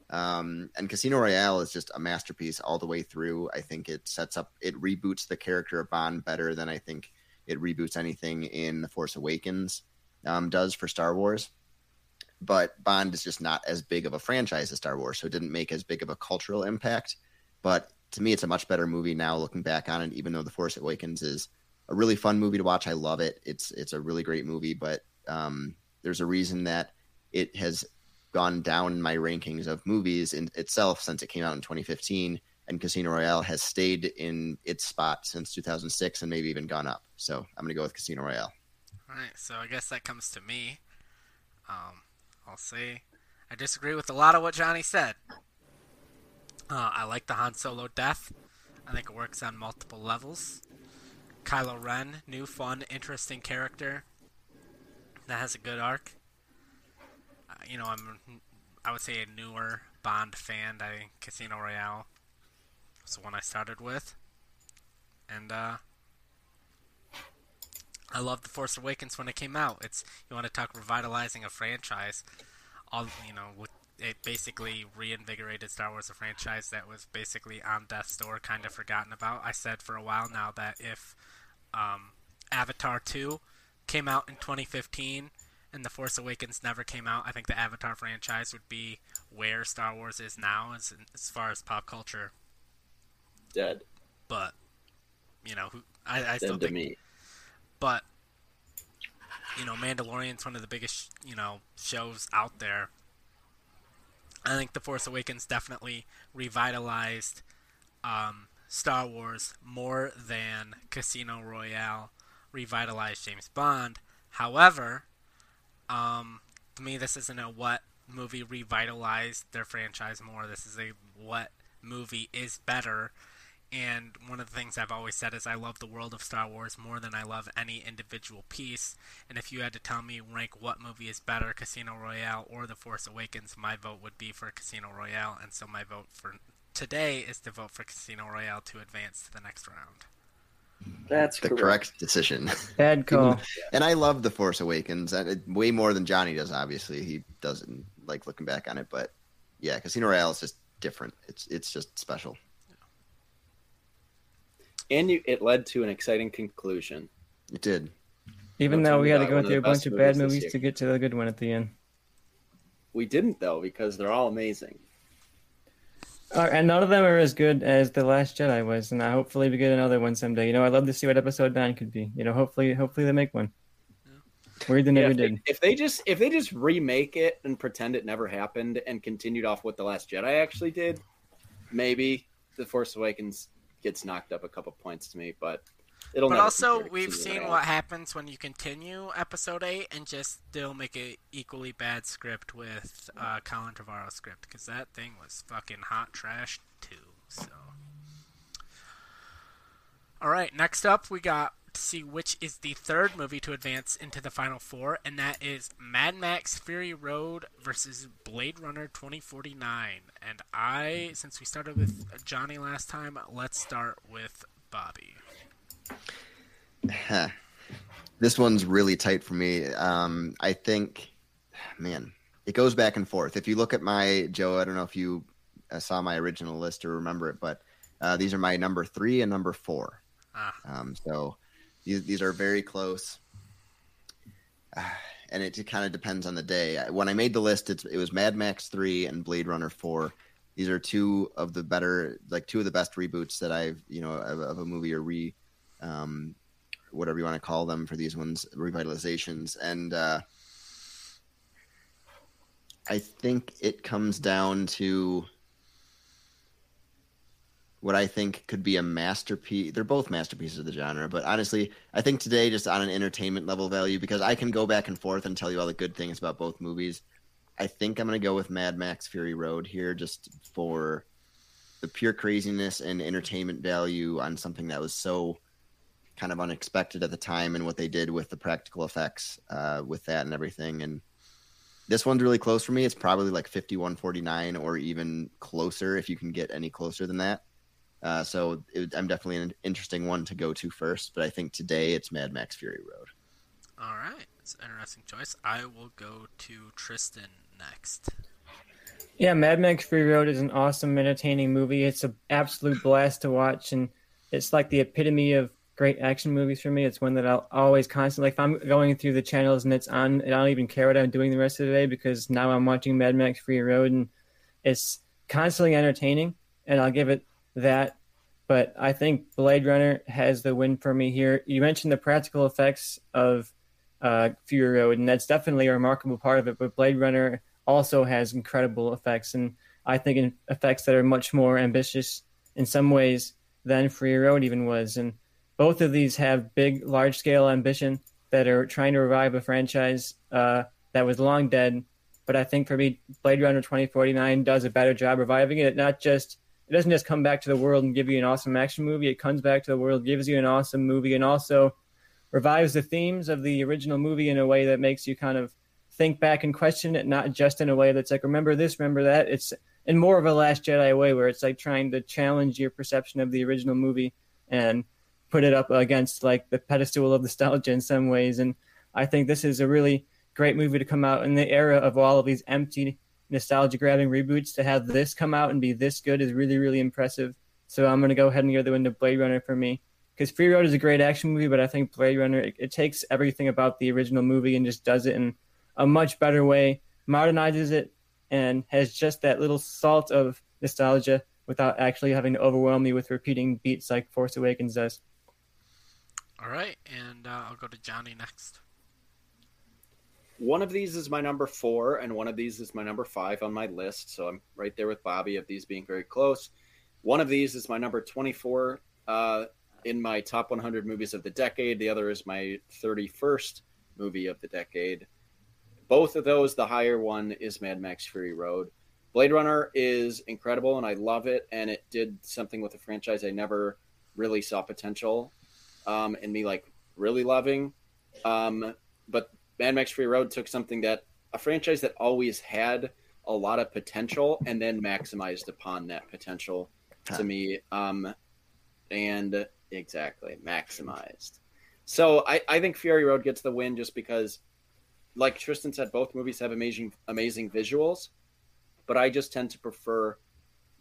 Um, and Casino Royale is just a masterpiece all the way through. I think it sets up, it reboots the character of Bond better than I think it reboots anything in The Force Awakens um, does for Star Wars. But Bond is just not as big of a franchise as Star Wars, so it didn't make as big of a cultural impact. But to me, it's a much better movie now looking back on it, even though The Force Awakens is a really fun movie to watch. I love it. It's it's a really great movie, but um, there's a reason that it has gone down my rankings of movies in itself since it came out in 2015 and Casino Royale has stayed in its spot since 2006 and maybe even gone up. So I'm to go with Casino Royale. All right, so I guess that comes to me. Um, I'll say I disagree with a lot of what Johnny said. Uh, I like the Han Solo death. I think it works on multiple levels. Kylo Ren, new, fun, interesting character that has a good arc. Uh, you know, I'm, I would say a newer Bond fan. I Casino Royale was the one I started with, and uh, I loved The Force Awakens when it came out. It's you want to talk revitalizing a franchise. All you know, with it basically reinvigorated Star Wars, a franchise that was basically on death's door, kind of forgotten about. I said for a while now that if um, Avatar 2 came out in 2015 and The Force Awakens never came out, I think the Avatar franchise would be where Star Wars is now as, as far as pop culture. Dead. But, you know, I, I still to think. me. But, you know, Mandalorian's one of the biggest, you know, shows out there. I think The Force Awakens definitely revitalized um, Star Wars more than Casino Royale revitalized James Bond. However, um, to me, this isn't a what movie revitalized their franchise more. This is a what movie is better. And one of the things I've always said is I love the world of Star Wars more than I love any individual piece. And if you had to tell me rank what movie is better, Casino Royale or The Force Awakens, my vote would be for Casino Royale. And so my vote for today is to vote for Casino Royale to advance to the next round. That's the correct, correct decision. Bad call. and I love The Force Awakens, way more than Johnny does. Obviously, he doesn't like looking back on it, but yeah, Casino Royale is just different. It's it's just special. And you, it led to an exciting conclusion. It did. Even We're though we had to go through a one of the bunch of bad movies movies to get to the good one at the end. We didn't though because they're all amazing. Uh, and none of them are as good as the Last Jedi was, and I hopefully we get another one someday. You know, I'd love to see what Episode Nine could be. You know, hopefully, hopefully they make one. Weird they Yeah, never if, they, did. if they just if they just remake it and pretend it never happened and continued off what the Last Jedi actually did, maybe the Force Awakens gets knocked up a couple points to me. But it'll. But also, we've seen what happens when you continue Episode 8 and just still make a equally bad script with uh, Colin Trevorrow's script, because that thing was fucking hot trash, too. So. Alright, next up, we got to see which is the third movie to advance into the final four, and that is Mad Max Fury Road versus Blade Runner 2049. And I, since we started with Johnny last time, let's start with Bobby. this one's really tight for me. Um, I think, man, it goes back and forth. If you look at my Joe, I don't know if you uh, saw my original list or remember it, but uh, these are my number three and number four. Ah. Um, so these these are very close, uh, and it, it kind of depends on the day. When I made the list, it was Mad Max three and Blade Runner four. These are two of the better, like two of the best reboots that I've you know of, of a movie or re, um, whatever you want to call them for these ones, revitalizations, and uh, I think it comes down to what I think could be a masterpiece. They're both masterpieces of the genre, but honestly, I think today, just on an entertainment level value, because I can go back and forth and tell you all the good things about both movies. I think I'm going to go with Mad Max Fury Road here, just for the pure craziness and entertainment value on something that was so kind of unexpected at the time, and what they did with the practical effects uh, with that and everything. And this one's really close for me. It's probably like 51-49 or even closer if you can get any closer than that. Uh, so it, I'm definitely an interesting one to go to first, but I think today it's Mad Max Fury Road. All right, it's an interesting choice. I will go to Tristan next. Yeah, Mad Max Fury Road is an awesome, entertaining movie. It's an absolute blast to watch, and it's like the epitome of great action movies for me. It's one that I'll always constantly, like if I'm going through the channels and it's on, I don't even care what I'm doing the rest of the day because now I'm watching Mad Max Fury Road, and it's constantly entertaining. And I'll give it that, but I think Blade Runner has the win for me here. You mentioned the practical effects of uh, Fury Road, and that's definitely a remarkable part of it. But Blade Runner also has incredible effects, and I think effects that are much more ambitious in some ways than Fury Road even was. And both of these have big, large scale ambition that are trying to revive a franchise uh, that was long dead. But I think for me, Blade Runner 2049 does a better job reviving it, not just it doesn't just come back to the world and give you an awesome action movie. It comes back to the world, gives you an awesome movie, and also revives the themes of the original movie in a way that makes you kind of think back and question it, not just in a way that's like, remember this, remember that. It's in more of a Last Jedi way where it's like trying to challenge your perception of the original movie and put it up against like the pedestal of nostalgia in some ways. And I think this is a really great movie to come out in the era of all of these empty nostalgia grabbing reboots to have this come out and be this good is really really impressive. So I'm gonna go ahead and go the window Blade Runner for me because Fury Road is a great action movie, but I think Blade Runner it, it, takes everything about the original movie and just does it in a much better way, modernizes it, and has just that little salt of nostalgia without actually having to overwhelm me with repeating beats like Force Awakens does. All right, and uh, I'll go to Johnny next one of these is my number four, and one of these is my number five on my list. So I'm right there with Bobby of these being very close. One of these is my number 24 uh, in my top 100 movies of the decade. The other is my 31st movie of the decade. Both of those, the higher one is Mad Max Fury Road. Blade Runner is incredible, and I love it. And it did something with the franchise I never really saw potential um, in me, like really loving. Um, but Mad Max Fury Road took something that a franchise that always had a lot of potential and then maximized upon that potential huh. to me. Um, and exactly maximized. So I, I think Fury Road gets the win just because, like Tristan said, both movies have amazing amazing visuals, but I just tend to prefer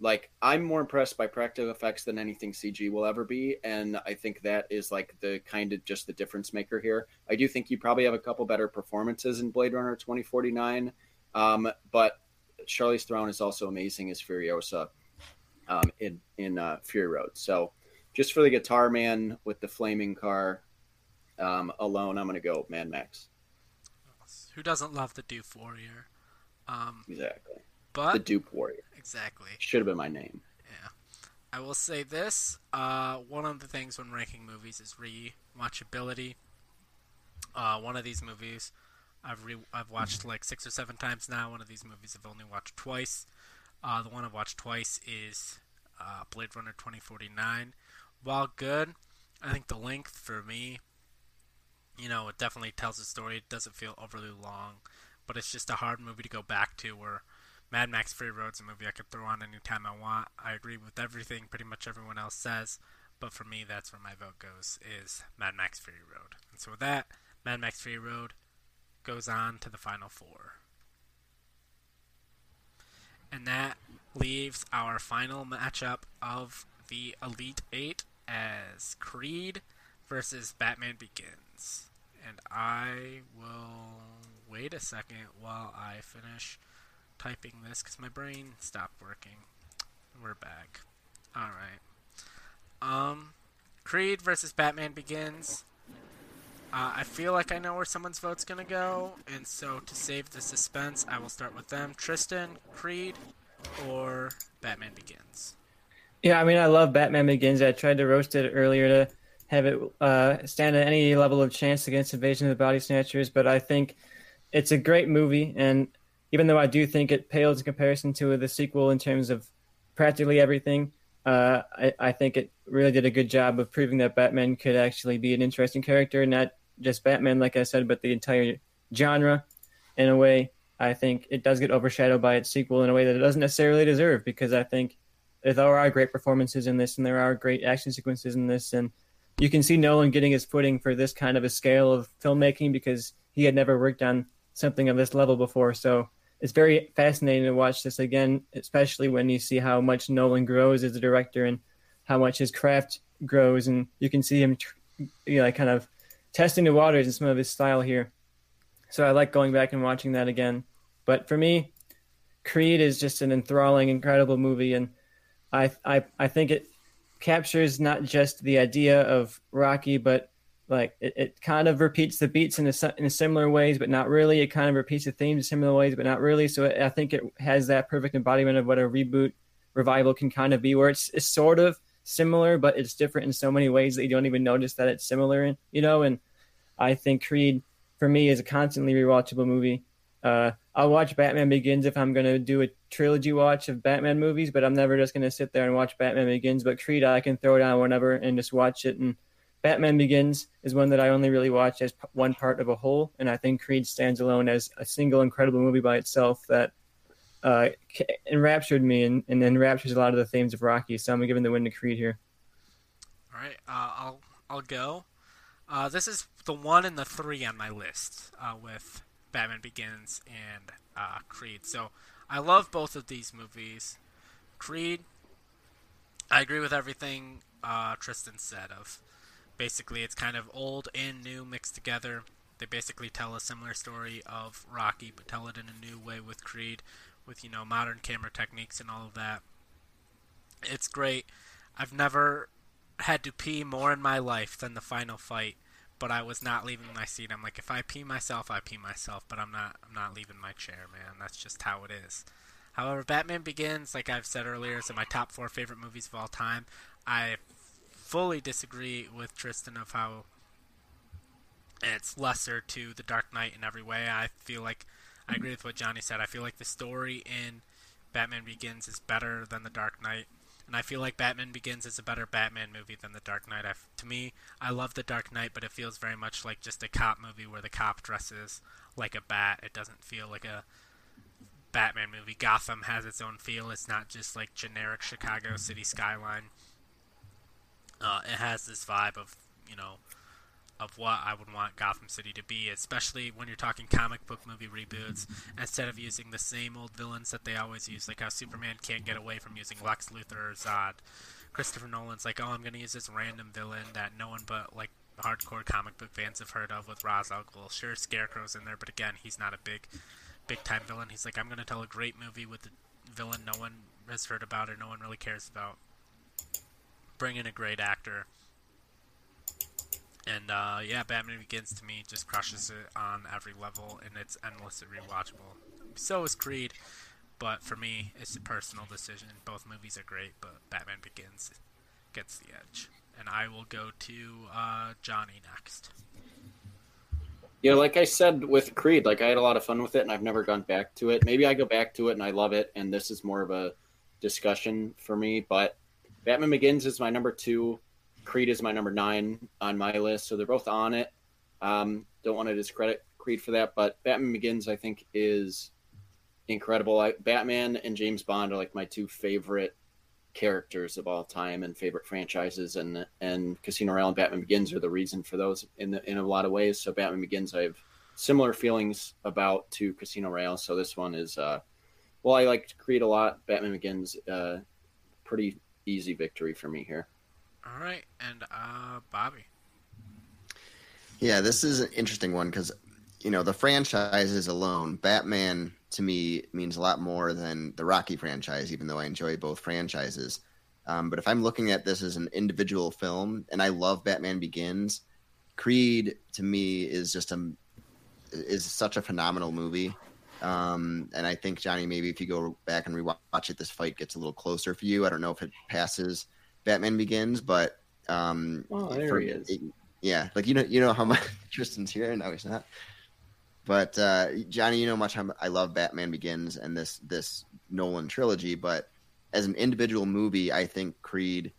like I'm more impressed by practical effects than anything CG will ever be, and I think that is like the kind of just the difference maker here. I do think you probably have a couple better performances in Blade Runner 2049, um, but Charlize Theron is also amazing as Furiosa um, in in uh, Fury Road. So just for the guitar man with the flaming car um, alone, I'm going to go Mad Max. Who doesn't love the Doof Warrior? Um, exactly. But the Doof Warrior. Exactly. Should have been my name. Yeah. I will say this. Uh, one of the things when ranking movies is rewatchability. Uh, one of these movies I've re- I've watched like six or seven times now. One of these movies I've only watched twice. Uh, the one I've watched twice is uh, Blade Runner 2049. While good, I think the length for me, you know, it definitely tells a story. It doesn't feel overly long, but it's just a hard movie to go back to where Mad Max Fury Road's a movie I could throw on anytime I want. I agree with everything pretty much everyone else says, but for me, that's where my vote goes is Mad Max Fury Road. And so with that, Mad Max Fury Road goes on to the final four. And that leaves our final matchup of the Elite Eight as Creed versus Batman Begins. And I will wait a second while I finish typing this because my brain stopped working. We're back. Alright. Um, Creed versus Batman Begins. Uh, I feel like I know where someone's vote's gonna go, and so to save the suspense, I will start with them. Tristan, Creed, or Batman Begins. Yeah, I mean, I love Batman Begins. I tried to roast it earlier to have it uh, stand at any level of chance against Invasion of the Body Snatchers, but I think it's a great movie, and even though I do think it pales in comparison to the sequel in terms of practically everything, uh, I, I, think it really did a good job of proving that Batman could actually be an interesting character, not just Batman, like I said, but the entire genre. In a way, I think it does get overshadowed by its sequel in a way that it doesn't necessarily deserve, because I think there are great performances in this, and there are great action sequences in this, and you can see Nolan getting his footing for this kind of a scale of filmmaking because he had never worked on something of this level before. So it's very fascinating to watch this again, especially when you see how much Nolan grows as a director and how much his craft grows, and you can see him, you know, kind of testing the waters in some of his style here. So I like going back and watching that again. But for me, Creed is just an enthralling, incredible movie, and I I I think it captures not just the idea of Rocky, but like it, it kind of repeats the beats in a, in similar ways, but not really. It kind of repeats the themes in similar ways, but not really. So I think it has that perfect embodiment of what a reboot revival can kind of be, where it's, it's sort of similar, but it's different in so many ways that you don't even notice that it's similar. In, you know, and I think Creed for me is a constantly rewatchable movie. Uh, I'll watch Batman Begins if I'm going to do a trilogy watch of Batman movies, but I'm never just going to sit there and watch Batman Begins. But Creed, I can throw it on whenever and just watch it and Batman Begins is one that I only really watch as one part of a whole, and I think Creed stands alone as a single incredible movie by itself that uh, enraptured me and, and enraptures a lot of the themes of Rocky. So I'm giving the win to Creed here. All right, uh, I'll I'll go. Uh, this is the one and the three on my list uh, with Batman Begins and uh, Creed. So I love both of these movies. Creed, I agree with everything uh, Tristan said of basically it's kind of old and new mixed together. They basically tell a similar story of Rocky, but tell it in a new way with Creed, with you know modern camera techniques and all of that. It's great. I've never had to pee more in my life than the final fight, but I was not leaving my seat. I'm like, if I pee myself, I pee myself, but I'm not. I'm not leaving my chair, man. That's just how it is. However, Batman Begins, like I've said earlier, is in my top four favorite movies of all time. I fully disagree with Tristan of how it's lesser to The Dark Knight in every way. I feel like I agree with what Johnny said. I feel like the story in Batman Begins is better than The Dark Knight. And I feel like Batman Begins is a better Batman movie than The Dark Knight. I've, to me, I love The Dark Knight, but it feels very much like just a cop movie where the cop dresses like a bat. It doesn't feel like a Batman movie. Gotham has its own feel. It's not just like generic Chicago city skyline. Uh, it has this vibe of you know of what I would want Gotham City to be, especially when you're talking comic book movie reboots. Instead of using the same old villains that they always use, like how Superman can't get away from using Lex Luthor or Zod. Christopher Nolan's like, oh, I'm gonna use this random villain that no one but like hardcore comic book fans have heard of with Ra's al Ghul. Sure, Scarecrow's in there, but again, he's not a big, big time villain. He's like, I'm gonna tell a great movie with a villain no one has heard about or no one really cares about bring in a great actor. And uh, yeah, Batman Begins to me just crushes it on every level, and it's endlessly rewatchable. So is Creed, but for me, it's a personal decision. Both movies are great, but Batman Begins gets the edge. And I will go to uh, Johnny next. Yeah, like I said with Creed, like I had a lot of fun with it, and I've never gone back to it. Maybe I go back to it and I love it, and this is more of a discussion for me. But Batman Begins is my number two. Creed is my number nine on my list, so they're both on it. Um, don't want to discredit Creed for that, but Batman Begins I think is incredible. I, Batman and James Bond are like my two favorite characters of all time and favorite franchises, and and Casino Royale and Batman Begins are the reason for those in the, in a lot of ways. So Batman Begins, I have similar feelings about to Casino Royale. So this one is, uh, well, I liked Creed a lot. Batman Begins, uh, pretty easy victory for me here. All right, and uh, Bobby. Yeah, this is an interesting one because you know the franchises alone, Batman to me means a lot more than the Rocky franchise, even though I enjoy both franchises. Um, but if I'm looking at this as an individual film, and I love Batman Begins, Creed to me is just a is such a phenomenal movie. Um, and I think Johnny, maybe if you go back and rewatch it, this fight gets a little closer for you. I don't know if it passes Batman Begins, but um, oh, there for, he is. It, yeah, like you know, you know how much Tristan's here. No, he's not. But uh, Johnny, you know how much how I love Batman Begins and this this Nolan trilogy. But as an individual movie, I think Creed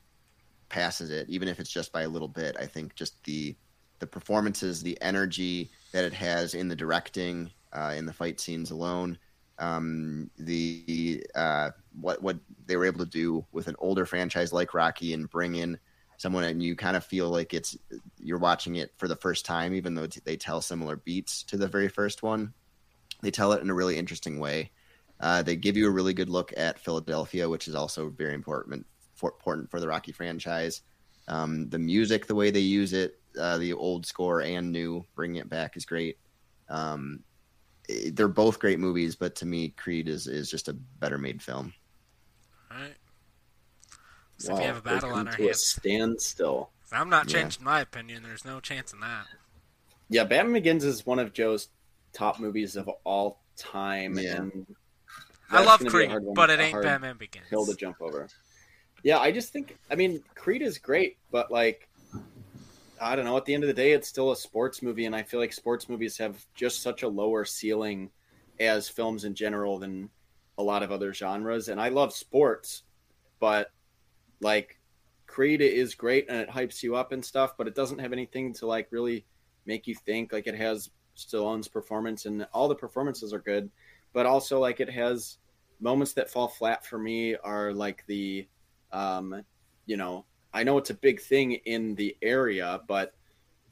passes it, even if it's just by a little bit. I think just the the performances, the energy that it has in the directing, uh, in the fight scenes alone, um, the uh, what what they were able to do with an older franchise like Rocky and bring in someone and you kind of feel like it's you're watching it for the first time even though they tell similar beats to the very first one. They tell it in a really interesting way. Uh, they give you a really good look at philadelphia which is also very important for, important for the rocky franchise. Um, the music the way they use it uh, the old score and new bringing it back is great. Um, they're both great movies but to me creed is, is just a better made film all right so wow, if you have a battle on our hands, standstill. I'm not changing yeah. my opinion. There's no chance in that. Yeah, Batman Begins is one of Joe's top movies of all time, yeah. and I love Creed, but it ain't Batman Begins. Hill to jump over. Yeah, I just think. I mean, Creed is great, but like, I don't know. At the end of the day, it's still a sports movie, and I feel like sports movies have just such a lower ceiling as films in general than a lot of other genres. And I love sports, but like Creed is great and it hypes you up and stuff, but it doesn't have anything to like really make you think. Like it has Stallone's performance and all the performances are good, but also like it has moments that fall flat for me are like the um you know, I know it's a big thing in the area, but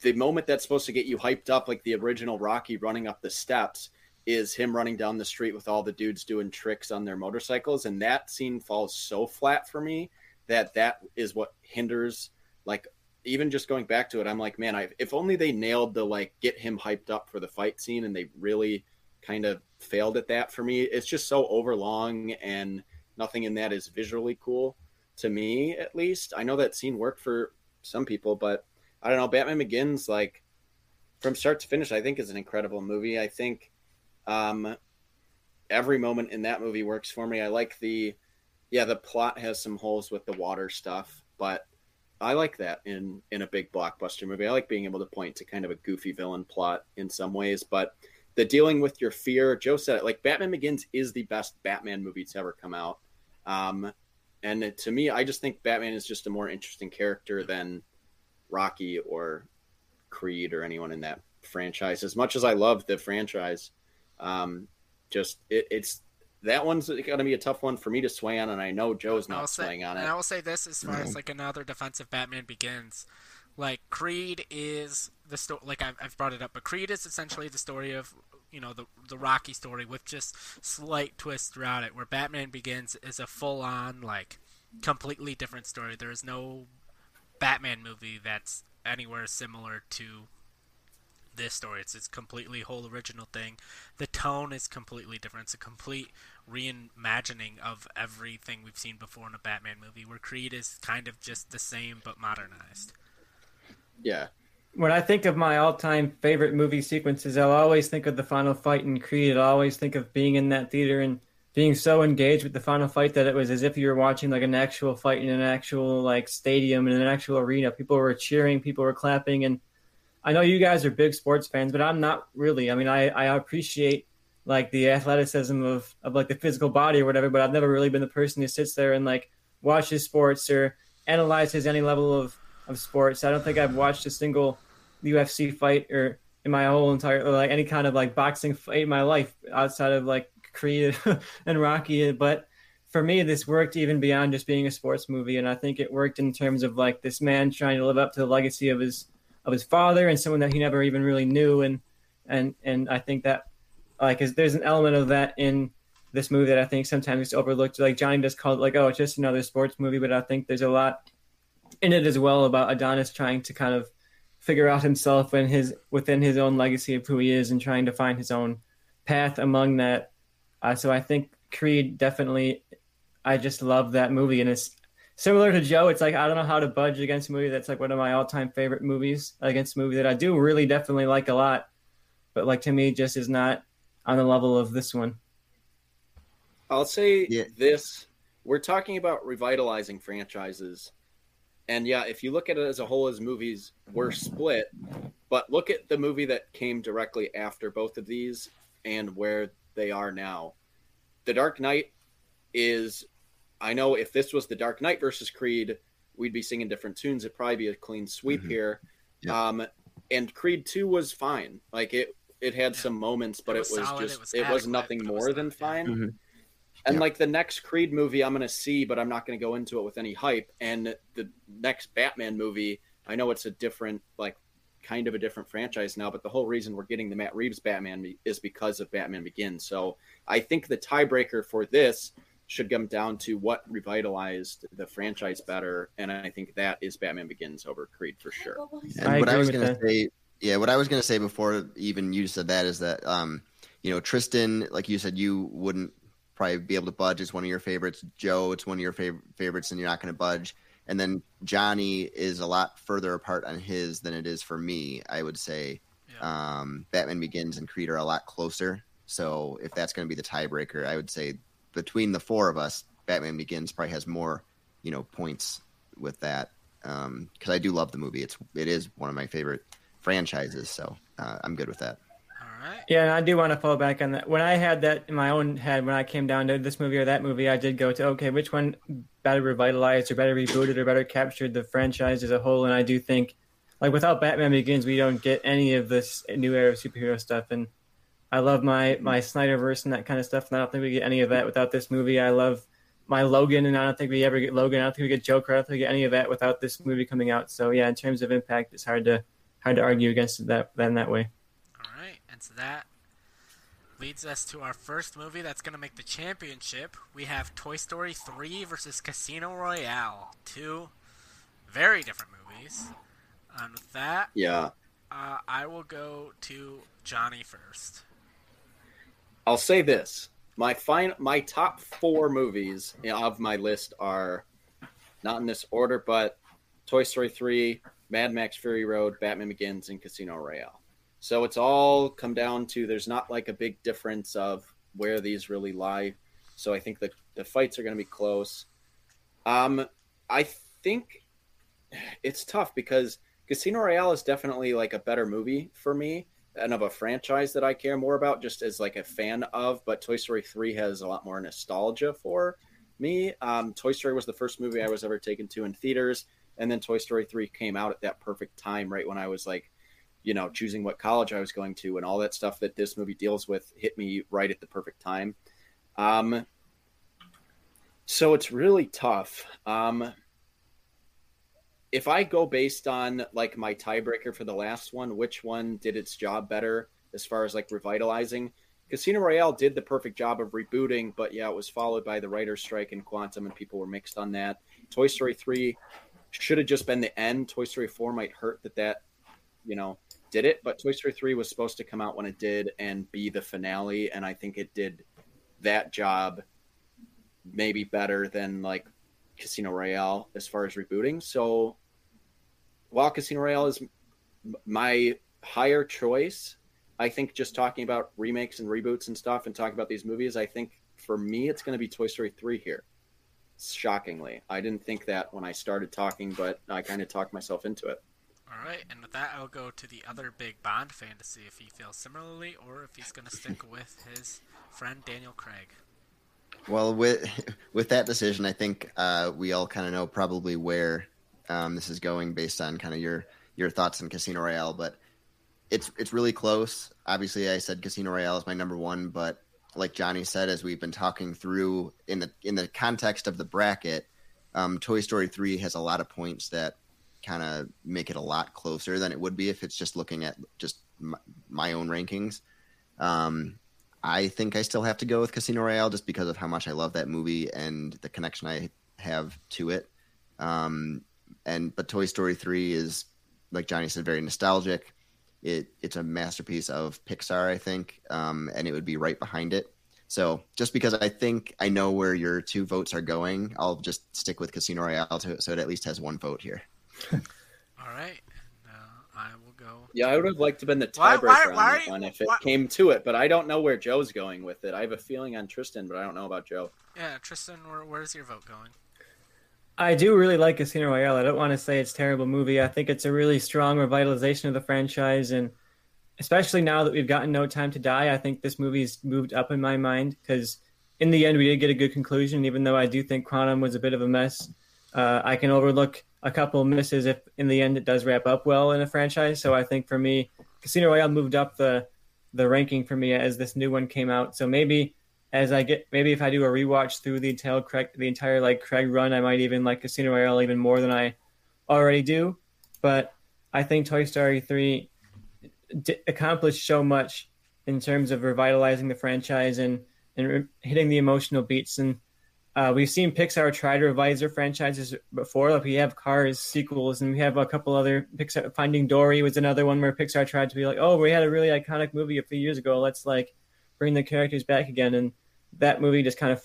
the moment that's supposed to get you hyped up like the original Rocky running up the steps is him running down the street with all the dudes doing tricks on their motorcycles. And that scene falls so flat for me that that is what hinders like even just going back to it i'm like man I, if only they nailed the like get him hyped up for the fight scene and they really kind of failed at that for me. It's just so overlong and nothing in that is visually cool to me at least i know that scene worked for some people but i don't know batman begins like from start to finish i think is an incredible movie i think um every moment in that movie works for me i like the yeah, the plot has some holes with the water stuff, but I like that in in a big blockbuster movie. I like being able to point to kind of a goofy villain plot in some ways, but the dealing with your fear, Joe said it, like Batman Begins is the best Batman movie to ever come out. Um, and to me, I just think Batman is just a more interesting character than Rocky or Creed or anyone in that franchise. As much as I love the franchise, um, just it, it's that one's going to be a tough one for me to sway on, and I know Joe's not say, swaying on it. And I will say this as far as like another defensive Batman Begins, like Creed is the story. Like I've, I've brought it up, but Creed is essentially the story of you know the the Rocky story with just slight twists throughout it. Where Batman Begins is a full on like completely different story. There is no Batman movie that's anywhere similar to this story. It's it's completely whole original thing. The tone is completely different. It's a complete reimagining of everything we've seen before in a Batman movie, where Creed is kind of just the same but modernized. Yeah. When I think of my all-time favorite movie sequences, I'll always think of the final fight in Creed. I'll always think of being in that theater and being so engaged with the final fight that it was as if you were watching like an actual fight in an actual like stadium in an actual arena. People were cheering, people were clapping, and I know you guys are big sports fans, but I'm not really. I mean, I, I appreciate like the athleticism of, of like the physical body or whatever, but I've never really been the person who sits there and like watches sports or analyzes any level of, of sports. I don't think I've watched a single UFC fight or in my whole entire like any kind of like boxing fight in my life outside of like Creed and Rocky. But for me, this worked even beyond just being a sports movie, and I think it worked in terms of like this man trying to live up to the legacy of his of his father and someone that he never even really knew, and and and I think that like is, there's an element of that in this movie that I think sometimes is overlooked. Like Johnny just called like, oh, it's just another sports movie, but I think there's a lot in it as well about Adonis trying to kind of figure out himself and his within his own legacy of who he is and trying to find his own path among that. Uh, so I think Creed definitely. I just love that movie, and it's similar to Joe. It's like I don't know how to budge against a movie that's like one of my all-time favorite movies against a movie that I do really definitely like a lot, but like to me just is not on the level of this one. I'll say yeah. this: we're talking about revitalizing franchises, and yeah, if you look at it as a whole, as movies, we're split. But look at the movie that came directly after both of these and where they are now. The Dark Knight is I know if this was the Dark Knight versus Creed, we'd be singing different tunes. It'd probably be a clean sweep mm-hmm. here. Um, and Creed Two was fine. Like it, it had yeah. some moments, but it was, it was just it was, it was nothing more was than fine. Mm-hmm. And yeah. like the next Creed movie, I'm gonna see, but I'm not gonna go into it with any hype. And the next Batman movie, I know it's a different like kind of a different franchise now, but the whole reason we're getting the Matt Reeves Batman is because of Batman Begins. So I think the tiebreaker for this should come down to what revitalized the franchise better, and I think that is Batman Begins over Creed for sure. And I what I was going to say, yeah, what I was going to say before even you said that is that, um, you know, Tristan, like you said, you wouldn't probably be able to budge. It's one of your favorites. Joe, it's one of your fav- favorites, and you're not going to budge. And then Johnny is a lot further apart on his than it is for me. I would say yeah. um, Batman Begins and Creed are a lot closer. So if that's going to be the tiebreaker, I would say between the four of us, Batman Begins probably has more, you know, points with that. Because um, I do love the movie. It's it is one of my favorite franchises, so uh, I'm good with that. Right. Yeah, and I do want to fall back on that. When I had that in my own head, when I came down to this movie or that movie, I did go to okay, which one better revitalized or better rebooted or better captured the franchise as a whole? And I do think, like without Batman Begins, we don't get any of this new era of superhero stuff. And I love my my Snyderverse and that kind of stuff, and I don't think we get any of that without this movie. I love my Logan, and I don't think we ever get Logan. I don't think we get Joker. I don't think we get any of that without this movie coming out. So yeah, in terms of impact, it's hard to hard to argue against that in that way. And so that leads us to our first movie that's going to make the championship. We have Toy Story 3 versus Casino Royale. Two very different movies. And with that, yeah, uh, I will go to Johnny first. I'll say this: my fine, my top four movies of my list are not in this order, but Toy Story three, Mad Max Fury Road, Batman Begins, and Casino Royale. So it's all come down to there's not like a big difference of where these really lie. So I think the the fights are going to be close. Um, I think it's tough because Casino Royale is definitely like a better movie for me and of a franchise that I care more about, just as like a fan of. But Toy Story three has a lot more nostalgia for me. Um, Toy Story was the first movie I was ever taken to in theaters, and then Toy Story three came out at that perfect time, right when I was like, you know, choosing what college I was going to, and all that stuff that this movie deals with hit me right at the perfect time. Um, so it's really tough. Um, if I go based on like my tiebreaker for the last one, which one did its job better as far as like revitalizing? Casino Royale did the perfect job of rebooting, but yeah, it was followed by the writer's strike and Quantum, and people were mixed on that. Toy Story 3 should have just been the end. Toy Story 4 might hurt that that, you know, did it, but Toy Story 3 was supposed to come out when it did and be the finale, and I think it did that job maybe better than like Casino Royale as far as rebooting. So while Casino Royale is my higher choice, I think just talking about remakes and reboots and stuff and talking about these movies, I think for me it's going to be Toy Story 3 here. Shockingly. I didn't think that when I started talking, but I kind of talked myself into it. All right, and with that, I'll go to the other big Bond fan to see if he feels similarly or if he's going to stick with his friend Daniel Craig. Well, with with that decision, I think uh, we all kind of know probably where um, this is going based on kind of your your thoughts on Casino Royale, but it's it's really close. Obviously, I said Casino Royale is my number one, but like Johnny said, as we've been talking through in the in the context of the bracket, um, Toy Story three has a lot of points that kind of make it a lot closer than it would be if it's just looking at just my, my own rankings. Um, I think I still have to go with Casino Royale just because of how much I love that movie and the connection I have to it. Um, and but Toy Story three is like Johnny said, very nostalgic. It it's a masterpiece of Pixar, I think, um, and it would be right behind it. So just because I think I know where your two votes are going, I'll just stick with Casino Royale to, so it at least has one vote here. All right. Uh, I will go. Yeah, I would have liked to have been the Why- tiebreaker on why- that one if it why- came to it, but I don't know where Joe's going with it. I have a feeling on Tristan, but I don't know about Joe. Yeah, Tristan, where, where's your vote going? I do really like Casino Royale. I don't want to say it's a terrible movie. I think it's a really strong revitalization of the franchise, and especially now that we've gotten No Time to Die, I think this movie's moved up in my mind because in the end we did get a good conclusion. Even though I do think Quantum was a bit of a mess, uh, I can overlook a couple misses if in the end it does wrap up well in a franchise. So I think for me, Casino Royale moved up the the ranking for me as this new one came out. So maybe as I get maybe if I do a rewatch through the entire Craig the entire like Craig run, I might even like Casino Royale even more than I already do. But I think Toy Story three d- accomplished so much in terms of revitalizing the franchise and and re- hitting the emotional beats. And uh, we've seen Pixar try to revise their franchises before. Like we have Cars sequels, and we have a couple other Pixar. Finding Dory was another one where Pixar tried to be like, oh, we had a really iconic movie a few years ago. Let's like bring the characters back again. And that movie just kind of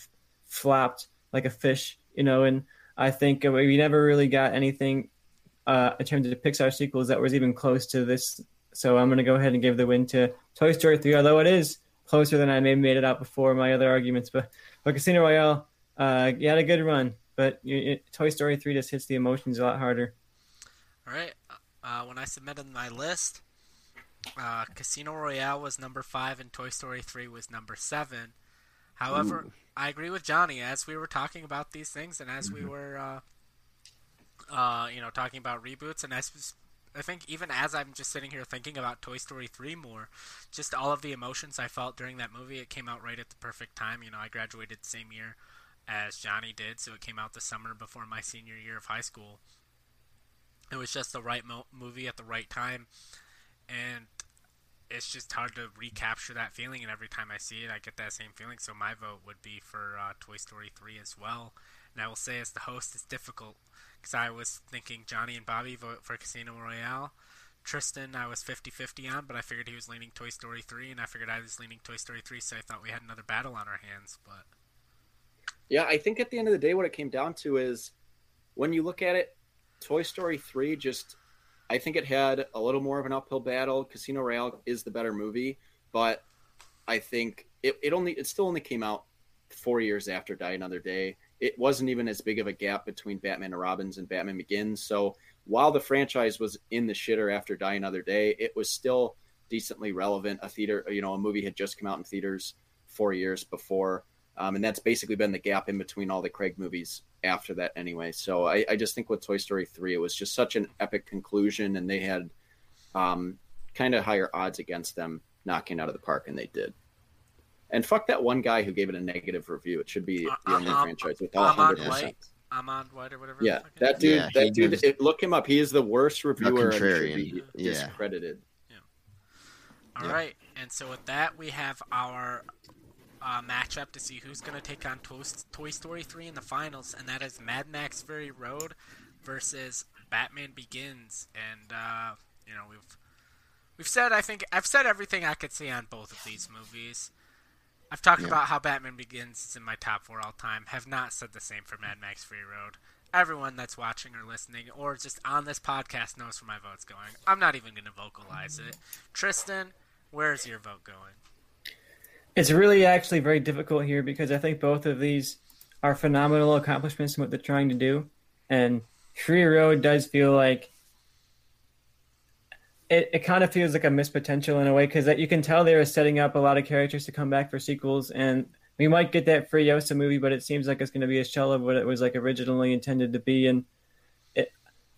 flopped like a fish, you know. And I think we never really got anything uh, in terms of Pixar sequels that was even close to this. So I'm going to go ahead and give the win to Toy Story 3, although it is closer than I maybe made it out before my other arguments. But, but Casino Royale, uh, you had a good run, but you, it, Toy Story 3 just hits the emotions a lot harder. All right. Uh, when I submitted my list, uh, Casino Royale was number five and Toy Story 3 was number seven. However, I agree with Johnny as we were talking about these things and as we were, uh, uh, you know, talking about reboots and as I think even as I'm just sitting here thinking about Toy Story 3 more, just all of the emotions I felt during that movie, it came out right at the perfect time. You know, I graduated the same year as Johnny did, so it came out the summer before my senior year of high school. It was just the right mo- movie at the right time, and it's just hard to recapture that feeling. And every time I see it, I get that same feeling. So my vote would be for uh, Toy Story 3 as well. And I will say, as the host, it's difficult because I was thinking Johnny and Bobby vote for Casino Royale. Tristan, I was 50 50 on, but I figured he was leaning Toy Story 3, and I figured I was leaning Toy Story 3, so I thought we had another battle on our hands. But Yeah, I think at the end of the day, what it came down to is when you look at it, Toy Story 3 just, I think it had a little more of an uphill battle. Casino Royale is the better movie, but I think it, it only, it still only came out four years after Die Another Day. It wasn't even as big of a gap between Batman and Robbins and Batman Begins. So while the franchise was in the shitter after Die Another Day, it was still decently relevant. A theater, you know, a movie had just come out in theaters four years before. Um, and that's basically been the gap in between all the Craig movies after that, anyway. So I, I just think with Toy Story 3, it was just such an epic conclusion, and they had um, kind of higher odds against them knocking out of the park, and they did. And fuck that one guy who gave it a negative review. It should be the Uh, only um, franchise with all 100%. White? Armond White or whatever. Yeah, the fuck it that is. dude. Yeah, that dude. gives- it- look him up. He is the worst reviewer and should contrarian. be Yeah. discredited. All Yeah. right, and so with that, we have our uh, matchup to see who's going to take on Toy, Toy Story 3 in the finals, and that is Mad Max Fury Road versus Batman Begins. And uh, you know we've we've said I think I've said everything I could say on both of these movies. I've talked Yeah. about how Batman Begins is in my top four all time. Have not said the same for Mad Max Fury Road. Everyone that's watching or listening, or just on this podcast, knows where my vote's going. I'm not even going to vocalize it. Tristan, where's your vote going? It's really actually very difficult here because I think both of these are phenomenal accomplishments in what they're trying to do. And Fury Road does feel like it, it kind of feels like a missed potential in a way because you can tell they were setting up a lot of characters to come back for sequels. And we might get that Furiosa movie, but it seems like it's going to be a shell of what it was like originally intended to be. And it,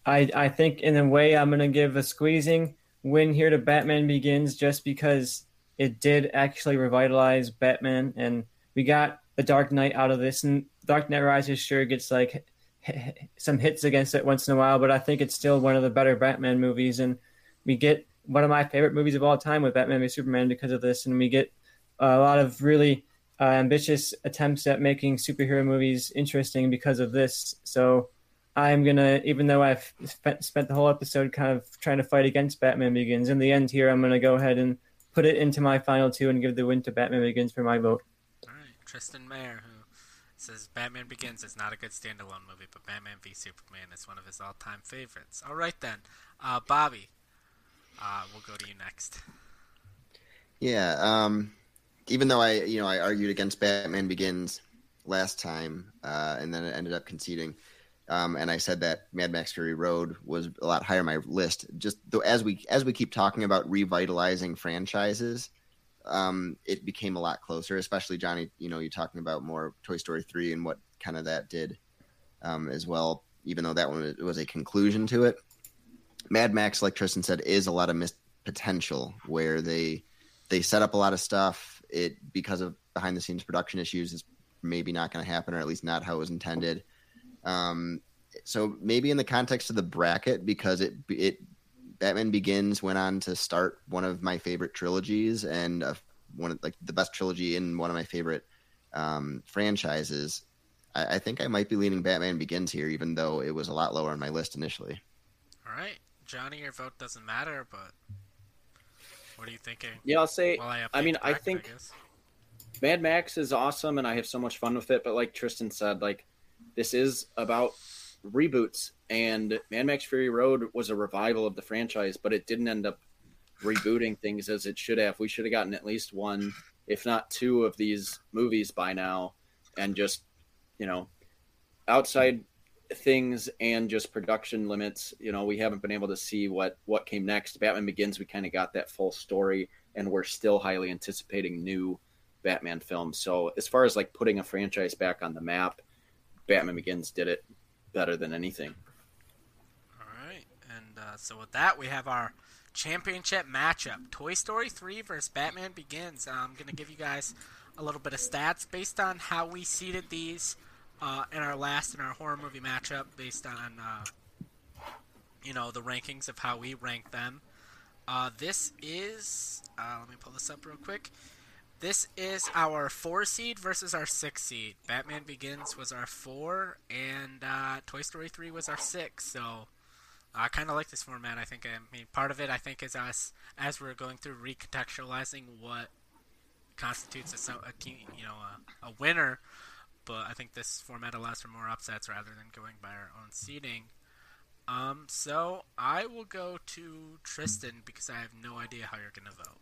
I, I think in a way I'm going to give a squeezing win here to Batman Begins just because it did actually revitalize Batman, and we got the Dark Knight out of this. And Dark Knight Rises sure gets like some hits against it once in a while, but I think it's still one of the better Batman movies, and we get one of my favorite movies of all time with Batman v Superman because of this, and we get a lot of really uh, ambitious attempts at making superhero movies interesting because of this. So I'm gonna, even though I've spent, spent the whole episode kind of trying to fight against Batman Begins, in the end here, I'm gonna go ahead and put it into my final two and give the win to Batman Begins for my vote. All right, Tristan Mayer, who says Batman Begins is not a good standalone movie, but Batman v Superman is one of his all-time favorites. All right then, uh, Bobby, uh, we'll go to you next. Yeah, um, even though I, you know, I argued against Batman Begins last time, uh, and then it ended up conceding. Um, and I said that Mad Max Fury Road was a lot higher on my list. Just though, as we as we keep talking about revitalizing franchises, um, it became a lot closer. Especially Johnny, you know, you're talking about more Toy Story three and what kind of that did um, as well. Even though that one was a conclusion to it, Mad Max, like Tristan said, is a lot of missed potential where they they set up a lot of stuff. It because of behind the scenes production issues is maybe not going to happen, or at least not how it was intended. Um, so maybe in the context of the bracket, because it it Batman Begins went on to start one of my favorite trilogies and uh, one of like the best trilogy in one of my favorite um, franchises. I, I think I might be leaning Batman Begins here, even though it was a lot lower on my list initially. All right, Johnny, your vote doesn't matter, but what are you thinking? Yeah, I'll say. While I, I mean, update the I bracket, think guess? Mad Max is awesome, and I have so much fun with it. But like Tristan said, like this is about reboots, and Mad Max Fury Road was a revival of the franchise, but it didn't end up rebooting things as it should have. We should have gotten at least one, if not two, of these movies by now, and just you know, outside things and just production limits. You know, we haven't been able to see what what came next. Batman Begins, we kind of got that full story, and we're still highly anticipating new Batman films. So as far as like putting a franchise back on the map, Batman Begins did it better than anything. All right, and uh, so with that, we have our championship matchup: Toy Story 3 versus Batman Begins. Uh, I'm gonna give you guys a little bit of stats based on how we seeded these uh, in our last in our horror movie matchup, based on uh, you know the rankings of how we rank them. Uh, this is uh, let me pull this up real quick. This is our four seed versus our six seed. Batman Begins was our four, and uh, Toy Story 3 was our six. So I kind of like this format. I think. I mean, part of it I think is us as we're going through recontextualizing what constitutes a, a you know, a, a winner. But I think this format allows for more upsets rather than going by our own seeding. Um, so I will go to Tristan because I have no idea how you're gonna vote.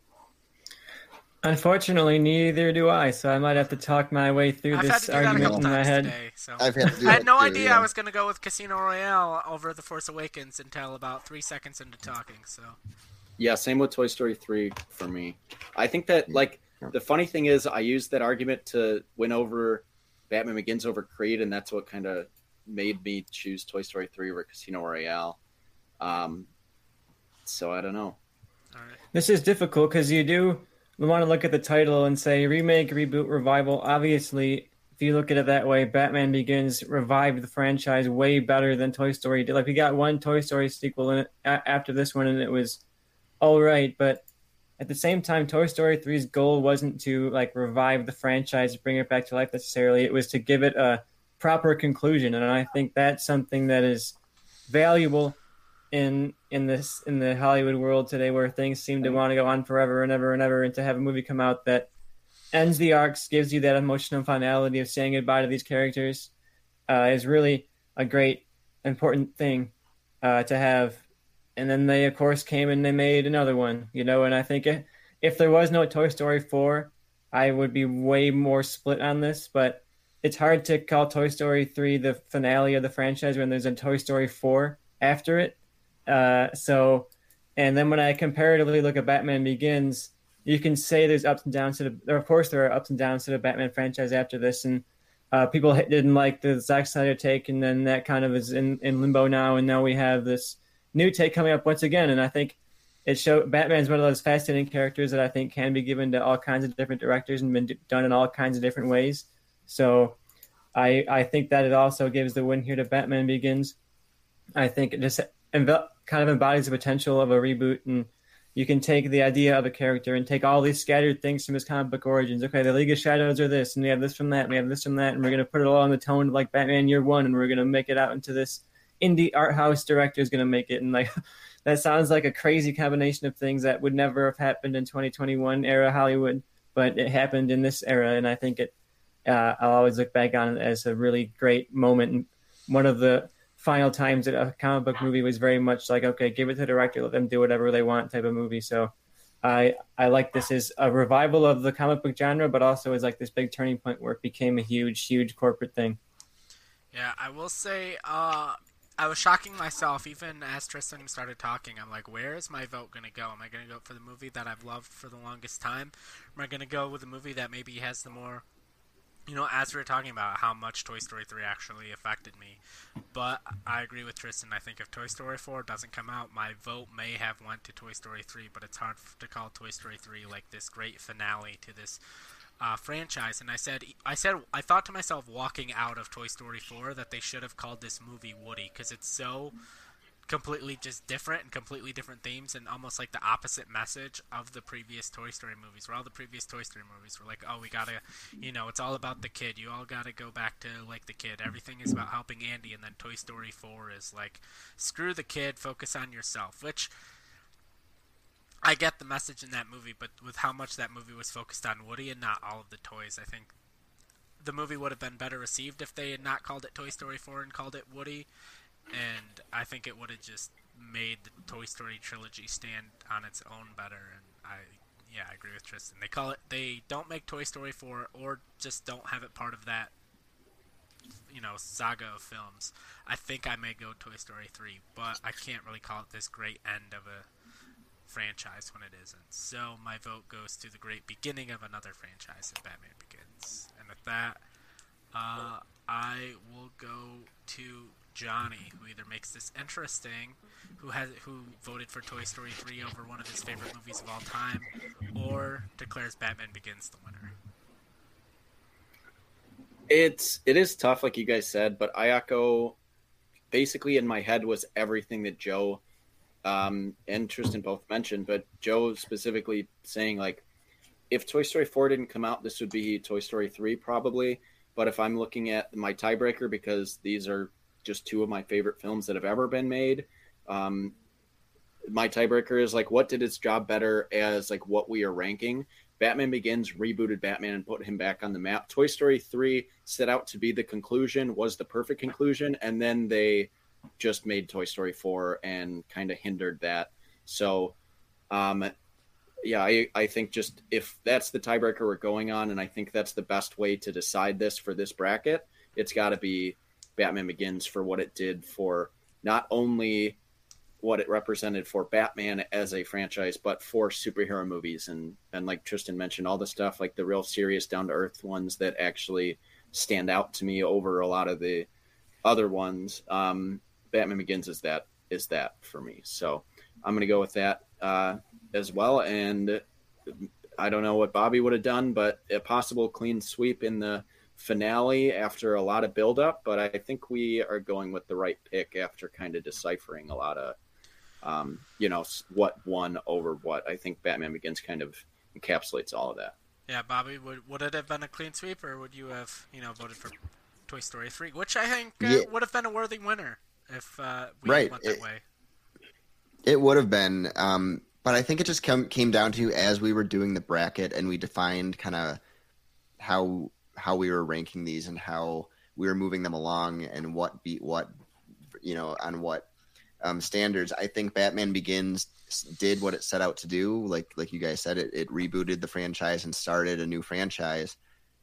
Unfortunately, neither do I, so I might have to talk my way through I've this to do that a argument in my head. today. So I've had to do I had no too, idea yeah. I was going to go with Casino Royale over The Force Awakens until about three seconds into talking. So Yeah, same with Toy Story 3 for me. I think that like the funny thing is I used that argument to win over Batman Begins over Creed and that's what kind of made me choose Toy Story 3 over Casino Royale. Um so I don't know. all right, This is difficult because you do want to look at the title and say remake, reboot, revival. Obviously, if you look at it that way, Batman Begins revived the franchise way better than Toy Story did. Like we got one Toy Story sequel in it, a- after this one, and it was all right. But at the same time, Toy Story 3's goal wasn't to like revive the franchise, bring it back to life necessarily. It was to give it a proper conclusion, and I think that's something that is valuable in in this in the Hollywood world today where things seem to want to go on forever and ever and ever and to have a movie come out that ends the arcs gives you that emotional finality of saying goodbye to these characters uh, is really a great important thing uh, to have. And then they of course came and they made another one you know and I think if, if there was no Toy Story 4 I would be way more split on this but it's hard to call Toy Story 3 the finale of the franchise when there's a Toy Story 4 after it uh, so, and then when I comparatively look at Batman Begins, you can say there's ups and downs to the. Of course, there are ups and downs to the Batman franchise after this, and uh, people didn't like the Zack Snyder take, and then that kind of is in, in limbo now, and now we have this new take coming up once again, and I think it show Batman's one of those fascinating characters that I think can be given to all kinds of different directors and been done in all kinds of different ways. So I I think that it also gives the win here to Batman Begins. I think it just kind of embodies the potential of a reboot and you can take the idea of a character and take all these scattered things from his comic book origins. Okay, the League of Shadows are this, and we have this from that, and we have this from that, and we're gonna put it all on the tone of like Batman Year One, and we're gonna make it out into this indie art house director is gonna make it, and like that sounds like a crazy combination of things that would never have happened in 2021 era Hollywood, but it happened in this era, and I think it. Uh, I'll always look back on it as a really great moment, and one of the final times that a comic book movie was very much like, okay, give it to the director, let them do whatever they want type of movie. So I I like this as a revival of the comic book genre, but also as like this big turning point where it became a huge, huge corporate thing. Yeah, I will say, uh, I was shocking myself even as Tristan started talking. I'm like, where is my vote going to go? Am I going to go for the movie that I've loved for the longest time? Am I going to go with a movie that maybe has the more you know, as we were talking about how much Toy Story 3 actually affected me, but I agree with Tristan. I think if Toy Story 4 doesn't come out, my vote may have went to Toy Story 3, but it's hard to call Toy Story 3 like this great finale to this uh, franchise. And I said, I said, I thought to myself walking out of Toy Story 4 that they should have called this movie Woody because it's so completely just different and completely different themes and almost like the opposite message of the previous Toy Story movies. Where all the previous Toy Story movies were like, oh, we gotta, you know, it's all about the kid. You all gotta go back to like the kid. Everything is about helping Andy. And then Toy Story 4 is like, screw the kid, focus on yourself. Which I get the message in that movie, but with how much that movie was focused on Woody and not all of the toys, I think the movie would have been better received if they had not called it Toy Story 4 and called it Woody and I think it would have just made the Toy Story trilogy stand on its own better. And I, yeah, I agree with Tristan. They call it, they don't make Toy Story 4 or just don't have it part of that, you know, saga of films. I think I may go Toy Story 3, but I can't really call it this great end of a franchise when it isn't. So my vote goes to the great beginning of another franchise in Batman Begins. And with that, uh, I will go to Johnny, who either makes this interesting, who has who voted for Toy Story 3 over one of his favorite movies of all time, or declares Batman Begins the winner. It's it is tough, like you guys said, but Ayako. Basically, in my head was everything that Joe um, and Tristan both mentioned, but Joe specifically saying like, if Toy Story 4 didn't come out, this would be Toy Story 3 probably. But if I'm looking at my tiebreaker, because these are just two of my favorite films that have ever been made. Um, my tiebreaker is like, what did its job better as like what we are ranking? Batman Begins rebooted Batman and put him back on the map. Toy Story 3 set out to be the conclusion, was the perfect conclusion, and then they just made Toy Story 4 and kind of hindered that. So, um, yeah, I, I think just if that's the tiebreaker we're going on, and I think that's the best way to decide this for this bracket, it's got to be Batman Begins for what it did for not only what it represented for Batman as a franchise, but for superhero movies and and like Tristan mentioned, all the stuff like the real serious, down to earth ones that actually stand out to me over a lot of the other ones. Um, Batman Begins is that is that for me. So I'm gonna go with that uh, as well. And I don't know what Bobby would have done, but a possible clean sweep in the finale after a lot of buildup, but I think we are going with the right pick after kind of deciphering a lot of, um, you know, what won over what. I think Batman Begins kind of encapsulates all of that. Yeah, Bobby, would would it have been a clean sweep, or would you have, you know, voted for Toy Story three, which I think uh, yeah. would have been a worthy winner if uh, we right. went that it, way. It would have been, um, but I think it just come, came down to as we were doing the bracket and we defined kind of how how we were ranking these and how we were moving them along and what beat what, you know, on what um, standards. I think Batman Begins did what it set out to do. Like like you guys said, it, it rebooted the franchise and started a new franchise,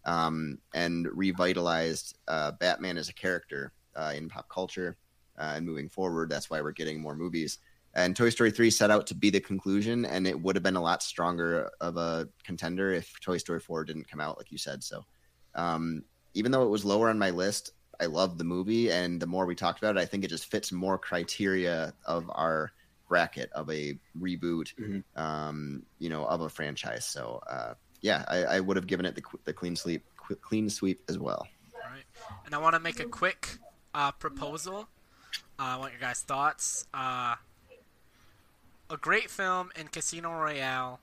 um, and revitalized uh, Batman as a character uh, in pop culture. Uh, and moving forward, that's why we're getting more movies. And Toy Story 3 set out to be the conclusion, and it would have been a lot stronger of a contender if Toy Story 4 didn't come out, like you said. So um, even though it was lower on my list, I love the movie, and the more we talked about it, I think it just fits more criteria of our bracket of a reboot, Mhm. um, you know, of a franchise. So uh, yeah, I, I would have given it the, the clean sweep, clean sweep as well. All right. And I want to make a quick uh, proposal. Uh, I want your guys' thoughts. Uh, a great film in Casino Royale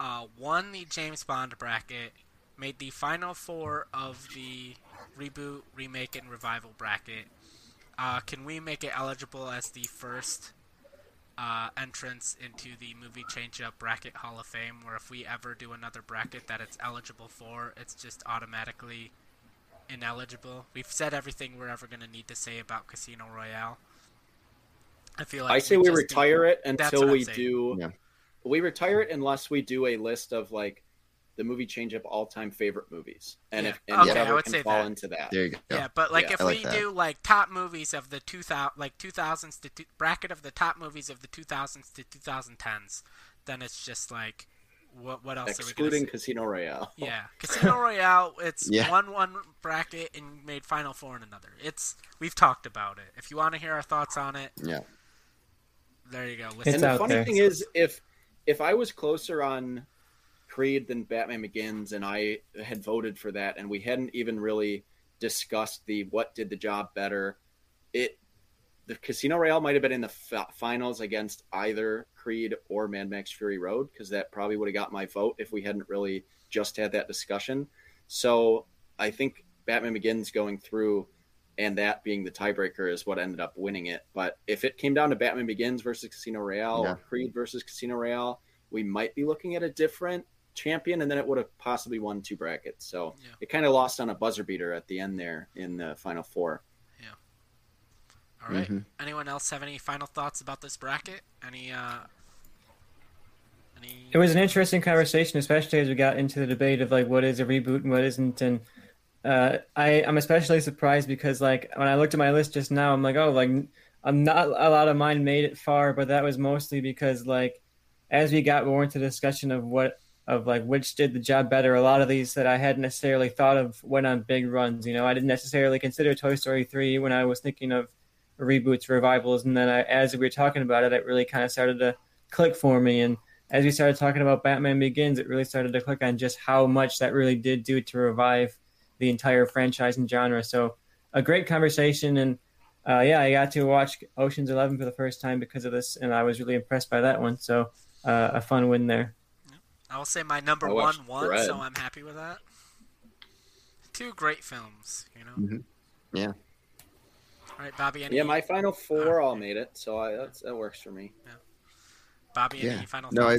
uh, won the James Bond bracket, made the final four of the reboot, remake, and revival bracket. Uh, can we make it eligible as the first uh, entrance into the movie change up bracket Hall of Fame? Where if we ever do another bracket that it's eligible for, it's just automatically ineligible. We've said everything we're ever going to need to say about Casino Royale. I feel like I say we just do- retire it until what I'm we saying. do. Yeah. We retire it unless we do a list of like the movie change up all time favorite movies, and Yeah. if and Okay, I would can say fall that. into that. There you go. Yeah, but like Yeah, if like we that. do like top movies of the 2000 like 2000s to two, bracket of the top movies of the 2000s to 2010s, then it's just like what what else are we Excluding Casino Royale. Yeah, Casino Royale, it's Yeah. one one bracket and made Final Four in another. It's we've talked about it. If you want to hear our thoughts on it, Yeah. there you go. Listen. and the funny there. thing is, if if I was closer on Creed than Batman Begins, and I had voted for that, and we hadn't even really discussed the what did the job better, it the Casino Royale might have been in the fi- finals against either Creed or Mad Max Fury Road because that probably would have got my vote if we hadn't really just had that discussion. So I think Batman Begins going through and that being the tiebreaker is what ended up winning it. But if it came down to Batman Begins versus Casino Royale Yeah. or Creed versus Casino Royale, we might be looking at a different champion, and then it would have possibly won two brackets. So Yeah. it kind of lost on a buzzer beater at the end there in the final four. Yeah. All right. Mhm. Anyone else have any final thoughts about this bracket? Any uh any It was an interesting conversation, especially as we got into the debate of like what is a reboot and what isn't. And uh, I, I'm especially surprised because like when I looked at my list just now, I'm like, oh, like I'm not a lot of mine made it far, but that was mostly because like as we got more into the discussion of what of like which did the job better, a lot of these that I hadn't necessarily thought of went on big runs. You know, I didn't necessarily consider Toy Story three when I was thinking of reboots, revivals, and then I, as we were talking about it, it really kind of started to click for me and as we started talking about Batman Begins, it really started to click on just how much that really did do to revive the entire franchise and genre. So, a great conversation, and uh, yeah, I got to watch Ocean's Eleven for the first time because of this, and I was really impressed by that one. So, uh, a fun win there. I will say my number I one watched won, Dredd. so I'm happy with that. Two great films, you know. Mhm. Yeah. All right, Bobby. Any, Yeah, my final four all made it, so I, that's, that works for me. Yeah. Bobby. Any Yeah. final No, I-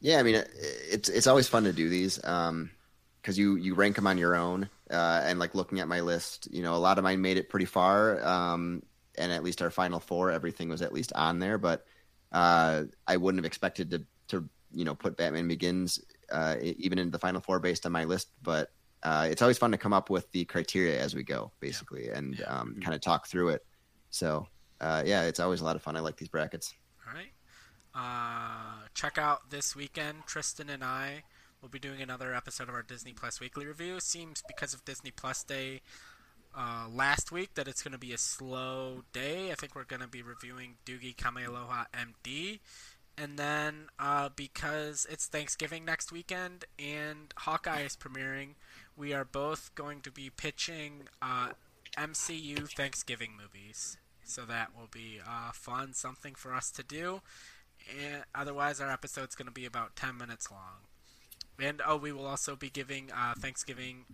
Yeah, I mean, it- it's it's always fun to do these because you you rank them on your own, uh, and like looking at my list, you know, a lot of mine made it pretty far, um, and at least our final four, everything was at least on there. But uh, I wouldn't have expected to to you know put Batman Begins uh, even into the final four based on my list. But uh, it's always fun to come up with the criteria as we go, basically, and Yeah. um, kind of talk through it. So uh, yeah, it's always a lot of fun. I like these brackets. All right. Uh, check out this weekend. Tristan and I will be doing another episode of our Disney Plus weekly review. Seems because of Disney Plus Day uh, last week that it's going to be a slow day. I think we're going to be reviewing Doogie Kamealoha MD. And then uh, because it's Thanksgiving next weekend and Hawkeye is premiering, we are both going to be pitching uh, MCU Thanksgiving movies. So that will be uh, fun, something for us to do. And otherwise, our episode's going to be about 10 minutes long. And oh, we will also be giving uh, Thanksgiving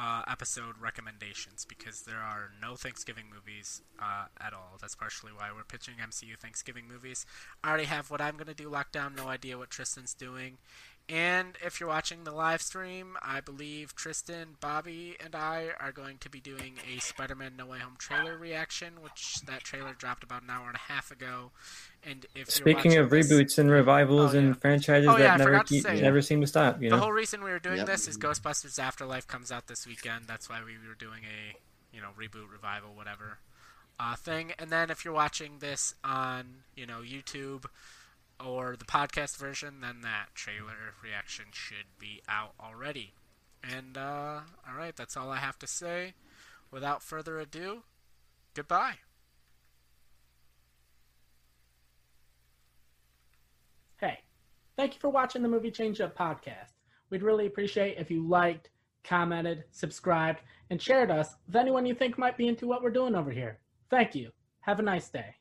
uh, episode recommendations because there are no Thanksgiving movies uh, at all. That's partially why we're pitching MCU Thanksgiving movies. I already have what I'm going to do locked down, no idea what Tristan's doing. And if you're watching the live stream, I believe Tristan, Bobby, and I are going to be doing a Spider-Man No Way Home trailer reaction, which that trailer dropped about an hour and a half ago. And if you're Speaking of this- reboots and revivals Oh, yeah. and franchises Oh, yeah, that never forgot keep, say. never seem to stop, you the know. whole reason we were doing Yep. this is Ghostbusters Afterlife comes out this weekend. That's why we were doing a you know reboot, revival, whatever uh, thing. And then if you're watching this on you know YouTube or the podcast version, then that trailer reaction should be out already. And uh, all right, that's all I have to say. Without further ado, goodbye. Hey, thank you for watching the Movie Change Up podcast. We'd really appreciate if you liked, commented, subscribed, and shared us with anyone you think might be into what we're doing over here. Thank you. Have a nice day.